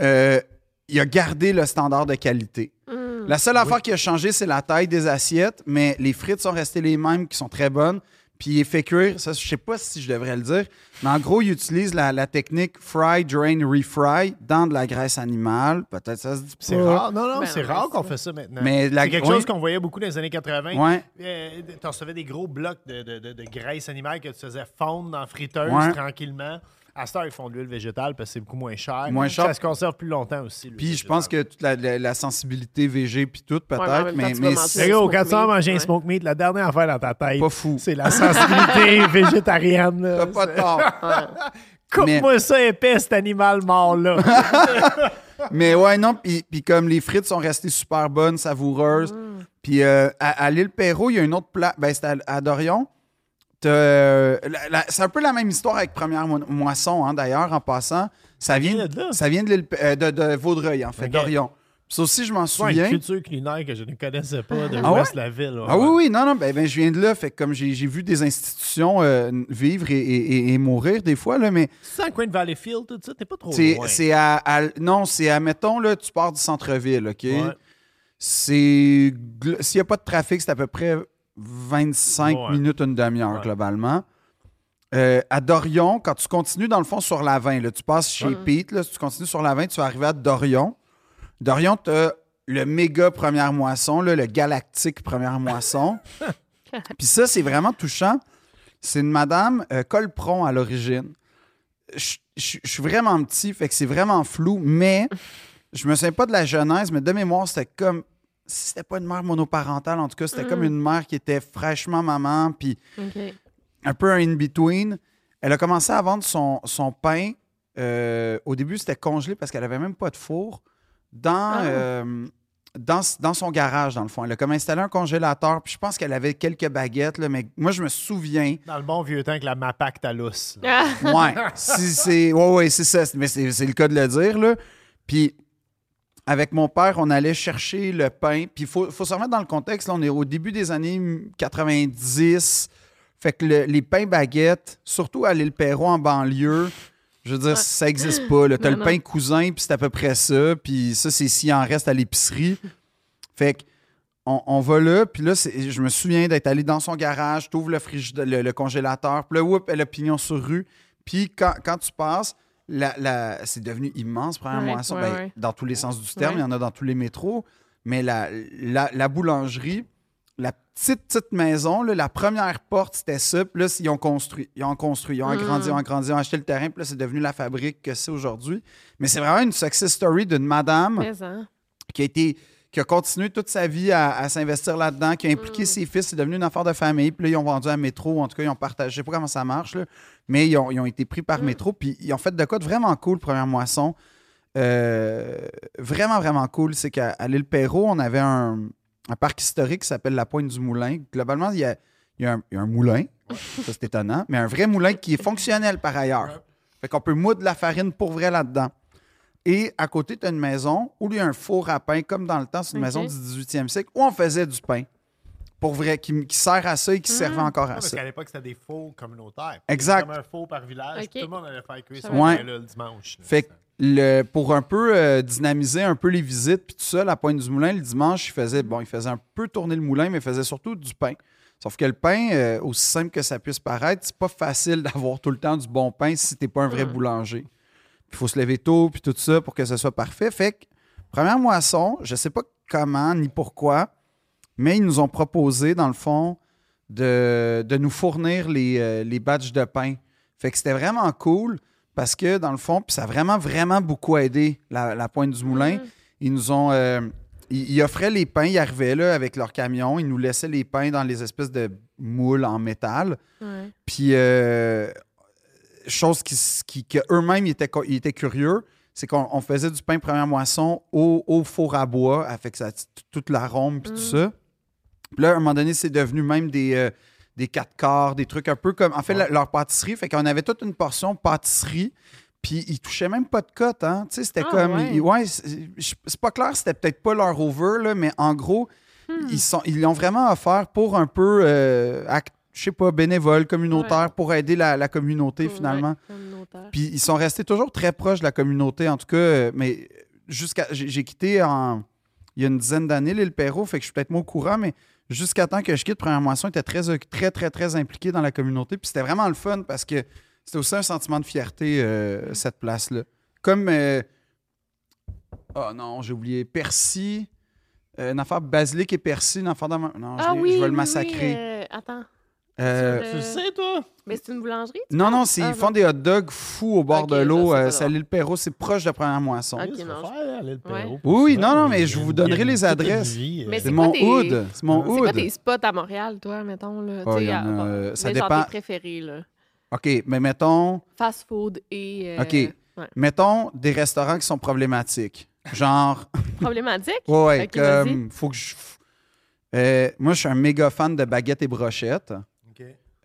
euh, il a gardé le standard de qualité. Hmm. La seule affaire qui a changé, c'est la taille des assiettes, mais les frites sont restées les mêmes, qui sont très bonnes. Puis il fait cuire, ça, je sais pas si je devrais le dire, mais en gros, il utilise la, la technique fry, drain, refry dans de la graisse animale. Peut-être ça se dit C'est rare. Non, non, Ben c'est rare qu'on fait ça maintenant. Mais la- c'est quelque oui. chose qu'on voyait beaucoup dans les années 80. Ouais. Euh, tu recevais des gros blocs de, de, de, de graisse animale que tu faisais fondre dans la friteuse Ouais. tranquillement. À ce temps, ils font de l'huile végétale parce que c'est beaucoup moins cher. Moins cher. Ça se conserve plus longtemps aussi. Puis je pense que toute la, la- la sensibilité VG puis tout, mais peut-être, même mais, mais Les gars, quand tu vas manger un ouais. smoke meat, la dernière affaire dans ta tête, pas fou. c'est la sensibilité végétarienne. T'as pas tort. Coupe-moi ça épais, cet animal mort-là. Mais ouais, non, puis puis comme les frites sont restées super bonnes, savoureuses. Puis euh, à, à l'île Perrault, il y a une autre plat. Ben, c'était à, à Dorion. Euh, C'est un peu la même histoire avec Première Mo- Moisson, hein, d'ailleurs, en passant. Ça vient, ça vient de, euh, de, de Vaudreuil, en fait. Dorion. Ça aussi, je m'en C'est une souviens. culture culinaire que je ne connaissais pas de Ah l'ouest ouais? de la ville. ouais, Ah oui, oui, non, non, ben, ben, je viens de là. Fait que comme j'ai vu des institutions euh, vivre et, et- et- et mourir des fois, là, mais C'est coin de Valleyfield, tout ça, t'es pas trop loin. c'est à, à- Non, c'est à, mettons, là, tu pars du centre-ville, OK? Ouais. C'est. S'il n'y a pas de trafic, c'est à peu près 25 Ouais. minutes, une demi-heure, Ouais. globalement. Euh, à Dorion, quand tu continues, dans le fond, sur la 20, là, tu passes chez Ouais. Pete, là, si tu continues sur la 20, tu vas arriver à Dorion. Dorion, tu as le méga première moisson, là, le galactique première moisson. Puis ça, c'est vraiment touchant. C'est une madame euh, Colpron à l'origine. Je suis vraiment petit, fait que c'est vraiment flou, mais je me souviens pas de la genèse, mais de mémoire, c'était comme. Si C'était pas une mère monoparentale, en tout cas, c'était Mm. comme une mère qui était fraîchement maman, puis un peu un in-between. Elle a commencé à vendre son, son pain. euh, au début, c'était congelé parce qu'elle avait même pas de four. Dans, Ah. euh, dans, dans son garage, dans le fond. Elle a comme installé un congélateur. Puis je pense qu'elle avait quelques baguettes, là, mais moi, je me souviens. Dans le bon vieux temps que la Mapac Talus. Ah, Ouais, si c'est. Ouais, ouais, c'est ça. Mais c'est c'est le cas de le dire, là. Puis, avec mon père, on allait chercher le pain. Puis, il faut, faut se remettre dans le contexte. Là, on est au début des années 90. Fait que le- les pains baguettes, surtout à l'île Perrault en banlieue, je veux dire, ça n'existe pas. T'as le pain cousin, puis c'est à peu près ça. Puis ça, c'est s'il en reste à l'épicerie. Fait que on, on va là, puis là, je me souviens d'être allé dans son garage, t'ouvres le, le, le congélateur, puis là, whoop, elle a pignon sur rue. Puis quand, quand tu passes, la, la- c'est devenu immense, première Ouais, moisson, ouais, ben, dans tous les sens du terme, il y en a dans tous les métros, mais la, la, la boulangerie, la petite, petite maison, là, la première porte, c'était ça, puis là, ils ont construit, ils ont construit, ils ont agrandi, Mm. ils ont agrandi, ils ont acheté le terrain, puis là, c'est devenu la fabrique que c'est aujourd'hui. Mais c'est vraiment une success story d'une madame qui a été qui a continué toute sa vie à, à s'investir là-dedans, qui a impliqué ses fils, c'est devenu une affaire de famille. Puis là, ils ont vendu à Métro, en tout cas, ils ont partagé, je sais pas comment ça marche, là, mais ils ont, ils ont été pris par Métro, puis ils ont fait de quoi de vraiment cool, première moisson. Euh, vraiment, vraiment cool. C'est qu'à l'île Perrault, on avait un, un parc historique qui s'appelle la Pointe du Moulin. Globalement, il y a, il y a un, il y a un moulin, ça c'est étonnant, mais un vrai moulin qui est fonctionnel par ailleurs. Fait qu'on peut moudre de la farine pour vrai là-dedans. Et à côté, tu as une maison où il y a un four à pain, comme dans le temps, c'est une maison du 18e siècle, où on faisait du pain. Pour vrai, qui, qui sert à ça et qui servait encore à parce ça. qu'à l'époque, c'était des faux communautaires. Exact. Comme un faux par village. Tout le monde allait faire cuire Ça son le dimanche. Fait que le, pour un peu euh, dynamiser un peu les visites, puis tout ça, la pointe du moulin, le dimanche, il faisait, bon, il faisait un peu tourner le moulin, mais il faisait surtout du pain. Sauf que le pain, euh, aussi simple que ça puisse paraître, c'est pas facile d'avoir tout le temps du bon pain si t'es pas un vrai boulanger. Il faut se lever tôt, puis tout ça pour que ce soit parfait. Fait que, première moisson, je sais pas comment ni pourquoi, mais ils nous ont proposé, dans le fond, de, de nous fournir les, euh, les batchs de pain. Fait que c'était vraiment cool parce que, dans le fond, puis ça a vraiment, vraiment beaucoup aidé la, la pointe du moulin. Ils nous ont. euh, ils, ils offraient les pains, ils arrivaient là avec leur camion, ils nous laissaient les pains dans les espèces de moules en métal. Puis, euh, chose qui, qui, eux-mêmes ils étaient, ils étaient curieux, c'est qu'on on faisait du pain première moisson au, au four à bois, avec t- toute l'arôme puis tout ça. Puis là, à un moment donné, c'est devenu même des, euh, des quatre quarts, des trucs un peu comme. En fait, la- leur pâtisserie, fait qu'on avait toute une portion pâtisserie. Puis ils touchaient même pas de cote, hein. Tu sais, c'était Ah, comme. ouais. c'est pas clair, c'était peut-être pas leur over, là, mais en gros, Hmm. ils sont ils l'ont vraiment offert pour un peu, euh, je sais pas, bénévole, communautaire, pour aider la, la communauté finalement. Ouais. Puis ils sont restés toujours très proches de la communauté, en tout cas. euh, mais jusqu'à. J'ai quitté en. Il y a une dizaine d'années l'île Perrault, fait que je suis peut-être moins au courant, mais jusqu'à temps que je quitte, Première Moisson était très, très, très, très impliqué dans la communauté. Puis c'était vraiment le fun parce que c'était aussi un sentiment de fierté, euh, cette place-là. Comme. euh, Oh non, j'ai oublié. Percy. euh, une affaire basilic et persil, une affaire de. Non, je, Ah oui, je vais le massacrer. oui, euh, attends. Euh, Tu le sais, toi? Mais c'est une boulangerie? non, non, c'est- Ah, ils font des hot dogs fous au bord de l'eau. c'est euh, c'est à l'île Perrault, c'est proche de la première moisson. Ok, Oui, ça non, va faire aller le Ouais. Perrault. Oui, non, non, mais je vous donnerai les adresses. vie, euh, Mais C'est c'est mon tes- hood. C'est mon C'est quoi hood. tes spots à Montréal, toi, mettons? Là, Oh, a, euh, ça mais genre dépend. tes préférés, là. OK, mais mettons, Fast food et... euh, OK. ouais. mettons des restaurants qui sont problématiques. Genre, Problématique? ouais, ouais, Ok, vas-y. comme, faut que je. Euh, moi, je suis un méga fan de baguettes et brochettes.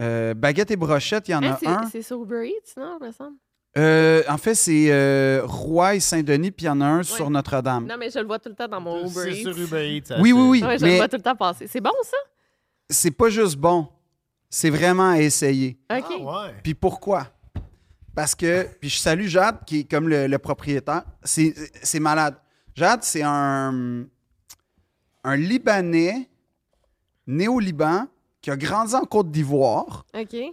Euh, baguettes et brochettes, il y en Hein, a c'est- un. c'est sur Uber Eats, non, me semble? Euh, en fait, c'est euh, Roy et Saint-Denis, puis il y en a un sur Notre-Dame. Non, mais je le vois tout le temps dans mon Uber C'est Eats. sur Uber Eats. Oui, oui, c'est- oui. Ouais, je le vois tout le temps passer. C'est bon, ça? C'est pas juste bon, c'est vraiment à essayer. OK. Ah, ouais. Puis pourquoi? Parce que, puis je salue Jade, qui est comme le, le propriétaire. C'est c'est malade. Jade, c'est un, un Libanais né au Liban qui a grandi en Côte d'Ivoire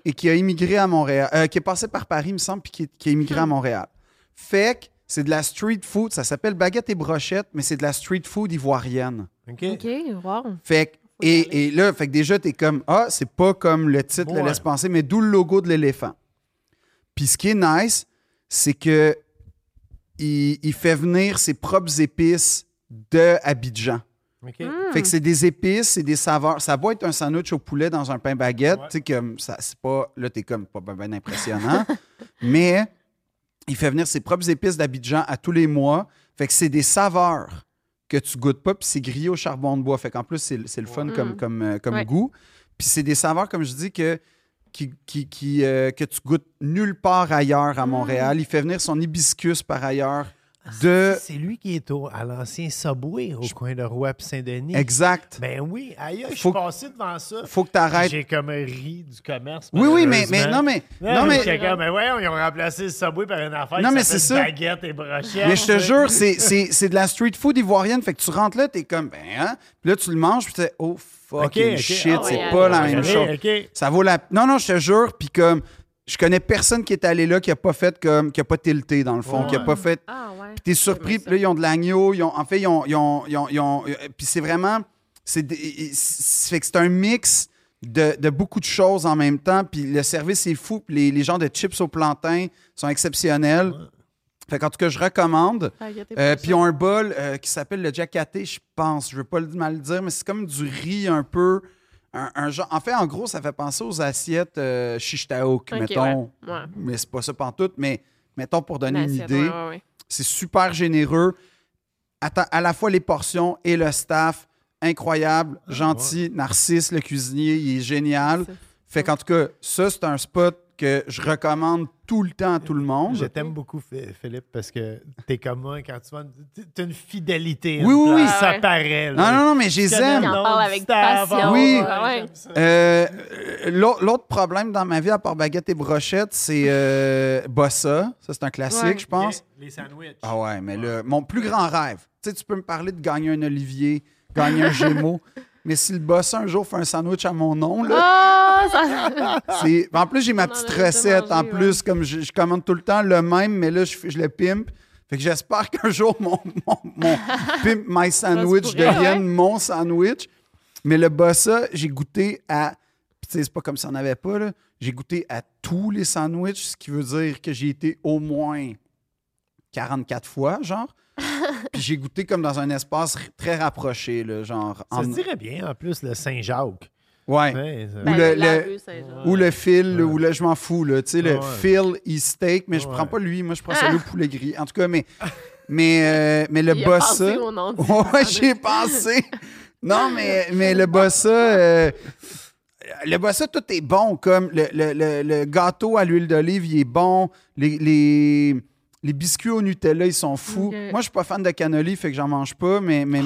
et qui a immigré à Montréal, euh, qui est passé par Paris, il me semble, puis qui, qui a immigré à Montréal. Fait que c'est de la street food, ça s'appelle baguette et brochette, mais c'est de la street food ivoirienne. OK. OK, wow. Fait que, et, et là, fait que déjà, t'es comme, ah, c'est pas comme le titre le Ouais. laisse penser, mais d'où le logo de l'éléphant. Puis ce qui est nice, c'est que il, il fait venir ses propres épices de Abidjan. Hmm. Fait que c'est des épices, c'est des saveurs. Ça va être un sandwich au poulet dans un pain baguette. Ouais. Tu sais, comme ça, c'est pas. Là, t'es comme pas bien impressionnant. mais il fait venir ses propres épices d'Abidjan à tous les mois. Fait que c'est des saveurs que tu goûtes pas, puis c'est grillé au charbon de bois. Fait qu'en plus, c'est c'est le fun comme, Mm. comme, euh, comme Ouais. goût. Puis c'est des saveurs, comme je dis, que, qui, qui, qui, euh, que tu goûtes nulle part ailleurs à Mm. Montréal. Il fait venir son hibiscus par ailleurs de. C'est lui qui est au, à l'ancien Subway au coin de Roi et Saint-Denis. Exact. Ben oui, aïe, je Faut- suis passé devant ça. Faut que tu arrêtes. J'ai comme ri du commerce. Oui, oui, mais, mais non, mais. Non, Non, mais, comme, mais voyons, ils ont remplacé le Subway par une affaire Non, qui mais c'est ça. baguette et brochette. mais je te jure, c'est- c'est c'est de la street food ivoirienne. Fait que tu rentres là, t'es comme, ben, hein? Puis là, tu le manges, puis tu oh, fucking shit, Ah c'est pas la même chose. Ça vaut la. Non, non, je te jure, puis comme. Je connais personne qui est allé là qui a pas fait comme. qui a pas tilté, dans le fond, qui a Ouais. pas fait. Ah, ouais. Puis t'es surpris, puis là, ils ont de l'agneau, ils ont, en fait, ils ont, ils ont, ils ont, ils ont- euh, puis c'est vraiment, c'est, des- c'est fait que c'est un mix de, de beaucoup de choses en même temps, puis le service est fou, puis les, les genres de chips au plantain sont exceptionnels. Fait qu'en tout cas, je recommande. Et Euh, puis ils ont un bol euh, qui s'appelle le jacaté, je pense. Je veux pas le mal le dire, mais c'est comme du riz un peu. Un, un genre, en fait, en gros, ça fait penser aux assiettes euh, chichtaouk, Ok, mettons. ouais, ouais. Mais c'est pas ça pantoute, mais mettons pour donner Une idée. ouais, ouais, ouais. C'est super généreux. À la fois les portions et le staff, incroyable, gentil. Narcisse, le cuisinier, il est génial. Fait qu'en tout cas, ça, c'est un spot que je recommande tout le temps à tout le monde. Je t'aime beaucoup, Phi- Philippe, parce que t'es comme moi quand tu vas. T'as une fidélité. Oui, une oui, oui. Ça Ouais. paraît. là. Non, non, non, mais je les aime. le avec passion. Oui. Ouais. Euh, l'au- L'autre problème dans ma vie, à part baguette et brochette, c'est euh, Bossa. Ça, c'est un classique, Ouais. je pense. Les sandwichs. Ah ouais, mais là, mon plus grand rêve, tu sais, tu peux me parler de gagner un Olivier, gagner un Gémeaux, mais si le boss un jour fait un sandwich à mon nom, là, Ah, ça... En plus, j'ai ma en petite recette, en plus, comme je, je commande tout le temps le même, mais là, je, le pimpe. Fait que j'espère qu'un jour, mon, mon, mon Pimp My Sandwich devienne ouais. mon sandwich. Mais le bossa, j'ai goûté à... Puis tu sais, c'est pas comme si on avait pas, là. J'ai goûté à tous les sandwichs, ce qui veut dire que j'ai été au moins 44 fois, genre. Puis j'ai goûté comme dans un espace très rapproché, là, genre... Ça en- se dirait bien, en plus, le Saint-Jacques. Ouais. Ouais, ça- Ou Ben, le- le-. Ou le fil, Ouais. ou le je m'en fous, là. Tu sais, le Ouais. Phil e steak, mais je prends pas lui, moi je prends Ah. celui au poulet gris. En tout cas, mais, mais, euh, mais le Il bossa. au nom du Ouais, j'ai pensé. Non, mais, mais le bossa. euh, le bossa, tout est bon. Comme le, le- le- le gâteau à l'huile d'olive, il est bon. Les, les, les biscuits au Nutella, ils sont fous. Moi, je suis pas fan de cannoli, fait que j'en mange pas, mais. mais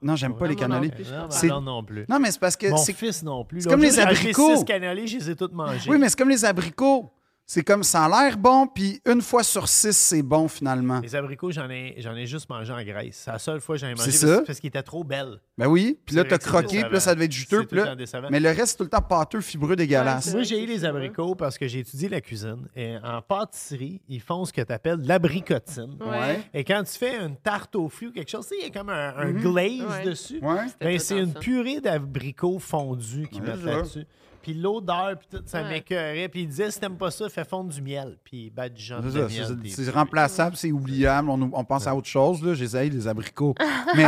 non, j'aime pas les cannolis. C'est- non, non plus. Non, mais c'est parce que. Mon fils non plus. c'est comme les abricots. six cannelés, je les ai toutes mangés. Oui, mais c'est comme les abricots. C'est comme ça a l'air bon, puis une fois sur six, c'est bon finalement. Les abricots, j'en ai, j'en ai juste mangé en Grèce. C'est la seule fois que j'en ai mangé C'est parce, ça. parce qu'ils étaient trop belles. Ben oui, puis là, t'as croqué, puis là, ça devait être juteux, puis là. Mais le reste, c'est tout le temps pâteux, fibreux, dégueulasse. Ouais, Moi, j'ai eu les abricots parce que j'ai étudié la cuisine. Et en pâtisserie, ils font ce que tu appelles l'abricotine. Ouais. Et quand tu fais une tarte au fruits ou quelque chose, tu sais, il y a comme un, un Mhm. glaze Ouais. dessus. Ouais. Ben, c'est une purée d'abricots fondus qu'ils Ouais, mettent là-dessus. Puis l'odeur, puis tout, ça Ouais. m'écœurait. Puis il disait, si t'aimes pas ça, fais fondre du miel. Puis ben, du genre C'est de ça, miel. c'est- puis- C'est remplaçable, c'est oubliable. On, on pense à autre chose. Là. J'essaye les abricots. Mais,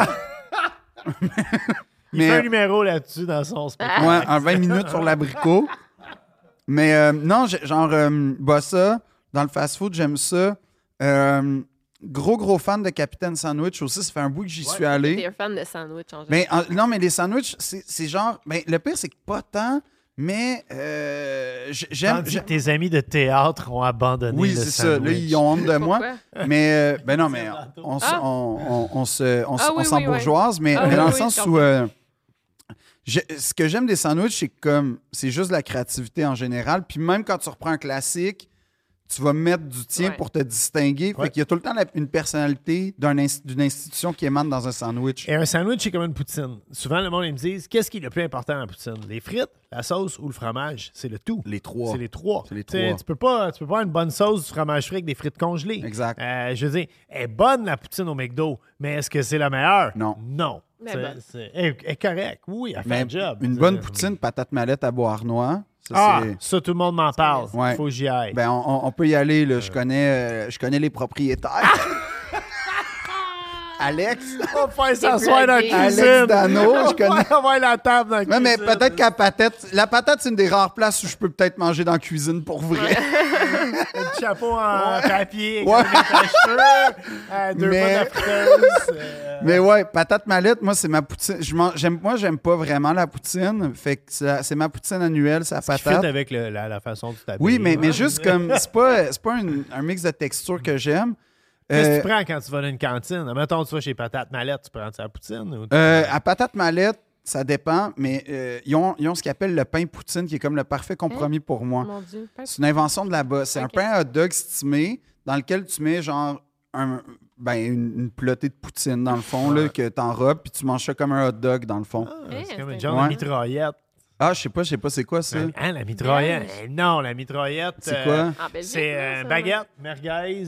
Il fait un numéro là-dessus dans son spectacle. ouais, en 20 minutes sur l'abricot. Mais euh, non, genre, euh, bah ça, dans le fast-food, j'aime ça. Euh, gros, gros fan de Capitaine Sandwich aussi. Ça fait un bout que j'y suis allé. T'es un fan de sandwich en général. En- non, mais les sandwichs, c'est c'est genre. Ben, le pire, c'est que pas tant, mais euh, j'aime. Tandis j'ai- que tes amis de théâtre ont abandonné Oui, le c'est ça. Là, ils ont honte de moi. Mais, euh, ben non, mais on, Ah. on, on, on se, on, s- Ah on oui, s'embourgeoise, mais, Ah mais oui, dans le sens où. euh, ce que j'aime des sandwichs, c'est que comme c'est juste la créativité en général. Puis même quand tu reprends un classique, tu vas mettre du tien Ouais. pour te distinguer. Ouais. Fait qu'il y a tout le temps la- une personnalité d'une institution qui émane dans un sandwich. Et un sandwich, c'est comme une poutine. Souvent, le monde, ils me disent qu'est-ce qui est le plus important dans la poutine? Les frites, la sauce ou le fromage? C'est le tout. Les trois. C'est les trois. C'est les trois. Tu peux pas, tu peux pas avoir une bonne sauce du fromage frit avec des frites congelées. Exact. Euh, je veux dire, elle est bonne la poutine au McDo, mais est-ce que c'est la meilleure? Non. Non. Mais elle est correcte. Oui, elle fait Mais un job. une bonne poutine, patate mallette à Beauharnois. Ça, Ah, c'est- ça, tout le monde m'en parle. Ouais. Faut que j'y aille. Ben, on, peut y aller. Là. Je, connais, euh, je connais les propriétaires. Alex. on va faire s'asseoir dans la cuisine. Alex Dano, je connais. On va avoir la table dans la Ouais, mais cuisine. peut-être qu'à patate, la patate, c'est une des rares places où je peux peut-être manger dans la cuisine pour vrai. Un chapeau en papier, Ouais. euh, deux Mais- fois de la friteuse. euh, Mais ouais, patate mallette, moi, c'est ma poutine. Je mange- j'aime, moi, j'aime pas vraiment la poutine. Fait que c'est, ma poutine annuelle, la fit patate. avec le- la, la façon de t'habiller. Oui, mais, mais juste comme. C'est pas, c'est pas un, un mix de textures que j'aime. Qu'est-ce que Euh, tu prends quand tu vas dans une cantine? Mettons, tu vas chez Patate Mallette, tu prends la poutine? Ou tu- Euh, à patate mallette, ça dépend, mais euh, ils, ont, ils ont ce qu'ils appellent le pain poutine, qui est comme le parfait compromis pour moi. C'est une invention de là-bas. C'est un pain à hot dog stimé dans lequel tu mets genre un, ben, une, une pelotée de poutine dans le fond là, que t'enrobes, puis tu manges ça comme un hot dog dans le fond. Ah, Eh, c'est comme une genre Ouais. de mitraillette. Ah, je sais pas, je sais pas c'est quoi ça. Hein, la mitraillette? Eh non, la mitraillette, C'est euh, quoi? En Belgique, c'est là, euh, baguette, merguez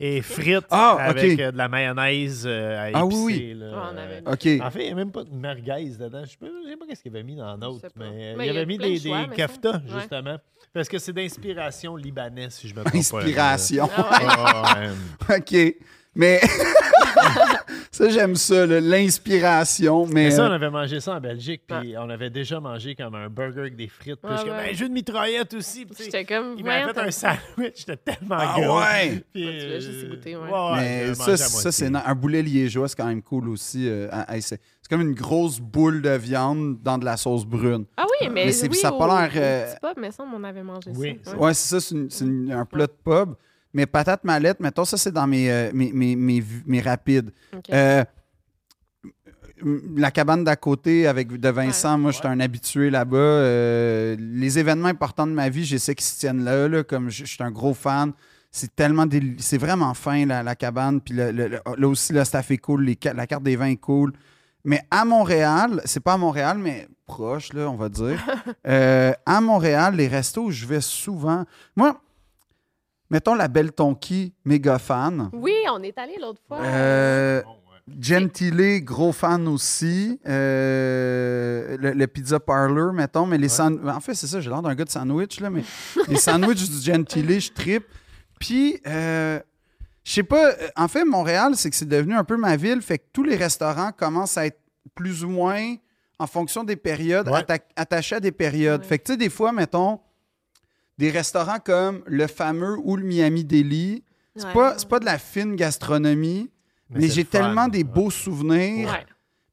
et frites Ah, avec euh, de la mayonnaise euh, à Ah oui, épicer, oui. là. Ouais, on avait Euh, OK. En fait, il n'y a même pas de merguez dedans. Je sais pas, je sais pas qu'est-ce qu'il avait mis dans l'autre, pas. mais, euh, Mais il y avait mis plein de des, choix, des. Ouais. justement. Parce que c'est d'inspiration libanaise, si je me trompe Inspiration. Ah ouais. pas. ouais. OK. Mais ça, j'aime ça, l'inspiration. Mais, Mais ça, on euh, avait mangé ça en Belgique, puis on avait déjà mangé comme un burger avec des frites. Puis Ouais, comme, ouais. ben, jeu de mitraillette aussi. J'étais comme. Il m'avait fait un sandwich, j'étais tellement Ah gros. ouais? Puis, Ouais, tu l'as juste euh, goûté, ouais. ouais, mais ça, c'est na- un boulet liégeois, c'est quand même cool aussi. euh, c'est comme une grosse boule de viande dans de la sauce brune. Ah oui, mais, Mais c'est- oui, ça a au- pas l'air, euh, pub, mais ça, on avait mangé Oui, ça. Ouais, c'est ça, c'est, un plat de pub. Mais patate mallette, mettons, ça, c'est dans mes, euh, mes, mes, mes, mes rapides. Euh, la cabane d'à côté avec de Vincent, moi, j'étais un habitué là-bas. Euh, les événements importants de ma vie, je sais qu'ils se tiennent là, là, comme je, suis un gros fan. C'est tellement déli- c'est vraiment fin la, la cabane. Puis le- le- le- là aussi, le staff est cool, les la carte des vins est cool. Mais à Montréal, c'est pas à Montréal, mais proche, là, on va dire. Euh, à Montréal, les restos où je vais souvent. Moi, mettons la Belle Tonki, méga fan. Oui, on est allé l'autre fois. Euh, Gentile, gros fan aussi. Euh, le, le Pizza Parlor, mettons. Mais les sand- En fait, c'est ça, j'ai l'air d'un gars de sandwich, là, mais les sandwichs du Gentile, je tripe. Puis, euh, je sais pas, en fait, Montréal, c'est que c'est devenu un peu ma ville, fait que tous les restaurants commencent à être plus ou moins, en fonction des périodes, Ouais. atta- attachés à des périodes. Ouais. Fait que, tu sais, des fois, mettons, des restaurants comme le fameux ou le Miami Deli, c'est Ouais. pas, c'est pas de la fine gastronomie, mais, j'ai tellement des Ouais. beaux souvenirs. Ouais.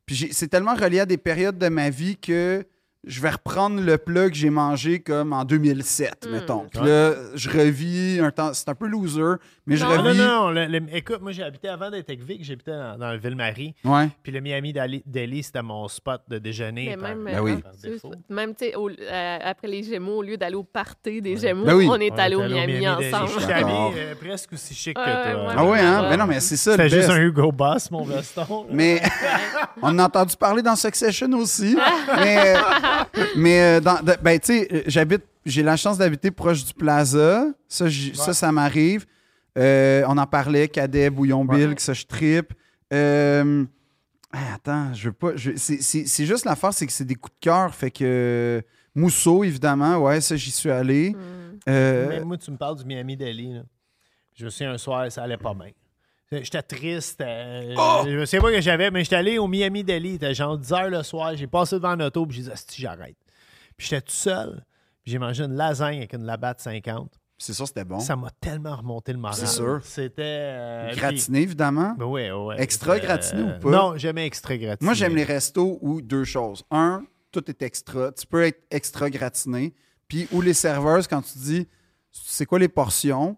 Puis j'ai- c'est tellement relié à des périodes de ma vie que je vais reprendre le plat que j'ai mangé comme en 2007, Mm. mettons. Puis Ouais. là, je revis un temps. C'est un peu loser, mais je Non. Ah, non, revis. non, le- le- écoute, moi j'ai habité avant d'être avec Vic, j'habitais dans, dans le Ville-Marie. Ouais. Puis le Miami Dali- Deli, c'était mon spot de déjeuner. Mais par- même, Ben oui. tu- défaut. même tu sais, au- euh, après les Gémeaux, au lieu d'aller au party des Gémeaux, Ben oui. on est On allé au Miami, ensemble. Je suis habillé euh, presque aussi chic que toi. ouais, Ah ouais, hein? Mais non, mais c'est ça. C'était juste un Hugo Boss, mon veston. Mais on a entendu parler dans Succession aussi. mais mais euh, dans- de- ben, tu sais, euh, j'habite, j'ai la chance d'habiter proche du Plaza. Ça, ça m'arrive. Euh, on en parlait, Cadet, Bouillon Bill, que ça, je tripe. Euh, ah, attends, je veux pas. je- c'est- c'est c'est juste l'affaire, c'est que c'est des coups de cœur. Fait que. Mousseau, évidemment, ouais, ça, j'y suis allé. Euh, Mais moi, tu me parles du Miami Deli. là. Je me souviens un soir, ça allait pas bien. J'étais triste. euh, Oh! Je sais pas que j'avais, mais j'étais allé au Miami Deli. Il était genre 10 h le soir. J'ai passé devant l'auto puis j'ai dit, Asti, j'arrête. Puis j'étais tout seul. Puis j'ai mangé une lasagne avec une labatte 50. C'est sûr, c'était bon. Ça m'a tellement remonté le moral. C'est sûr. C'était. euh, Gratiné, évidemment. puis- Ben ouais, ouais. Extra Euh, gratiné ou pas? Non, jamais extra gratiné. Moi, j'aime les restos où deux choses. Un, tout est extra. Tu peux être extra gratiné. Puis, où les serveurs, quand tu dis c'est quoi les portions,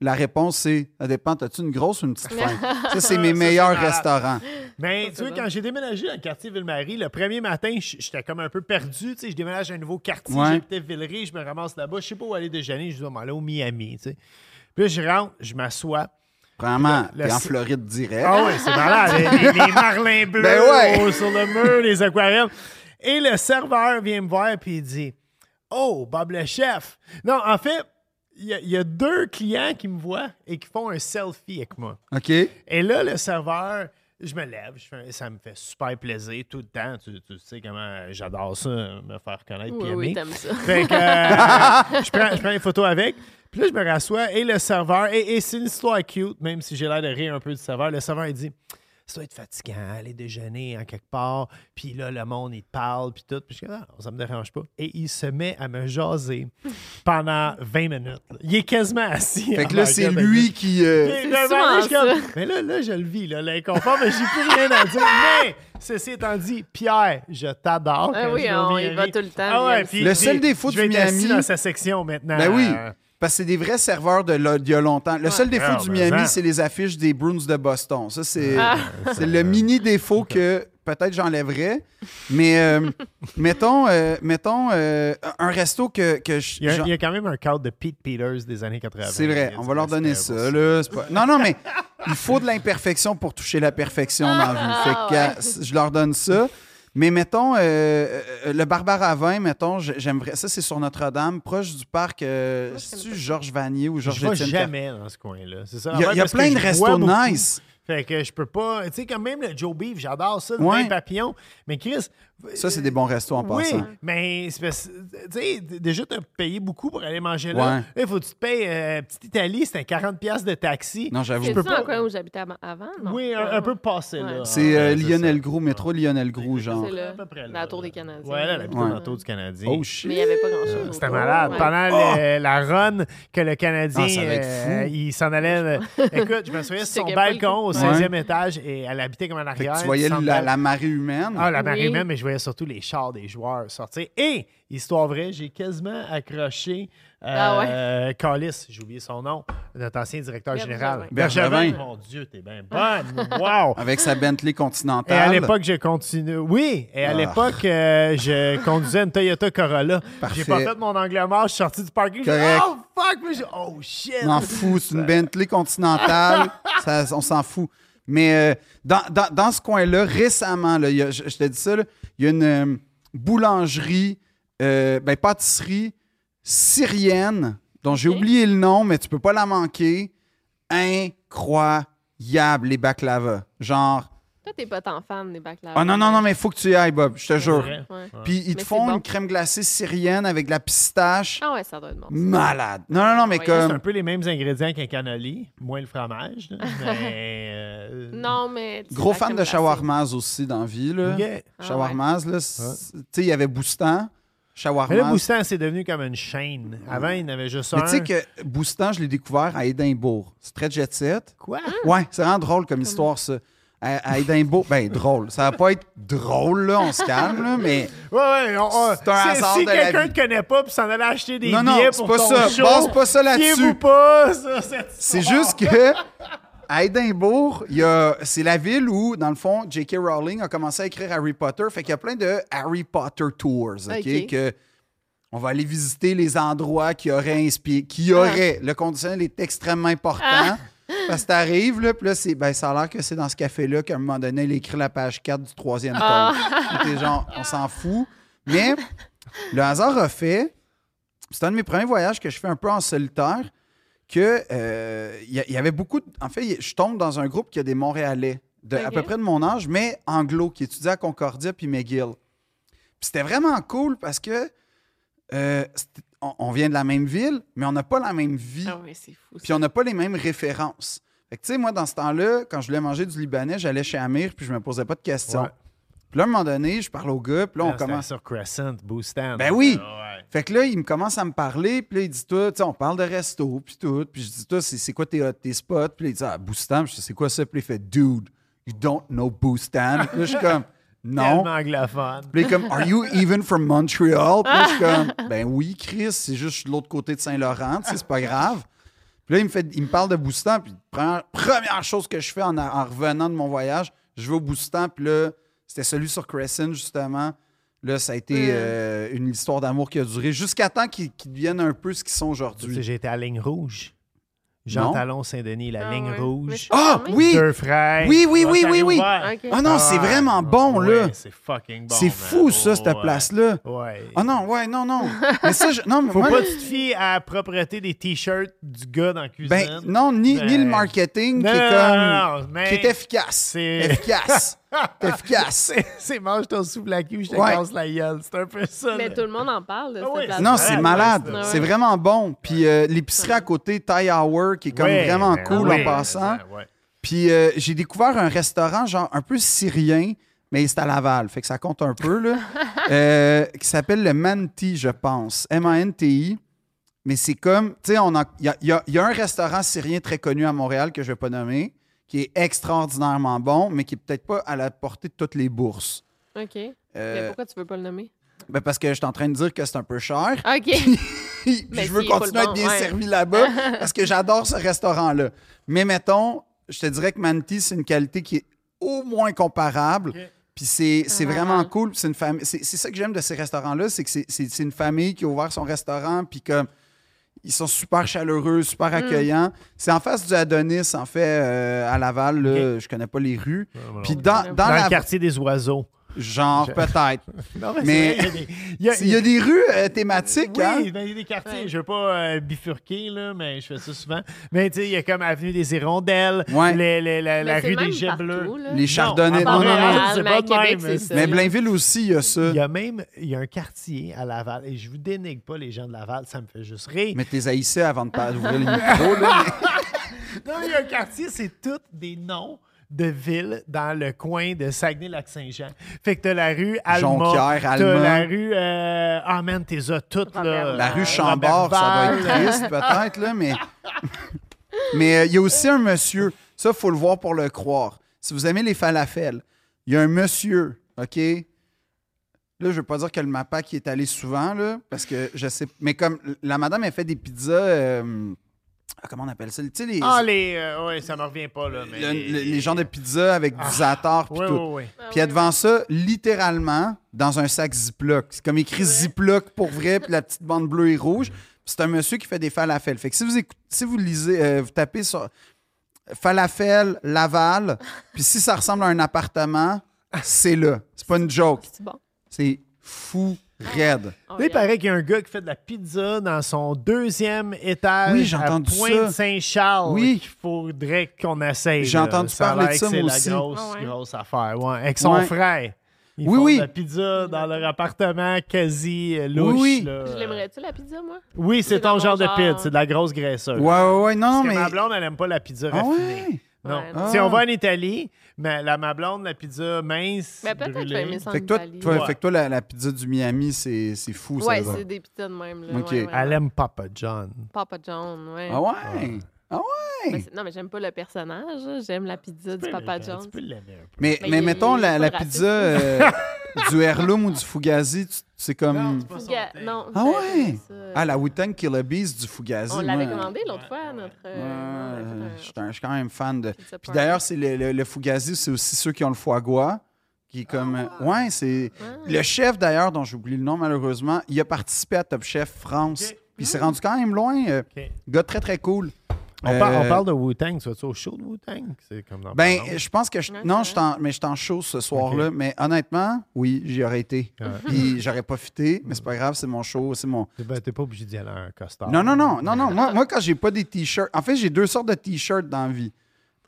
la réponse c'est ça dépend, as-tu une grosse ou une petite faim? Ça, c'est mes Ça, meilleurs restaurants. Mais Ça, tu vois, quand j'ai déménagé dans le quartier Ville-Marie, le premier matin, j'étais comme un peu perdu. Tu sais, je déménage à un nouveau quartier, Ouais. j'habitais Villeray, je me ramasse là-bas. Je sais pas où aller déjeuner, je dois m'aller au Miami. Tu sais. Puis là, je rentre, je m'assois. Premièrement, Le- t'es en Floride direct. Ah oui, c'est malade. les, les- marlins bleus Ben ouais. sur le mur, les aquariums. Et le serveur vient me voir puis il dit Oh, Bob le chef. Non, en fait, il y, y a deux clients qui me voient et qui font un selfie avec moi. OK? Et là, le serveur, je me lève, je fais- ça me fait super plaisir tout le temps. Tu, tu sais comment j'adore ça, me faire connaître Oui, oui, t'aimes ça. Fait que, euh, je, prends, je prends une photo avec. Puis là, je me rassois et le serveur, et, et c'est une histoire cute, même si j'ai l'air de rire un peu du serveur. Le serveur, il dit Ça doit être fatigant, aller déjeuner en quelque part. Puis là, le monde, il te parle, puis tout. Puis je dis Ah, ça me dérange pas. Et il se met à me jaser pendant 20 minutes. là. Il est quasiment assis. Fait que là, c'est lui qui. euh, C'est là, souvent comme- ça. Mais là, là, je le vis, là, l'inconfort, mais j'ai plus rien à dire. Mais, ceci étant dit, Pierre, je t'adore. Ah oui, je vais au on y va tout le temps, Ah ouais, puis- Le seul défaut je vais du être assis Miami- dans sa section maintenant. Ben oui. Euh, Parce que c'est des vrais serveurs de là- d'il y a longtemps. Le seul défaut Ah, du ben. Miami, c'est les affiches des Bruins de Boston. Ça, c'est Ah. le mini défaut que peut-être j'enlèverais. Mais euh, mettons, euh, mettons euh, un resto que, que je- il, y a, j'en- il y a quand même un cadre de Pete Peters des années 80. C'est vrai, Il on va leur donner ça. Là, pas- Non, non, mais il faut de l'imperfection pour toucher la perfection dans la vie. Fait que, Ah, je leur donne ça. Mais mettons, euh, euh, le Barbare à vin, mettons, j'ai- j'aimerais. Ça, c'est sur Notre-Dame, proche du parc. Euh, je C'est-tu. Georges Vanier ou Je Georges vais Étienne jamais dans ce coin-là. C'est ça. Il y a, y a plein de je restos beaucoup. nice. Fait que je peux pas. Tu sais, quand même le Joe Beef, j'adore ça, le Ouais. vin papillon. Mais Chris. Ça, c'est des bons restos en Oui, passant. mais c'est parce- tu sais, déjà, tu as payé beaucoup pour aller manger là. Ouais. Il faut que tu te payes. euh, Petite Italie, c'était 40$ piastres de taxi. Non, j'avoue. C'est peux pas- coin où j'habitais avant-? Non? Oui, un, un peu passé, là. C'est euh, Ouais, Lionel. Gros, métro Lionel Gros, genre. C'est là, À peu près la là, tour là. des Canadiens. Ouais, là, la Ouais. la tour du Canadien. Oh shit. Mais il n'y avait pas grand-chose. C'était autour. malade. Ouais. Pendant Oh! le- la run que le Canadien, Ah, ça va être euh, fou. il s'en allait. euh, écoute, je me souviens sur son balcon au coup. 16e étage et elle habitait comme en arrière. tu voyais la, la marée humaine. Ah, la marée même, mais je voyais surtout les chars des joueurs sortir. Et, histoire vraie, j'ai quasiment accroché Ah euh, Callis, j'ai oublié son nom, notre ancien directeur Bergevin. général. Bergevin. Mon Dieu, t'es bien bonne. Wow! Avec sa Bentley Et Continentale. à l'époque, je continue. Oui, et à Ah. l'époque, euh, je conduisais une Toyota Corolla. Parfait. J'ai pas fait mon angle mort, je suis sorti du parking. Correct. Oh fuck! J'ai- Oh shit! m'en fous. C'est une Bentley Continentale. ça, on s'en fout. Mais euh, dans, dans- dans ce coin-là, récemment, là, il y a- je, je te dis ça, là, il y a une euh, boulangerie, euh, ben, pâtisserie syrienne, dont j'ai oublié le nom, mais tu peux pas la manquer. Incroyable, les baklava. Genre, Toi, t'es pas tant fan des bacs ah non, non, non, mais il faut que tu y ailles, Bob, je te jure. Ouais. Puis ils te Mais font c'est bon. une crème glacée syrienne avec de la pistache. Ah ouais, ça doit être bon. ça. Malade. Non, non, non, mais Ouais, C'est un comme. peu les mêmes ingrédients qu'un cannoli, moins le fromage. là, mais. euh, Non, mais... Gros la fan crème de glacée. shawarmas aussi dans la vie. Là. Ah Shawarmas, là. c'est- Tu sais, il y avait Boustan, shawarmas. Mais là, Boustan, c'est devenu comme une chaîne. Avant, il y en avait juste Mais un. tu sais que Boustan, je l'ai découvert à Édimbourg. C'est très jet set. Quoi? Ouais, c'est vraiment drôle comme histoire, ça. À, à Édimbourg, ben drôle. Ça va pas être drôle, là, on se calme, là, mais. Ouais, ouais. on- on- C'est un hasard si quelqu'un te connaît pas puis s'en allait acheter des Non, non, billets c'est pour pas ton ça. show, Base pas ça là-dessus. pas, ça, cette C'est juste que à Édimbourg, il y a, c'est la ville où, dans le fond, J.K. Rowling a commencé à écrire Harry Potter. Fait qu'il y a plein de Harry Potter tours, OK? Que on va aller visiter les endroits qui auraient inspiré, qui auraient. Le conditionnel est extrêmement important. Ah. Parce que t'arrives, là, puis là, c'est, ben, ça a l'air que c'est dans ce café-là qu'à un moment donné, il écrit la page 4 du troisième tome. Ah. Puis t'es genre, on s'en fout. Mais le hasard a fait, c'est un de mes premiers voyages que je fais un peu en solitaire, que euh, il y, il y avait beaucoup. de- en fait, je tombe dans un groupe qui a des Montréalais, de, à peu près de mon âge, mais anglo, qui étudiait à Concordia puis McGill. Puis c'était vraiment cool parce que Euh, c'était- on, on vient de la même ville, mais on n'a pas la même vie. Ah ouais, c'est fou. Puis on n'a pas les mêmes références. Fait que, tu sais, moi, dans ce temps-là, quand je voulais manger du libanais, j'allais chez Amir, puis je me posais pas de questions. Ouais. Puis là, à un moment donné, je parle au gars, puis là, on Ah, commence. sur Crescent, Boostan. Ben oui. Ouais. Fait que là, il me commence à me parler, puis là, il dit, toi, tu sais, on parle de resto, puis tout. Puis je dis, toi, c'est c'est quoi tes, tes spots? Puis là, il dit, ah, Boostan. Je dis, c'est quoi ça? Puis il fait, dude, you don't know Boostan. Puis là, je suis comme, non. Tellement anglophone. Puis là, il est comme, are you even from Montreal? Puis là, je suis comme, ben oui, Chris, c'est juste de l'autre côté de Saint-Laurent, tu sais, c'est pas grave. Puis là, il me, fait, il me parle de Boostan, puis première, première chose que je fais en, en revenant de mon voyage, je vais au Boostan, puis là, c'était celui sur Crescent, justement. Là, ça a été Mm. euh, une histoire d'amour qui a duré jusqu'à temps qu'ils deviennent un peu ce qu'ils sont aujourd'hui. j'ai été à Ligne Rouge. Jean Non. Talon, Saint-Denis, la Ah Ligne Rouge. Ah, oui! Deux frères. Oui, oui, oui, oui, oui. Ok. Ah non, c'est Ah, vraiment bon, ouais, là. C'est fucking bon. c'est fou, ça, cette ouais. place-là. Ouais. Ah non, ouais, non, non. Mais ça, je- non, mais Faut moi, pas que tu te fies à la propreté des t-shirts du gars dans la cuisine. ben, non, ni, ni le Ben, marketing non, qui est non, comme. non, non, mais qui est efficace. c'est- Efficace. C'est efficace. c'est- mange ton soupe la cul, je te Ouais. casse la gueule. C'est un peu ça. Mais là. tout le monde en parle de Ah. Non, c'est malade. c'est- ouais. C'est vraiment bon. Puis euh, l'épicerie à côté, Thai Hour, qui est comme Ouais, vraiment ben cool en passant. ben ouais. Puis euh, j'ai découvert un restaurant, genre un peu syrien, mais c'est à Laval, fait que ça compte un peu, là, euh, qui s'appelle le Manti, je pense. M-A-N-T-I. Mais c'est comme, tu sais, on a- il y a, il y a- il y a un restaurant syrien très connu à Montréal que je ne vais pas nommer, qui est extraordinairement bon, mais qui n'est peut-être pas à la portée de toutes les bourses. OK. Mais Euh, pourquoi tu veux pas le nommer? ben parce que je suis en train de dire que c'est un peu cher. OK. Puis Mais je veux continuer à être bon, bien ouais. servi là-bas parce que j'adore ce restaurant-là. Mais mettons, je te dirais que Manti, c'est une qualité qui est au moins comparable. Puis c'est c'est Ah. vraiment cool. C'est une famille. C'est c'est ça que j'aime de ces restaurants-là, c'est que c'est- c'est c'est une famille qui a ouvert son restaurant, puis comme ils sont super chaleureux, super accueillants. C'est en face du Adonis, en fait, euh, à Laval. Là, Je connais pas les rues. Puis dans, dans, Dans la le quartier des oiseaux. Genre peut-être. Non, Mais- il y a des- Il y a des rues euh, thématiques, Oui, hein? ben, il y a des quartiers. Ouais. Je veux pas euh, bifurquer, là, mais je fais ça souvent. Mais tu sais, il y a comme Avenue des Hirondelles, Ouais. les- les- la, Mais rue des Jets bleus. Les chardonnays. Non, non, non. C'est Mais pas Québec, même. ça. Mais. Blainville aussi, il y a ça. Il y a même il y a un quartier à Laval, et je vous dénigre pas les gens de Laval, ça me fait juste rire. Mais t'es haïssé avant de pas d'ouvrir le micro, là. Non, il y a un quartier, c'est tous des noms de villes dans le coin de Saguenay-Lac-Saint-Jean. Fait que t'as la rue Alma, t'as la rue... euh, Ah, man, t'es toutes, là. La rue Chambord, ça doit être triste, peut-être, là, mais. mais euh, il y a aussi un monsieur, ça, il faut le voir pour le croire. Si vous aimez les falafels, il y a un monsieur, OK? Là, je veux pas dire que le MAPAC y est allé souvent, là, parce que je sais. Mais comme la madame, elle fait des pizzas. euh, comment on appelle ça? Tu sais, les, Ah, les... euh, ouais, ça me revient pas, là, mais... le- le- les genres de pizzas avec du za'atar puis Oui, tout. oui, oui. Ah Puis devant ça, littéralement, dans un sac Ziploc. C'est comme écrit Ziploc pour vrai, puis la petite bande bleue et rouge. Puis c'est un monsieur qui fait des falafels. Fait que si vous, écoutez, si vous lisez, euh, vous tapez sur falafel Laval, puis si ça ressemble à un appartement, c'est là. C'est pas une joke. C'est bon. C'est fou raide. Oh, Là, il yeah. paraît qu'il y a un gars qui fait de la pizza dans son deuxième étage Oui, j'ai à entendu ça. Pointe-Saint-Charles. Oui. qu'il faudrait qu'on essaye. J'ai entendu Ça a parler de ça, que c'est moi la aussi. grosse, Ah ouais. grosse affaire. Ouais. Avec son Ouais. frère. Ils Oui, font oui. de la pizza dans leur appartement quasi euh, louche. Oui, oui. là. Je l'aimerais-tu, la pizza, moi? Oui, c'est C'est ton genre de pizza. C'est de la grosse graisseuse. Ouais, ouais, ouais. Non, Parce non, que mais. ma blonde, elle aime pas la pizza Ah raffinée. ouais? Non. Ouais, non. Si on va en Italie, mais la, ma blonde, la pizza mince, Mais peut-être brûlée. je vais aimer ça en Fait que toi, Italie. toi- Ouais. fait que toi, la, la pizza du Miami, c'est c'est fou, ça. Ouais, là. c'est des pizzas de même. Là. Ok. Ouais, Elle aime Papa John. Papa John, ouais. Ah ouais? Ah ouais? Mais non, mais j'aime pas le personnage. J'aime la pizza du Papa John. Tu peux l'aimer un peu. Mais, Mais mais il- mettons, il la, pizza euh, du Heirloom ou du Fugazi, c'est comme... Non, pas. Non, Ah ouais? Ah, la Wu-Tang Killer Bees du Fugazi. On l'avait commandé l'autre fois à notre. Euh, avait euh, je suis un- un- je suis quand même fan de... pizza Puis d'ailleurs, c'est le, le- le Fugazi, c'est aussi ceux qui ont le foie gras, qui est comme... euh, Ouais, c'est... Ah. Le chef, d'ailleurs, dont j'ai oublié le nom, malheureusement, il a participé à Top Chef France. Puis il s'est rendu quand même loin. euh, Ok. Gars très, très cool. On, par- Euh, on parle de Wu-Tang. Tu vas-tu au show de Wu-Tang? C'est comme dans Ben, je pense que je... Non, je t'en- mais je suis en show ce soir-là. Mais honnêtement, oui, j'y aurais été. Ouais. Puis j'aurais profité, mais c'est pas grave, c'est mon show, c'est mon. T'es ben, t'es pas obligé d'y aller en costard. Non, non, non, non, non. Moi, moi quand j'ai pas des t-shirts, en fait, j'ai deux sortes de t-shirts dans la vie.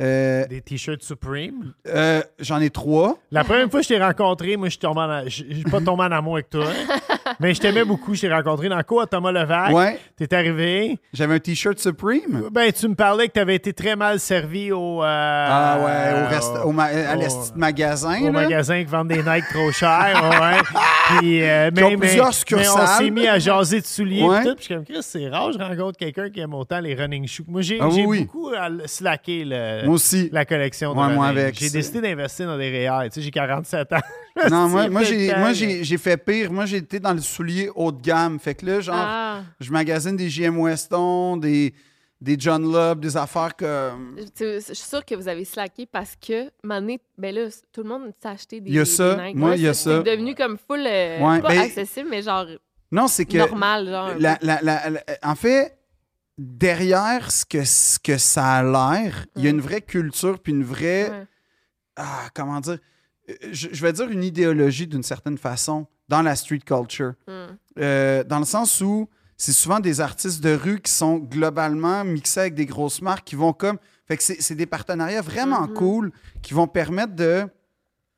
Euh, Des t-shirts Supreme? euh, J'en ai trois. La première fois que je t'ai rencontré, moi, je suis tombé en- je je suis pas tombé en amour avec toi. Mais je t'aimais beaucoup. Je t'ai rencontré dans quoi, Thomas Levac. Ouais. T'es arrivé. J'avais un t-shirt Supreme. Ben, tu me parlais que t'avais été très mal servi au. euh, Ah ouais, au, rest... au, ma- à au- magasin. au là. magasin qui vendent des Nike trop chers. ouais. Puis, euh, mais, mais, mais on s'est mis à jaser de souliers. Ouais. tout. Puis je suis comme, Chris, c'est rare, je rencontre quelqu'un qui aime autant les running shoes. Moi, j'ai Ah oui, beaucoup le- slacké le- Moi aussi. la collection de Ouais, moi running. avec. J'ai décidé d'investir dans des REER. Tu sais, j'ai 47 ans. Non, moi, moi, j'ai, le moi temps, j'ai, j'ai fait pire. Moi, j'ai été dans le soulier haut de gamme. Fait que là, genre, Ah. je magasine des JM Weston, des, des John Love, des affaires comme. Tu- Je suis sûre que vous avez slacké parce que, mané, ben là, tout le monde s'est acheté des Il y a ça. Nike. Moi, il y a ça. C'est devenu comme full, euh, Ouais, pas ben- accessible, mais genre Non, c'est que. normal. Genre, la- la- la- en fait, derrière ce que, ce que ça a l'air, il y a une vraie culture puis une vraie. Ouais. Ah, comment dire? Euh, Je, je vais dire une idéologie d'une certaine façon dans la street culture. Hmm. Euh, dans le sens où c'est souvent des artistes de rue qui sont globalement mixés avec des grosses marques qui vont comme. Fait que c'est des partenariats vraiment Mhm. cool qui vont permettre de,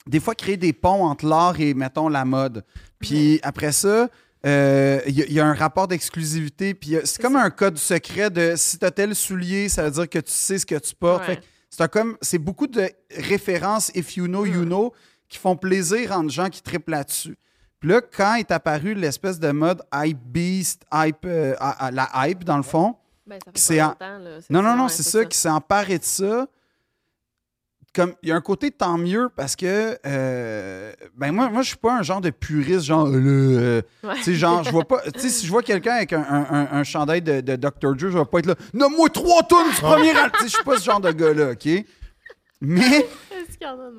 des fois, créer des ponts entre l'art et, mettons, la mode. Puis après ça, euh, il y, a- il y a un rapport d'exclusivité. Puis c'est comme un code secret de si tu as tel soulier, ça veut dire que tu sais ce que tu portes. Ouais. Fait que c'est comme c'est beaucoup de références if you know, you Mm. know qui font plaisir entre gens qui triplent là-dessus. Puis là, quand est apparu l'espèce de mode hype beast, hype, euh, la hype dans le fond, Ben, ça fait c'est pas en- longtemps, là, non, non, ça, non, c'est ça, qui s'est emparé de ça. Comme, il y a un côté tant mieux parce que, euh, ben moi, moi je suis pas un genre de puriste, genre, euh, là, euh, Ouais. tu sais, genre, je vois pas, tu sais, si je vois quelqu'un avec un, un, un- un chandail de, de Dr. Dre, je vais pas être là, nomme-moi trois tonnes du premier album. Tu sais, je suis pas ce genre de gars-là, OK? Mais,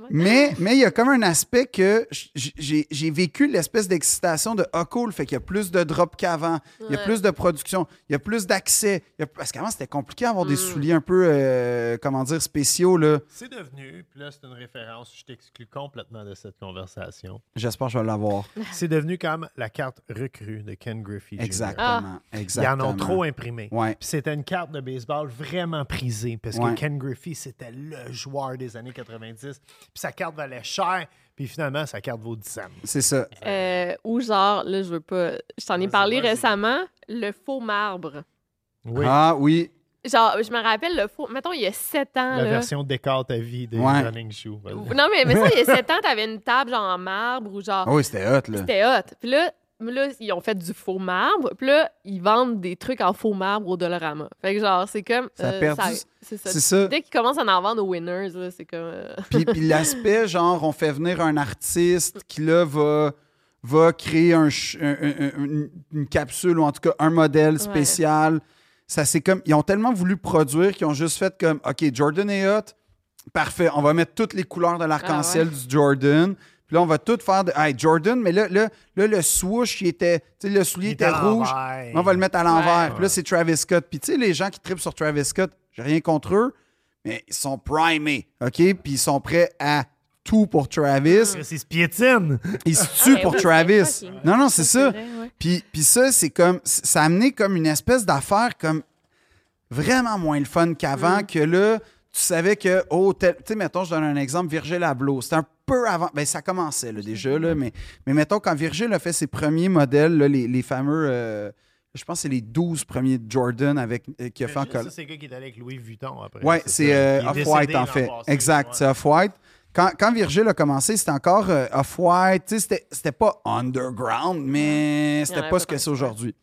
mais, mais il y a comme un aspect que j'ai j'ai vécu l'espèce d'excitation de ah cool, fait qu'il y a plus de drops qu'avant, il y a plus de production, il y a plus d'accès. Parce qu'avant, c'était compliqué d'avoir des Mm. souliers un peu, euh, comment dire, spéciaux. là. C'est devenu, puis là, c'est une référence, je t'exclus complètement de cette conversation. J'espère que je vais l'avoir. C'est devenu comme la carte recrue de Ken Griffey. Jr. Exactement. Ils en Exactement. ont trop imprimé. Ouais. Puis c'était une carte de baseball vraiment prisée parce Ouais. que Ken Griffey, c'était le joueur des années 90. Puis sa carte valait cher. Puis finalement, sa carte vaut 10 cents. C'est ça. Euh, ou genre, là, je veux pas. Je t'en ai parlé récemment, le faux marbre. Oui. Ah oui. Genre, je me rappelle le faux. Mettons, il y a sept ans. la là. version décore ta vie des Ouais. running shoes. Vas-y. Non, mais, mais ça, il y a sept ans, t'avais une table genre en marbre ou genre. Ah oui, c'était hot, là. C'était hot. Puis là, là, ils ont fait du faux marbre. Puis là, ils vendent des trucs en faux marbre au Dollarama. Fait que genre, c'est comme. Ça a perdu- C'est ça. Dès qu'ils commencent à en vendre aux winners, c'est comme. euh, Puis, puis l'aspect, genre, on fait venir un artiste qui, là, va, va créer un ch- un- un- un- une, capsule ou en tout cas un modèle spécial. Ça, c'est comme. Ils ont tellement voulu produire qu'ils ont juste fait comme OK, Jordan est hot. Parfait. On va mettre toutes les couleurs de l'arc-en-ciel du Jordan. Puis là, on va tout faire de. Hey, Jordan, mais là, là, là le swoosh, il était. Tu sais, le soulier était rouge. On va le mettre à l'envers. Ouais. Puis là, c'est Travis Scott. Puis tu sais, les gens qui tripent sur Travis Scott, j'ai rien contre eux, mais ils sont primés, OK? Puis ils sont prêts à tout pour Travis. C'est ce piétine. Ils se tuent Ah, pour Travis. Non, non, c'est ça. Puis, puis ça, c'est comme. Ça a amené comme une espèce d'affaire comme vraiment moins le fun qu'avant, Mm. que là, tu savais que, oh, tel- tu sais, mettons, je donne un exemple, Virgil Abloh. C'était un peu avant. Ben, ça commençait là, déjà, là, mais, mais mettons, quand Virgil a fait ses premiers modèles, là, les, les fameux. euh, je pense que c'est les 12 premiers Jordan avec, euh, qu'il a fait en Ça, col. c'est le gars qui est allé avec Louis Vuitton après. Ouais, c'est ça. euh, Il est Off-White en fait. passé, Exact, ouais. c'est Off-White. Quand, quand Virgil a commencé, c'était encore euh, Off-White. Tu sais, C'était c'était pas underground, mais c'était pas ce que c'est aujourd'hui.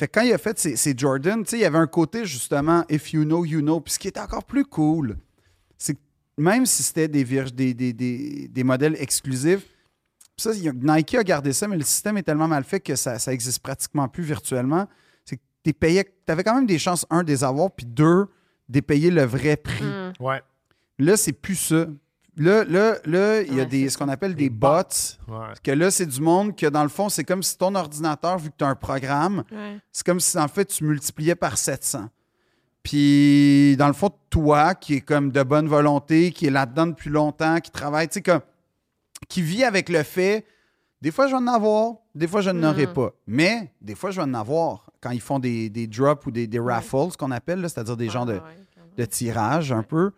Fait que quand il a fait ses, ses Jordan, tu sais, il y avait un côté justement If you know, you know. Puis ce qui était encore plus cool, c'est que même si c'était des, des, des, des, des modèles exclusifs, ça, Nike a gardé ça, mais le système est tellement mal fait que ça, ça existe pratiquement plus virtuellement. C'est que tu tu avais quand même des chances, un, des avoir, puis deux, de payer le vrai prix. Mm. Ouais. Là, c'est plus ça. Là, là, là il y a Ouais, des, ce qu'on appelle Des des bots. Ouais. Que là, c'est du monde que dans le fond, c'est comme si ton ordinateur, vu que tu as un programme, Ouais. c'est comme si en fait tu multipliais par 700. Puis dans le fond, toi, qui est comme de bonne volonté, qui est là-dedans depuis longtemps, qui travaille, tu sais, comme, qui vit avec le fait, des fois je vais en avoir, des fois je n'en aurai Mhm. pas. Mais des fois je vais en avoir quand ils font des, des drops ou des, des raffles, ce qu'on appelle, là, c'est-à-dire des genres de, de tirage un peu.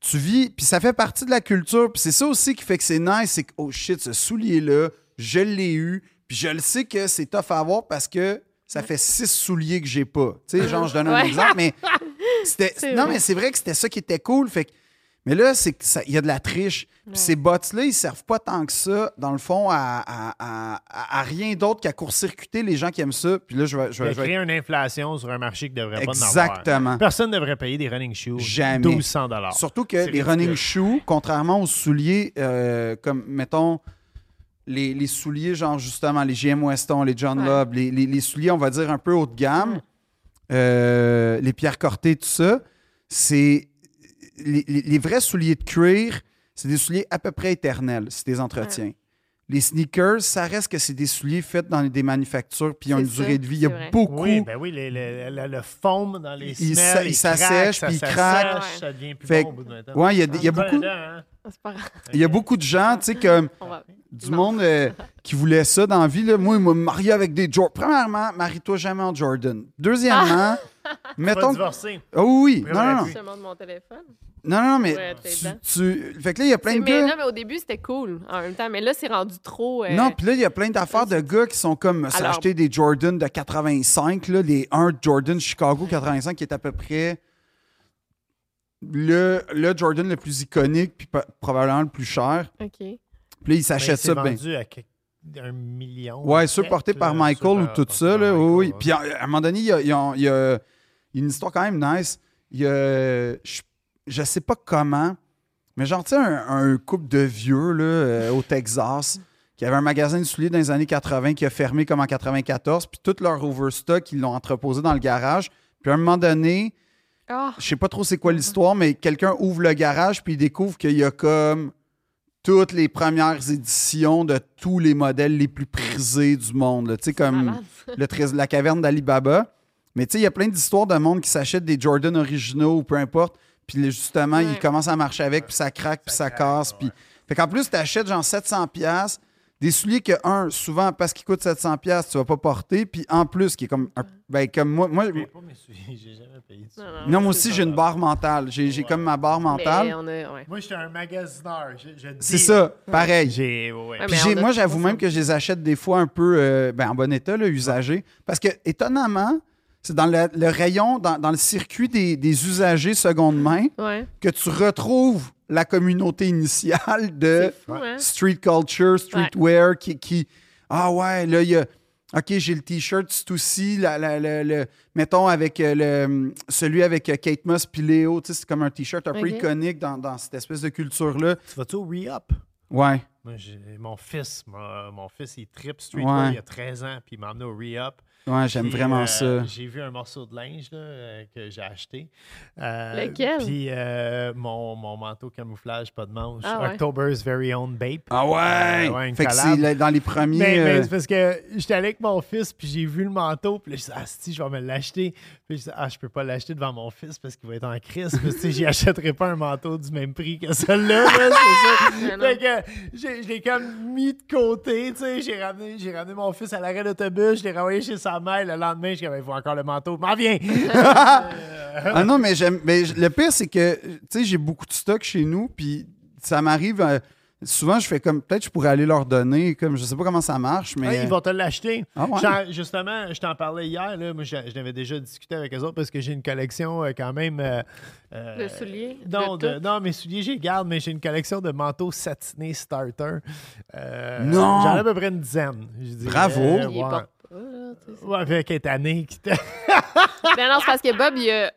Tu vis, puis ça fait partie de la culture, puis c'est ça aussi qui fait que c'est nice, c'est que, oh shit, ce soulier-là, je l'ai eu, Puis je le sais que c'est tough à avoir parce que ça fait six souliers que j'ai pas. Tu sais, genre, je donne un Ouais. exemple, mais c'était. Non, vrai. mais c'est vrai que c'était ça qui était cool. Fait que- mais là, c'est il y a de la triche. Puis ces bots-là, ils servent pas tant que ça, dans le fond, à, à- à- à- à rien d'autre qu'à court-circuiter les gens qui aiment ça. Puis là, je vais. Je Il vais- a je vais- créé une inflation sur un marché qui devrait pas en avoir. Exactement. Personne ne devrait payer des running shoes. Jamais. 1200 dollars. Surtout que les ridicule. running shoes, contrairement aux souliers, euh, comme, mettons, les, les souliers, genre justement, les GM Weston, les John Ouais. Lobb, les, les- les souliers, on va dire, un peu haut de gamme, euh, les Pierre Corté, tout ça, c'est. Les, les- les vrais souliers de cuir, c'est des souliers à peu près éternels, tu les entretiens. Les sneakers, ça reste que c'est des souliers faits dans des manufactures, puis ils ont C'est une ça, durée de vie. Il y a c'est vrai. beaucoup. Oui, ben oui, les- les- le, le foam dans les Il semelles, s'a- il s'assèche, puis ça il craque. Ça devient plus Fait bon au bout d'un temps. Ouais, il y a, des- il y a beaucoup. hein? C'est pas grave. Il y a beaucoup de gens, tu sais, comme va- du Non. monde euh, qui voulait ça dans la vie. Là. Moi, il m'a marié avec des Jordan. Premièrement, marie-toi jamais en Jordan. Deuxièmement, Pas mettons. Ah oui, Non, non, montre mon téléphone. Non, non, mais Ouais, tu, Fait que là, il y a plein de mais, gars. non, mais au début, c'était cool en même temps. Mais là, c'est rendu trop. euh, Non, puis là, il y a plein d'affaires de gars qui sont comme Alors- s'acheter des Jordan de 85, là, les 1 Jordan Chicago 85, qui est à peu près le, le Jordan le plus iconique, puis probablement le plus cher. OK. Puis là, ils s'achètent ça. Ben, ben, vendu à un million. Ouais, ceux portés par Michael ou tout ça. Là, oui, Michael, oui. Puis à, à un moment donné, il y a, il y a- il y a une histoire quand même nice. Il y a, je, je sais pas comment, mais genre, tu sais, un, un couple de vieux là, euh, au Texas qui avait un magasin de souliers dans les années 80 qui a fermé comme en 94, puis tout leur overstock, ils l'ont entreposé dans le garage. Puis à un moment donné, Ah, je sais pas trop c'est quoi l'histoire, mais quelqu'un ouvre le garage puis il découvre qu'il y a comme toutes les premières éditions de tous les modèles les plus prisés du monde. Tu sais, comme le la caverne d'Alibaba. Mais tu sais, il y a plein d'histoires de monde qui s'achètent des Jordan originaux ou peu importe. Puis là, justement, Ouais. ils commencent à marcher avec, puis ça craque, puis ça, casse. Puis... Fait qu'en plus, tu achètes genre 700$, piastres, des souliers que, un, souvent, parce qu'ils coûtent 700$, piastres, tu vas pas porter. Puis en plus, qui est comme. un- ben, comme moi, moi, Je paye pas mes souliers, j'ai jamais payé. Non, non, moi aussi, j'ai une barre mentale. J'ai j'ai comme ma barre Mais mentale. on a, ouais. Moi, j'étais un magasineur. C'est ça, pareil. J'ai. Puis moi, j'avoue même que je les achète des fois un peu euh, ben, en bon état, là, usagés. Parce que, étonnamment, c'est dans le, le rayon, dans, dans le circuit des, des usagers seconde main Ouais. que tu retrouves la communauté initiale de fou, hein? street culture, streetwear qui, qui. Ah ouais, là, il y a. OK, j'ai le t-shirt, c'est aussi, la, la- la- le, mettons, avec euh, le, celui avec euh, Kate Moss puis Léo. tu sais, C'est comme un t-shirt un peu iconique dans, dans cette espèce de culture-là. Tu vas-tu au re-up? Ouais. Moi, mon fils, mon, mon fils, il trip streetwear Ouais. il y a 13 ans, puis il m'a emmené au re-up. Ouais, j'aime vraiment euh, ça. J'ai vu un morceau de linge là, euh, que j'ai acheté. Euh, Lequel? Puis euh, mon, mon manteau camouflage, pas de manche. Ah ouais. October's Very Own Bape. Ah ouais! Euh, ouais, fait que c'est dans les premiers. Mais, mais c'est parce que j'étais allé avec mon fils, puis j'ai vu le manteau, puis là, je dit, ah, si, je vais me l'acheter. Puis je dis, ah, je peux pas l'acheter devant mon fils parce qu'il va être en crise. Parce que, tu sais, j'y achèterai pas un manteau du même prix que celui-là. là, c'est ça. J'ai- je l'ai comme mis de côté, tu sais. J'ai ramené, j'ai ramené mon fils à l'arrêt d'autobus, je l'ai renvoyé chez sa Le lendemain, je dit, il faut encore le manteau. M'en viens! Ah non, mais j'aime. Mais le pire, c'est que, tu sais, j'ai beaucoup de stock chez nous, puis ça m'arrive. euh, souvent, je fais comme. Peut-être je pourrais aller leur donner, comme. Je sais pas comment ça marche, mais. Ils vont te l'acheter. Ah ouais? Justement, je t'en parlais hier. Là, moi, je, je l'avais déjà discuté avec eux autres parce que j'ai une collection euh, quand même. euh, euh, De souliers? Non, De de- tout? non, mes souliers, j'ai garde, mais j'ai une collection de manteaux satinés starter. Euh, Non! J'en ai à peu près une dizaine. je dirais. Bravo! Ouais. Là, Ouais, avec cette année qui t'a- Ben non, c'est parce que Bob, il a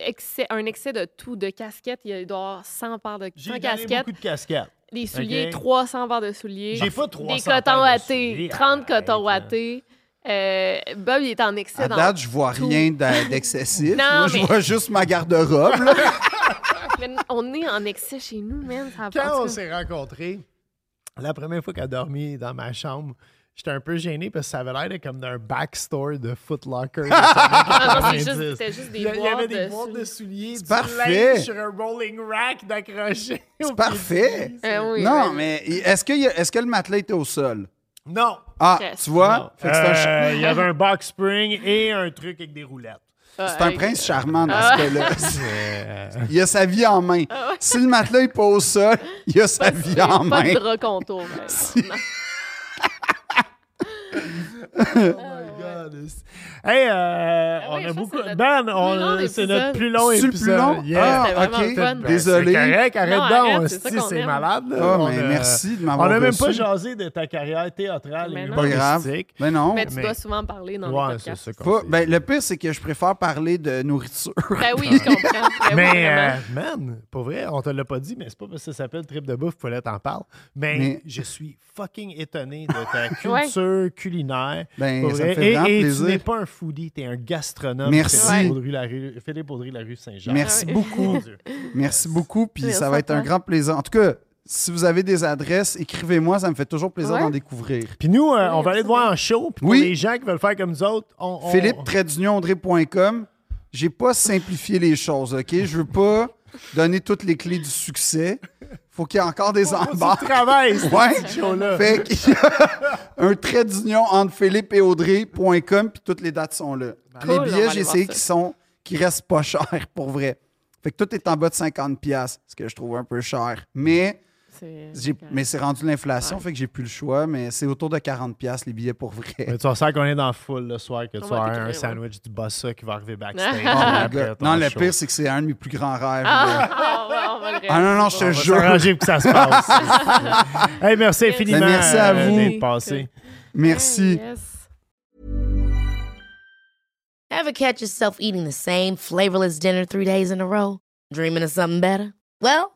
excès- un excès de tout, de casquettes. Il doit avoir 100 paires de 100 J'ai donné casquettes. beaucoup de casquettes. Des souliers, Ok. 300 paires de souliers. J'ai pas Des 300 cotons paires de wattés, souliers. 30 cotons wattés. Euh, Bob, il est en excès À dans date, je vois tout. rien d'excessif. Non, Moi, je vois juste ma garde-robe. là. Mais on est en excès chez nous, en Quand on s'est rencontrés, la première fois qu'elle a dormi dans ma chambre, j'étais un peu gêné parce que ça avait l'air de comme d'un backstore de Foot Locker. années Ah non, c'est 90. juste- c'était juste des il y, avait boîtes des de boîtes de souliers. du parfait. sur un rolling rack d'accrocher. pied parfait. Euh, oui, non, mais est-ce que, a- est-ce que le matelas était au sol? Non. Ah, Yes. tu vois? C'est Euh, il y avait un box spring et un truc avec des roulettes. Ah, c'est un prince charmant dans Ah. ce cas-là. Euh, Il a sa vie en main. Si le matelas n'est pas au sol, il a sa vie en Pas main. de drap oh mais- non. Hey, euh, Ah on oui, a beaucoup. que c'est notre Ben, plus on- long c'est épisode. notre plus long C'est le plus long? Yeah. Ah, ok. le fun. Ben, Désolé. C'est correct, arrête Non, donc. arrête, c'est c'est malade. Ah, On mais a- merci de On n'a même pas jasé de ta carrière théâtrale Mais et. Pas grave. Ben non. Mais tu mais- dois souvent parler dans Ouais, Pas- fait. ben, le pire, c'est que je préfère parler de nourriture. Ben oui, je comprends. Ben Mais, euh, man, pour vrai, on te l'a pas dit, mais c'est pas parce que ça s'appelle Trip de bouffe, Paulette t'en parle. Mais, Mais- je suis fucking étonné de ta culture culinaire. Ben, ça vrai. me fait tu n'es pas un foodie, tu es un gastronome. Merci. Philippe Audry, la rue, Philippe Audry, la rue Saint-Jean. Merci beaucoup. Merci beaucoup. Puis ça va être un grand plaisir. En tout cas, si vous avez des adresses, écrivez-moi. Ça me fait toujours plaisir Ouais. d'en découvrir. Puis nous, euh, on va aller te voir en show. Puis Oui. pour les gens qui veulent faire comme nous autres, on. on- Philippe-audrey.com. J'ai pas simplifié les choses, OK? Je veux pas donner toutes les clés du succès. Faut qu'il y ait encore des travailles, ce Ouais. show-là. Fait qu'il y a un trait d'union entre Philippe et Audrey.com, puis toutes les dates sont là. Cool, on les billets, j'ai essayé qu'ils sont qui restent pas chers pour vrai. Fait que tout est en bas de 50$, piastres, ce que je trouve un peu cher. Mais mais c'est rendu l'inflation, fait que j'ai plus le choix. Mais c'est autour de 40$ piastres, les billets pour vrai. Mais tu vas savoir qu'on est dans le full le soir, que tu avoir un ouais. sandwich du bossa qui va arriver backstage. Oh Non, le show. pire, c'est que c'est un de mes plus grands rêves. Ah, on va le Ah non, non, je te jure. s'arranger pour que ça se passe. hey, merci infiniment Ben, merci à euh, vous. passé. Merci. Yes. Ever catch yourself eating the same flavorless dinner three days in a row? Dreaming of something better? Well,